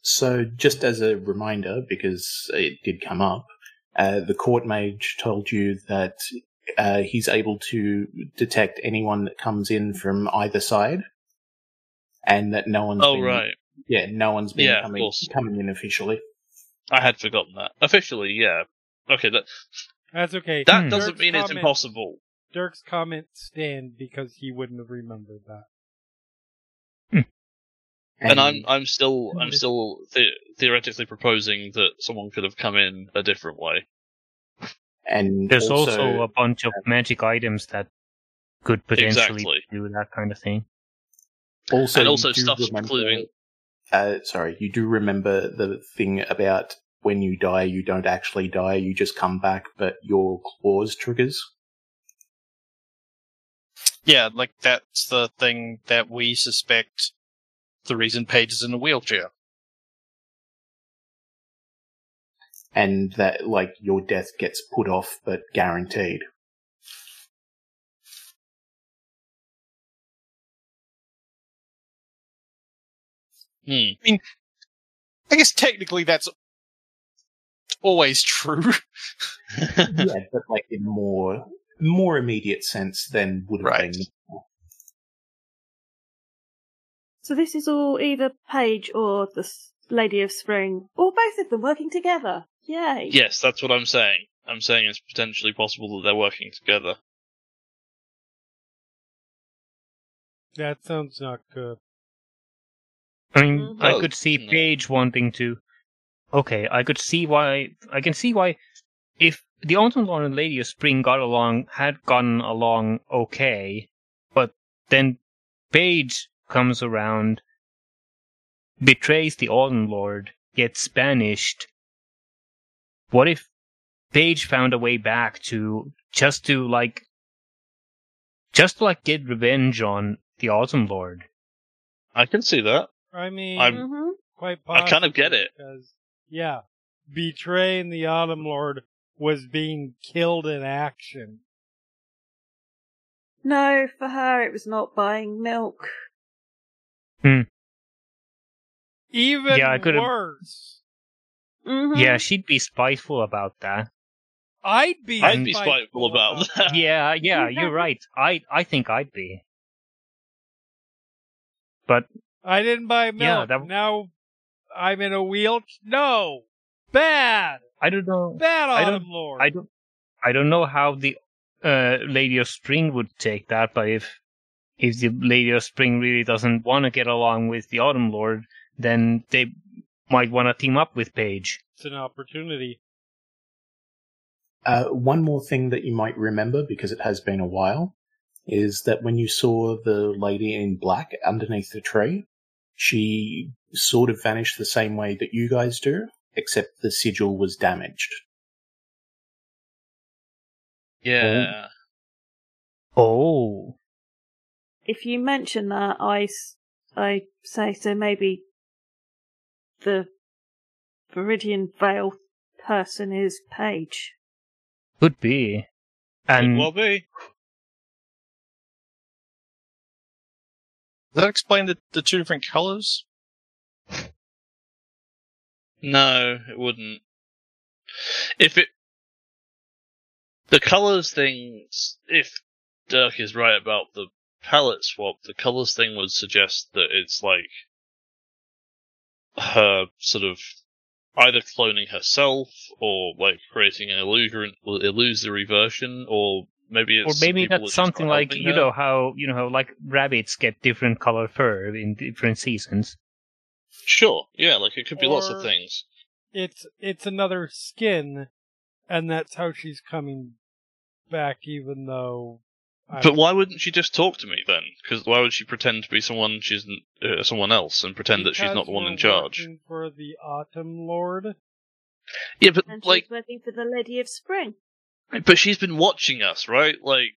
So, just as a reminder, because it did come up, uh, the court mage told you that uh, he's able to detect anyone that comes in from either side, and that no one's
Oh
been,
right,
yeah, no one's been
Yeah,
coming coming in officially.
I had forgotten that. Officially, yeah. Okay, that
That's okay.
that
Hmm.
doesn't
Dirk's
mean it's impossible.
Dirk's comment stand because he wouldn't have remembered that.
And I'm I'm still I'm still the- theoretically proposing that someone could have come in a different way.
And
There's also,
also
a bunch of magic items that could potentially
Exactly.
do that kind of thing.
Also,
and
you
also stuff including
Uh, sorry, you do remember the thing about when you die, you don't actually die, you just come back, but your clause triggers.
Yeah, like that's the thing that we suspect the reason Paige is in a wheelchair.
And that, like, your death gets put off, but guaranteed.
hmm.
I guess technically that's always true. [laughs] [laughs]
yeah, but like in more more immediate sense than would have
Right.
been.
So this is all either Paige or the Lady of Spring, or both of them working together. Yay!
Yes, that's what I'm saying. I'm saying it's potentially possible that they're working together.
That sounds not good.
I mean,
Mhm.
I could see
no.
Paige wanting to. Okay, I could see why. I can see why. If the Autumn Lord and Lady of Spring got along, had gotten along okay, but then Paige comes around, betrays the Autumn Lord, gets banished. What if Paige found a way back to just to like, just to like get revenge on the Autumn Lord?
I can see that.
I mean,
I'm-
hmm
quite
I kind of get it.
Because, yeah, betraying the Autumn Lord was being killed in action.
No, for her it was not buying milk.
Even
Yeah, I could've-
worse.
Hmm
Yeah, she'd be spiteful about that.
I'd be.
I'd be spiteful about that.
Yeah, [laughs] yeah, you're right. I I think I'd be. But
I didn't buy milk.
Yeah, that-
Now I'm in a wheel. No, bad,
I don't know.
bad
I don't-
Autumn Lord.
I don't. I don't know how the uh, Lady of Spring would take that. But if if the Lady of Spring really doesn't want to get along with the Autumn Lord, then they might want to team up with Paige.
It's an opportunity.
Uh, one more thing that you might remember, because it has been a while, is that when you saw the lady in black underneath the tree, she sort of vanished the same way that you guys do, except the sigil was damaged.
Yeah.
Oh,
If you mention that, I, I say so maybe the Viridian Veil person is Paige.
could be.
Could
And
well be.
Does that explain the, the two different colors? [laughs]
No, it wouldn't. If it. The colours things. If Dirk is right about the palette swap, the colours thing would suggest that it's like. Her sort of. either cloning herself or like creating an illusion, illusory version, or maybe
or
it's.
maybe
people
that's something like you
her.
know how you know how like rabbits get different color fur in different seasons.
Sure, yeah, like it could be lots of things.
It's it's another skin, and that's how she's coming back. Even though, I-
But why wouldn't she just talk to me then? Because why would she pretend to be someone she's uh, someone else and pretend that she's not the one in charge?
working For the Autumn Lord.
Yeah, but
And
like,
she's working for the Lady of Spring.
but she's been watching us, right? Like,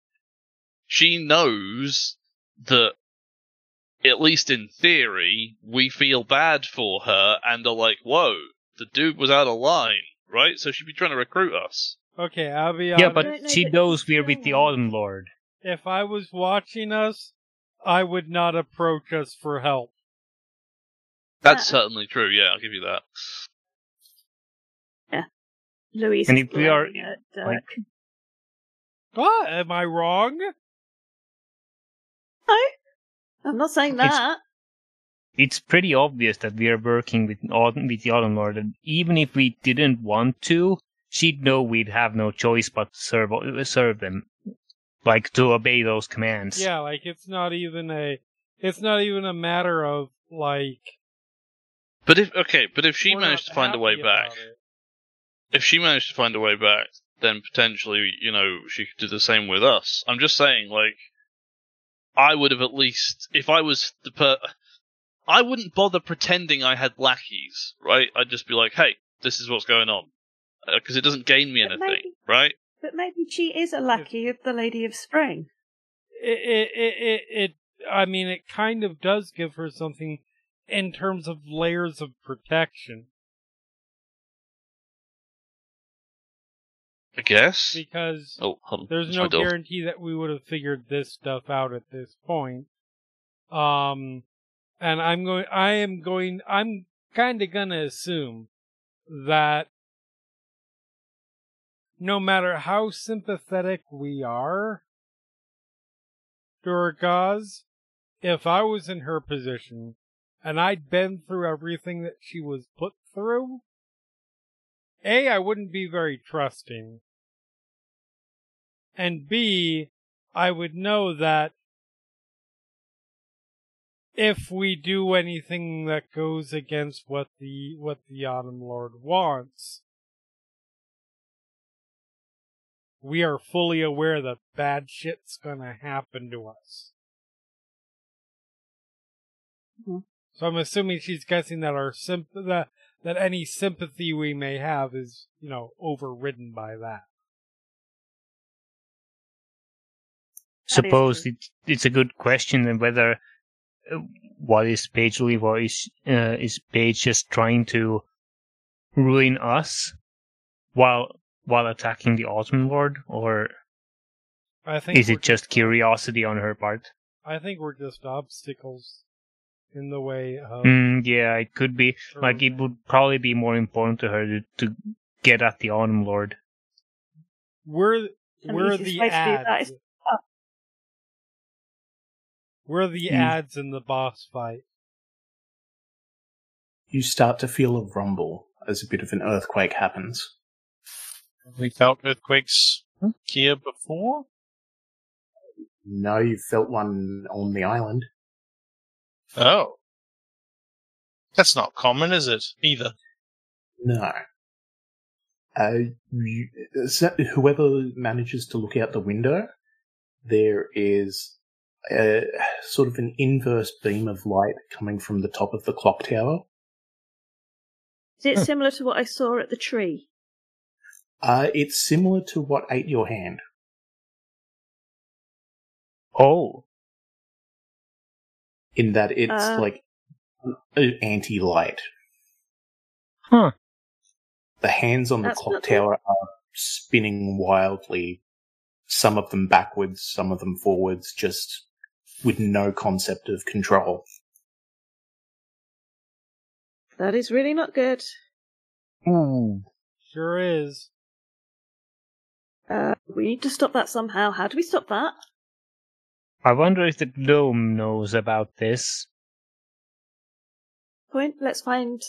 she knows that, at least in theory, we feel bad for her and are like, "Whoa, the dude was out of line," right? So she'd be trying to recruit us.
Okay, I'll be
Yeah,
honest.
don't
but
know
she
that
knows we're with the Autumn Lord.
If I was watching us, I would not approach us for help.
That's certainly true. Yeah, I'll give you that.
Yeah, Louise
And
is
if we are,
glaring at Dirk.
like-
What? Am I wrong?
No, I'm not saying that.
It's pretty obvious that we are working with with the Autumn Lord, and even if we didn't want to, she'd know we'd have no choice but to serve serve them, like to obey those commands.
Yeah, like it's not even a. It's not even a matter of like.
But if okay, but if she managed to find a way back,
it.
if she managed to find a way back, then potentially, you know, she could do the same with us. I'm just saying, like, I would have at least, if I was the per, I wouldn't bother pretending I had lackeys, right? I'd just be like, hey, this is what's going on. Uh, because it doesn't gain me
But
anything,
maybe-
right?
But maybe she is a lackey of the Lady of Spring.
It, it, it, it, it. I mean, it kind of does give her something in terms of layers of protection
I guess.
because
Oh, hold
there's no guarantee that we would have figured this stuff out at this point. Um, and I'm going, I am going, I'm kind of gonna assume that no matter how sympathetic we are cause, if I was in her position and I'd been through everything that she was put through, A, I wouldn't be very trusting. And B, I would know that if we do anything that goes against what the what the Autumn Lord wants, we are fully aware that bad shit's gonna happen to us.
Mhm.
So I'm assuming she's guessing that our symp- that that any sympathy we may have is, you know, overridden by that.
That is
Suppose it, it's a good question then whether uh, what is Paige Leroy is uh, is Paige just trying to ruin us while while attacking the Autumn Lord, or
I think
is it just curiosity on her part?
I think we're just obstacles in the way of
Mm, yeah, it could be. Like it would probably be more important to her to, to get at the Autumn Lord.
We're we're
the easiest
the
way to do that
ads. We're the
Hmm.
ads in the boss fight.
You start to feel a rumble as a bit of an earthquake happens.
Have we felt earthquakes here before?
No, you felt one on the island.
Oh. That's not common, is it? Either.
No. Uh, you, whoever manages to look out the window, there is a, sort of an inverse beam of light coming from the top of the clock tower.
Is it similar to what I saw at the tree?
Uh, it's similar to what ate your hand.
Oh,
in that it's
Uh.
like anti light.
huh.
The hands on the
That's
clock
not-
tower are spinning wildly, some of them backwards, some of them forwards, just with no concept of control.
That is really not good.
Ooh.
Sure is.
Uh, we need to stop that somehow. How do we stop that?
I wonder if the gnome knows about this.
Point. Let's find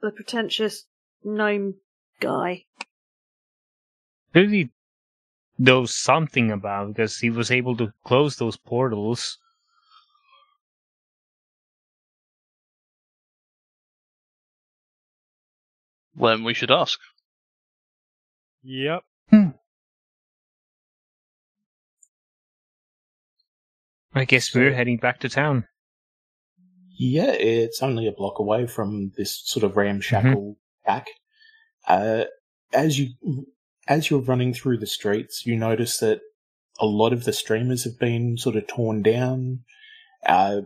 the pretentious gnome guy.
Clearly knows something about because he was able to close those portals.
Then we should ask.
Yep.
I guess we're heading back to town.
Yeah, it's only a block away from this sort of ramshackle shack. Uh, as you as you're running through the streets, you notice that a lot of the streamers have been sort of torn down. A uh,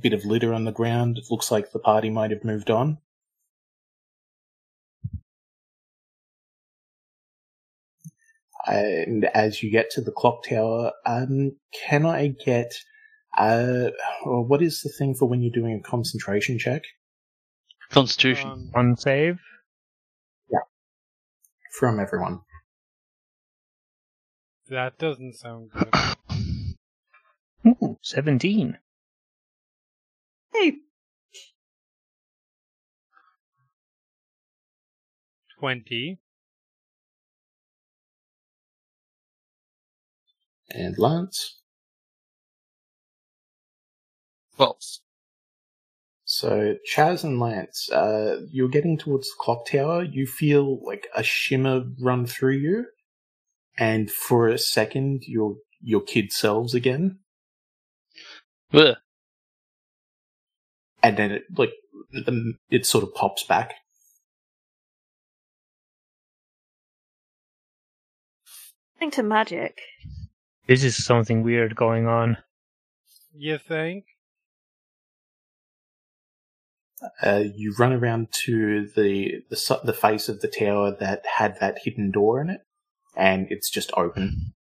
bit of litter on the ground. It looks like the party might have moved on. And as you get to the clock tower, um, can I get uh, well, what is the thing for when you're doing a concentration check
Constitution.
Um,
One save. Yeah.
from everyone?
that doesn't sound good. [coughs]
Ooh, 17.
Hey,
Twenty.
And Lance.
Well,
So Chaz and Lance, uh, you're getting towards the clock tower. You feel like a shimmer run through you, and for a second, you're your kid selves again,
Ugh.
and then it like it sort of pops back.
think to magic.
This is something weird going on.
You think?
Uh, you run around to the, the the face of the tower that had that hidden door in it, and it's just open.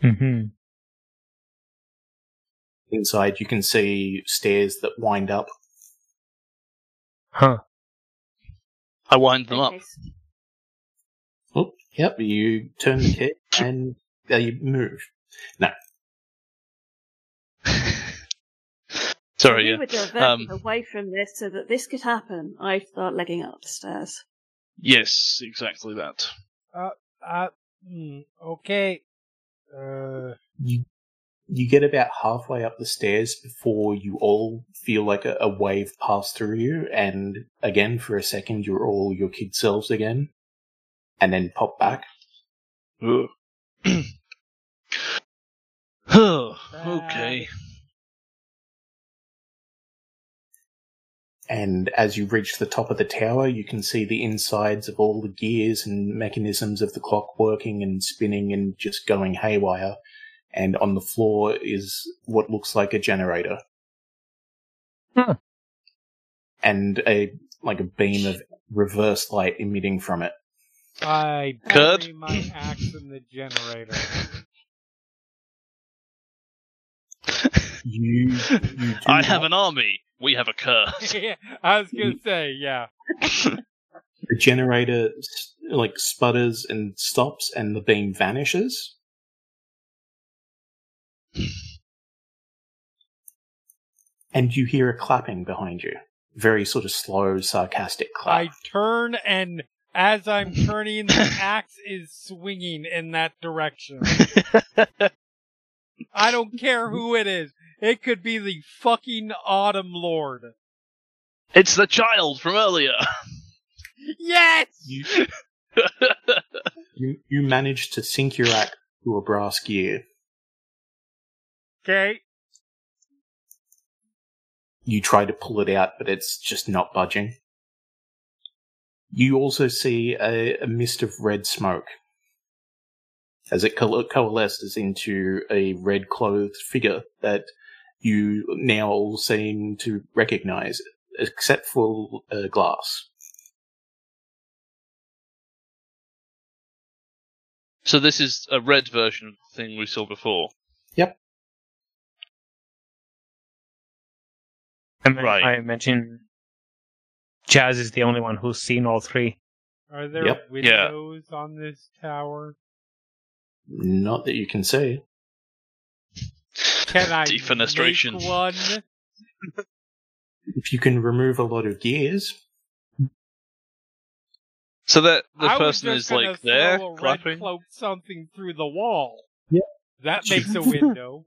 hmm
Inside, you can see stairs that wind up.
Huh.
I wind them up.
Okay.
Oh, yep. You turn the key [laughs] and uh, you move. No. [laughs]
Sorry,
we
yeah.
were diverted
Um,
away from this so that this could happen. I start legging up the stairs.
Yes, exactly that.
Uh, hmm, okay. Uh,
You you get about halfway up the stairs before you all feel like a, a wave pass through you, and again, for a second, you're all your kid selves again, and then pop back.
Ugh. Oh, okay.
And as you reach the top of the tower, you can see the insides of all the gears and mechanisms of the clock working and spinning and just going haywire. And on the floor is what looks like a generator.
Hmm.
And a like a beam of reverse light emitting from it.
I
Kird?
bury my axe in the generator. [laughs]
You, you do
I have an army. We have a curse. [laughs]
Yeah, I was gonna say, yeah.
the generator like sputters and stops and the beam vanishes. and you hear a clapping behind you. Very sort of slow, sarcastic clap.
I turn and as I'm [laughs] turning, the axe is swinging in that direction. [laughs] I don't care who it is. It could be the fucking Autumn Lord.
it's the child from earlier.
Yes!
You, [laughs] you, you manage to sink your axe to a brass gear.
Okay.
You try to pull it out, but it's just not budging. You also see a, a mist of red smoke as it coal- coalesces into a red clothed figure that you now all seem to recognize, except for uh, Glass.
so this is a red version of the thing we saw before.
I, mean,
Right.
I imagine Chaz is the only one who's seen all three.
Are there
Yep.
Yeah.
windows on this tower?
Not that you can see.
Can I
Defenestration.
make one?
If you can remove a lot of gears,
So that the
I
person is
gonna
like there
throw a red
clapping.
cloak something through the wall.
Yeah.
That [laughs] makes a window.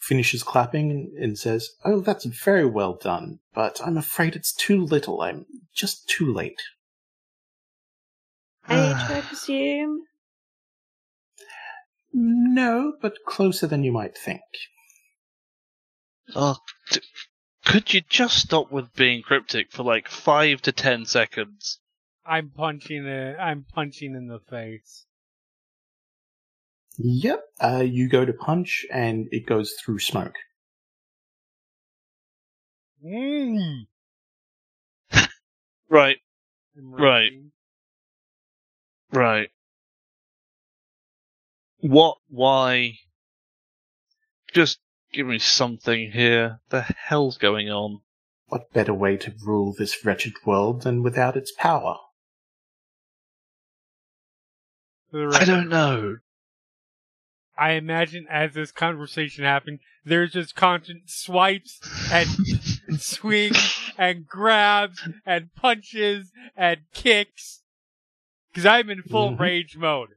Finishes clapping and says, Oh, that's very well done, but I'm afraid it's too little. I'm just too late.
Age, I presume.
No, but closer than you might think.
Oh, d- could you just stop with being cryptic for like five to ten seconds?
I'm punching it. I'm punching in the face.
Yep. Uh, you go to punch and it goes through smoke.
Mm. [laughs]
Right, Right. right. What? Why? Just give me something here. The hell's going on?
What better way to rule this wretched world than without its power?
I don't know.
I imagine as this conversation happened, there's just constant swipes and [laughs] swings and grabs and punches and kicks. Cause I'm in full
Mhm.
rage mode.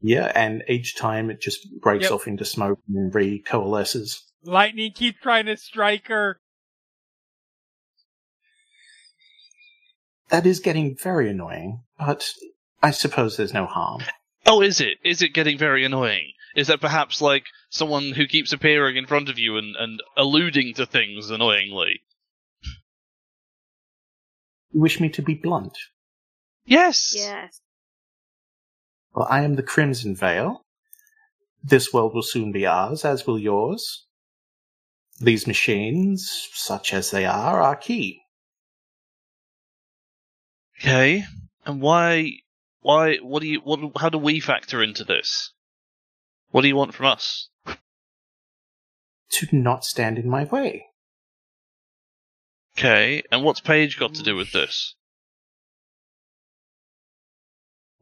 Yeah, and each time it just breaks
Yep.
off into smoke and recoalesces.
Lightning keeps trying to strike her.
That is getting very annoying, but I suppose there's no harm.
Oh, is it? Is it getting very annoying? Is that perhaps like someone who keeps appearing in front of you and, and alluding to things annoyingly?
You wish me to be blunt?
Yes.
Yes.
Well, I am the Crimson Veil. This world will soon be ours, as will yours. These machines, such as they are, are key.
Okay. And why? Why? What do you? What? How do we factor into this? What do you want from us?
To not stand in my way.
Okay. And what's Paige got to do with this?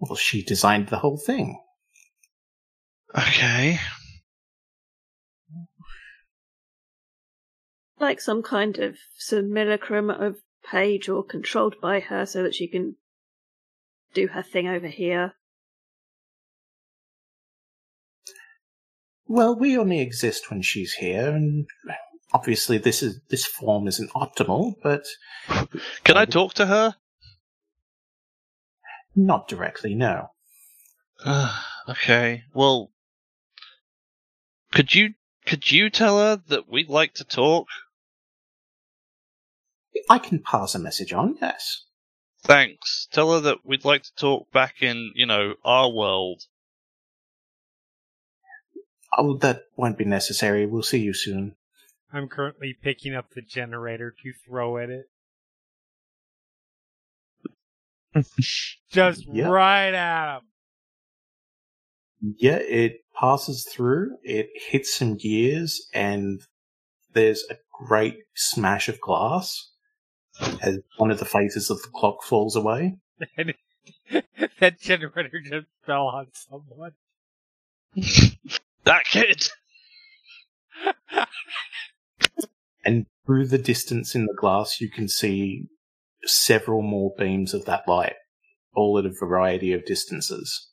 Well, she designed the whole thing.
Okay.
Like some kind of simulacrum of Paige or controlled by her so that she can do her thing over here.
Well, we only exist when she's here, and obviously this is this form isn't optimal, but
Can I talk to her?
not directly. No.
Ah, okay. Well, could you could you tell her that we'd like to talk?
I can pass a message on. Yes.
Thanks. Tell her that we'd like to talk back in, you know, our world.
Oh, that won't be necessary. We'll see you soon.
I'm currently picking up the generator to throw at it. [laughs] Just
Yep.
right at him.
Yeah, it passes through. It hits some gears, and there's a great smash of glass as one of the faces of the clock falls away. [laughs]
That generator just fell on someone. [laughs]
That kid. [laughs]
And through the distance in the glass, you can see several more beams of that light, all at a variety of distances.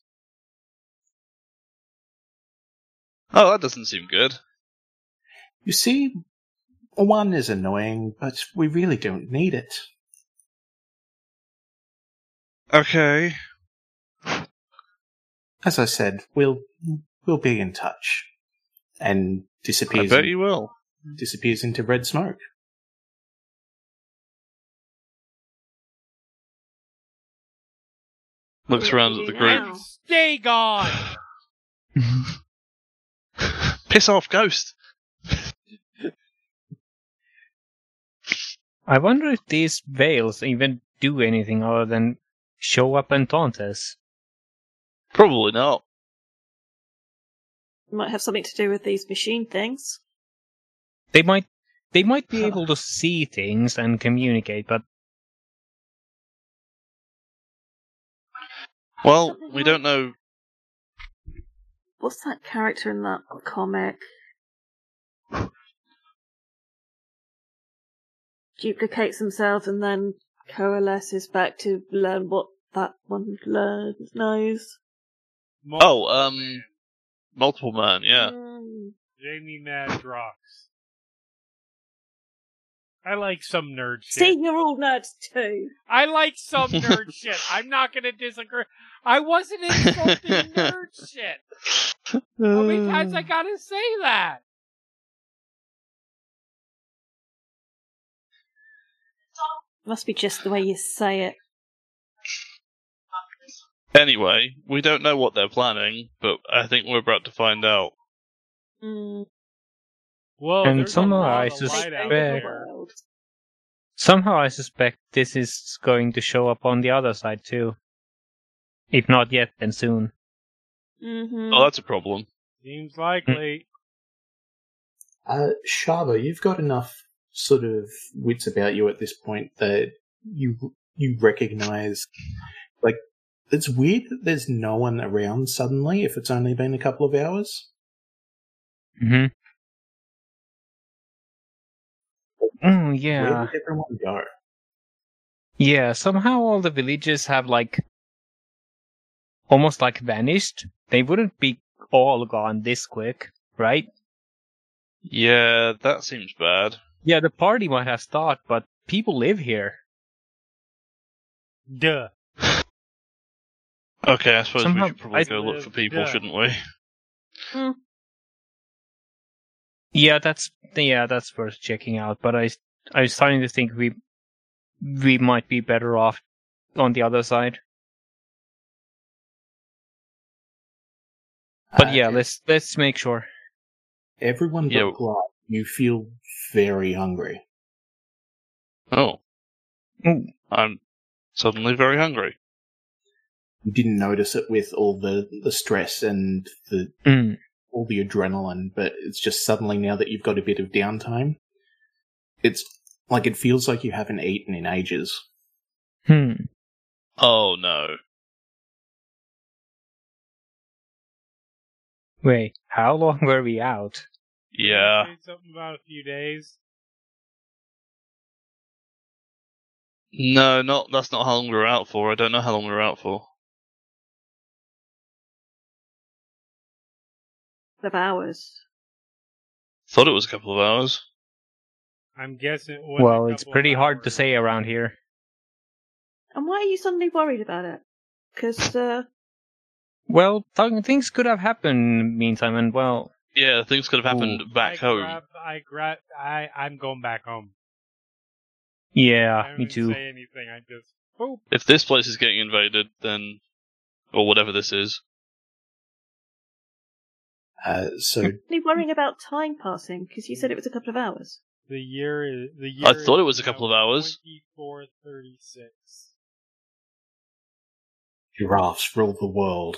Oh, that doesn't seem good.
You see, one is annoying, but we really don't need it.
Okay.
As I said, we'll we'll be in touch. And disappears.
I
disappears
bet you will.
disappears into red smoke.
Looks around at the group.
Now.
Stay gone! [sighs]
Piss off, ghost.
I wonder if these veils even do anything other than show up and taunt us.
Probably not.
Might have something to do with these machine things.
They might they might be [laughs] able to see things and communicate, but
Well, we don't know.
What's that character in that comic? Duplicates themselves and then coalesces back to learn what that one learns knows.
Oh, um, multiple man. Yeah.
Mm.
Jamie Madrox. I like some nerd shit.
See, you're all nerds too.
I like some [laughs] nerd shit. I'm not gonna disagree. I wasn't insulting [laughs] nerd shit. How many times I gotta say that?
Must be just the way you say it.
Anyway, we don't know what they're planning, but I think we're about to find out.
Mm.
Whoa,
And somehow I
of
Take
light out
over the
suspect- somehow I suspect this is going to show up on the other side too. If not yet, then soon.
Mm-hmm.
Oh, that's a problem.
Seems likely.
Uh, Shava, you've got enough sort of wits about you at this point that you you recognize, like, it's weird that there's no one around suddenly if it's only been a couple of hours.
hmm Mm,
Where
yeah.
did everyone go?
Yeah, somehow all the villages have like almost like vanished. They wouldn't be all gone this quick, right?
Yeah, that seems bad.
Yeah, the party might have stopped, but people live here.
Duh.
Okay, I suppose
Somehow-
we should probably
I-
go look for people,
Yeah.
shouldn't we?
Yeah, that's yeah, that's worth checking out. But I I was starting to think we we might be better off on the other side. But
Uh,
yeah, let's let's make sure.
everyone
Yeah.
but Glide, you feel very hungry.
Oh,
Ooh,
I'm suddenly very hungry.
You didn't notice it with all the, the stress and the
mm,
all the adrenaline, but it's just suddenly now that you've got a bit of downtime, it's like it feels like you haven't eaten in ages.
hmm.
Oh no.
Wait, how long were we out?
Yeah.
Say Something about a few days.
No, not that's not how long we were out for. I don't know how long we were out for.
of hours.
Thought it was a couple of hours.
I'm guessing. It was a
Well, it's
couple of
pretty hard to say around here.
And why are you suddenly worried about it? Because, uh,
Well, th- things could have happened meantime, and well,
Yeah, things could have happened back
I
home.
Grab, I grab. I. I'm going back home. I
yeah,
don't
me
even
too.
Say anything. I just. Oh,
If this place is getting invaded, then or whatever this is,
Uh, so
only worrying about time passing because you said it was a couple of hours.
the year is the year.
I thought it was a couple of hours.
Twenty-four thirty-six.
giraffes rule the world.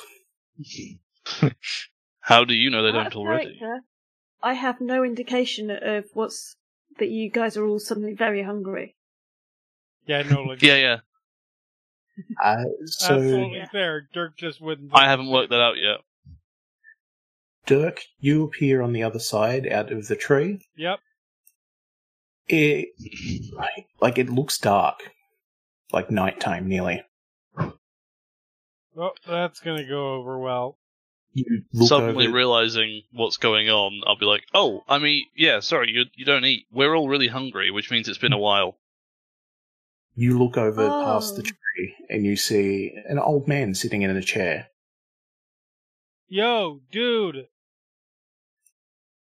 [laughs] [laughs]
how do you know they
Out
don't already?
character, I have no indication of what's that you guys are all suddenly very hungry.
Yeah, no, like,
Yeah, yeah. [laughs]
Uh, so
absolutely fair. Dirk just wouldn't.
I haven't worked that out yet.
Dirk, you appear on the other side out of the tree.
Yep.
It like, like it looks dark, like nighttime nearly.
Oh, that's gonna go over well.
You
Suddenly
over.
realizing what's going on, I'll be like, "Oh, I mean, yeah, sorry, you you don't eat. We're all really hungry, which means it's been a while."
You look over past the
Oh.
tree and you see an old man sitting in a chair.
Yo, dude.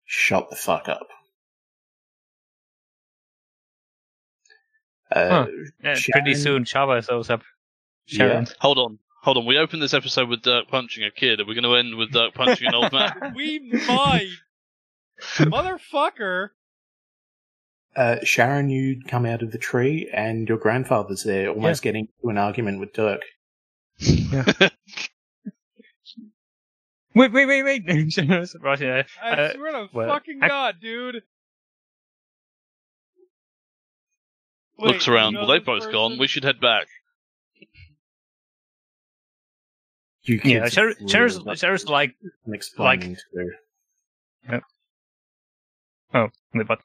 Shut the fuck up. Uh,
Huh. Yeah, pretty soon, Shava shows up. Sharon.
Hold on, hold on. We opened this episode with Dirk punching a kid. Are we going to end with Dirk punching an old man? [laughs]
We might, motherfucker.
Uh, Sharon, you come out of the tree and your grandfather's there, almost getting into an argument with Dirk. [laughs]
Wait, wait, wait, wait! [laughs] Sharon's rushing
I
uh,
swear to
well,
fucking
I-
god, dude.
Looks around. well, they've
this
both gone. We should head back.
You
yeah,
kids
Sharon,
have
Sharon's,
really got
Sharon's like,
some explaining to
oh, wait, but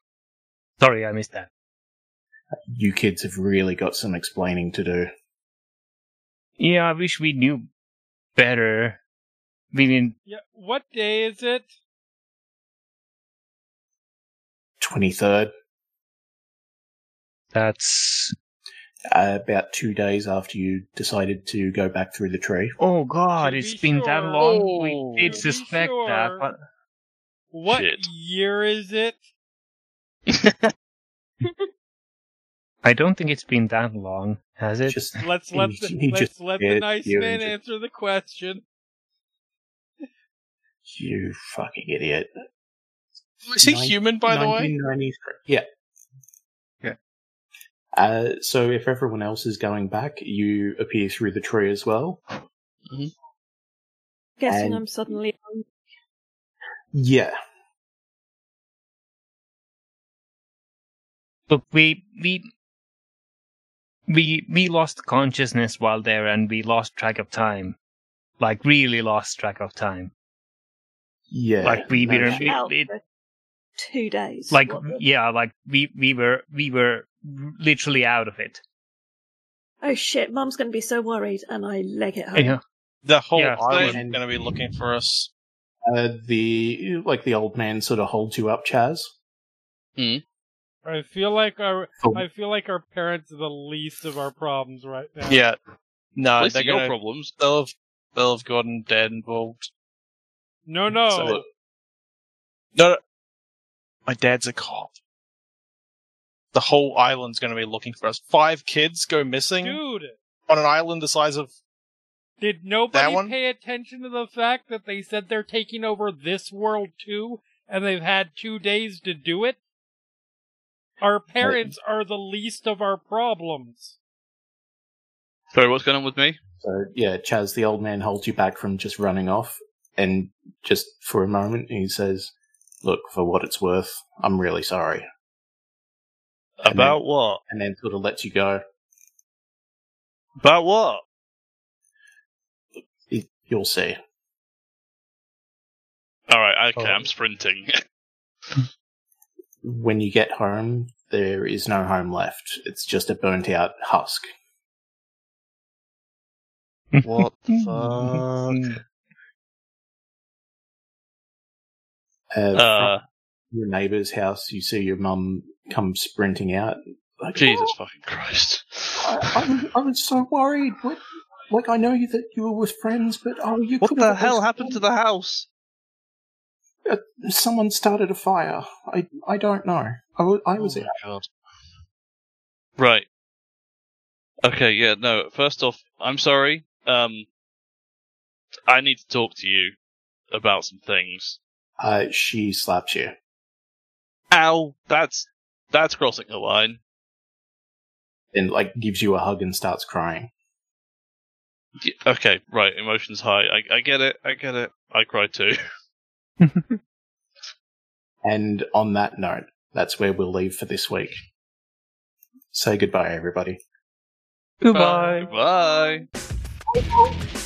sorry, I missed that.
You kids have really got some explaining to do.
Yeah, I wish we knew better. We didn't.
Yeah, what day is it?
23rd,
That's.
Uh, about two days after you decided to go back through the tree.
Oh God,
To
it's
be
been that long.
Oh.
we did suspect
sure.
that, but
What
Shit.
year is it? [laughs]
I don't think it's been that long, has it?
Just [laughs]
Let's let
He-
the,
he
let's [laughs] let the nice man
and just-
answer the question.
you fucking idiot.
Is he
Nine-
human, by the way?
1993. Yeah.
Yeah.
Uh, so if everyone else is going back, you appear through the tree as well.
Guessing
And-
I'm suddenly.
Yeah.
Look, we we we we lost consciousness while there, and we lost track of time. Like really lost track of time.
Yeah.
Like we
no,
were, we,
Out
we-
for two days.
like yeah, like we we were we were literally out of it.
Oh shit, Mum's going to be so worried, and I leg it home.
Yeah.
The whole
Yeah,
island
and-
going to be looking for us.
uh, the like the old man sort of holds you up, Chaz.
I feel like our
Oh.
I feel like our parents are the least of our problems right now.
Yeah. No,
At least
they're
your
going to.
problems.
They'll have, they'll have gotten dead involved.
No, no.
So- No, no. My dad's a cop. The whole island's going to be looking for us. Five kids go missing
Dude,
on an island the size of.
did nobody
one?
pay attention to the fact that they said they're taking over this world too, and they've had two days to do it? Our parents are the least of our problems.
Sorry, what's going on with me?
So yeah, Chaz, the old man holds you back from just running off, and just for a moment he says, "Look, for what it's worth, I'm really sorry," And
About what?
and then sort of lets you go.
About what?
It, you'll see.
All right, okay,
Oh.
I'm sprinting. [laughs]
When you get home, there is no home left. It's just a burnt out husk. [laughs]
What the [laughs] fuck?
Uh,
Uh,
your neighbour's house, you see your mum come sprinting out. Like,
Jesus
"Oh,
fucking Christ.
I, I, was, I was so worried. What, like, I know that you were with friends, but oh, you
What the hell
always-
happened to the house?
Uh, someone started a fire. I I don't know. I was, I was
oh
out.
god. Right. Okay, yeah, no, first off, I'm sorry. Um, I need to talk to you about some things.
Uh, she slaps you.
Ow, that's, that's crossing the line.
and like gives you a hug and starts crying.
Y- Okay, right, emotions high. I, I get it, I get it. I cry too. [laughs]
And on that note, that's where we'll leave for this week. Say goodbye, everybody.
Goodbye.
Bye.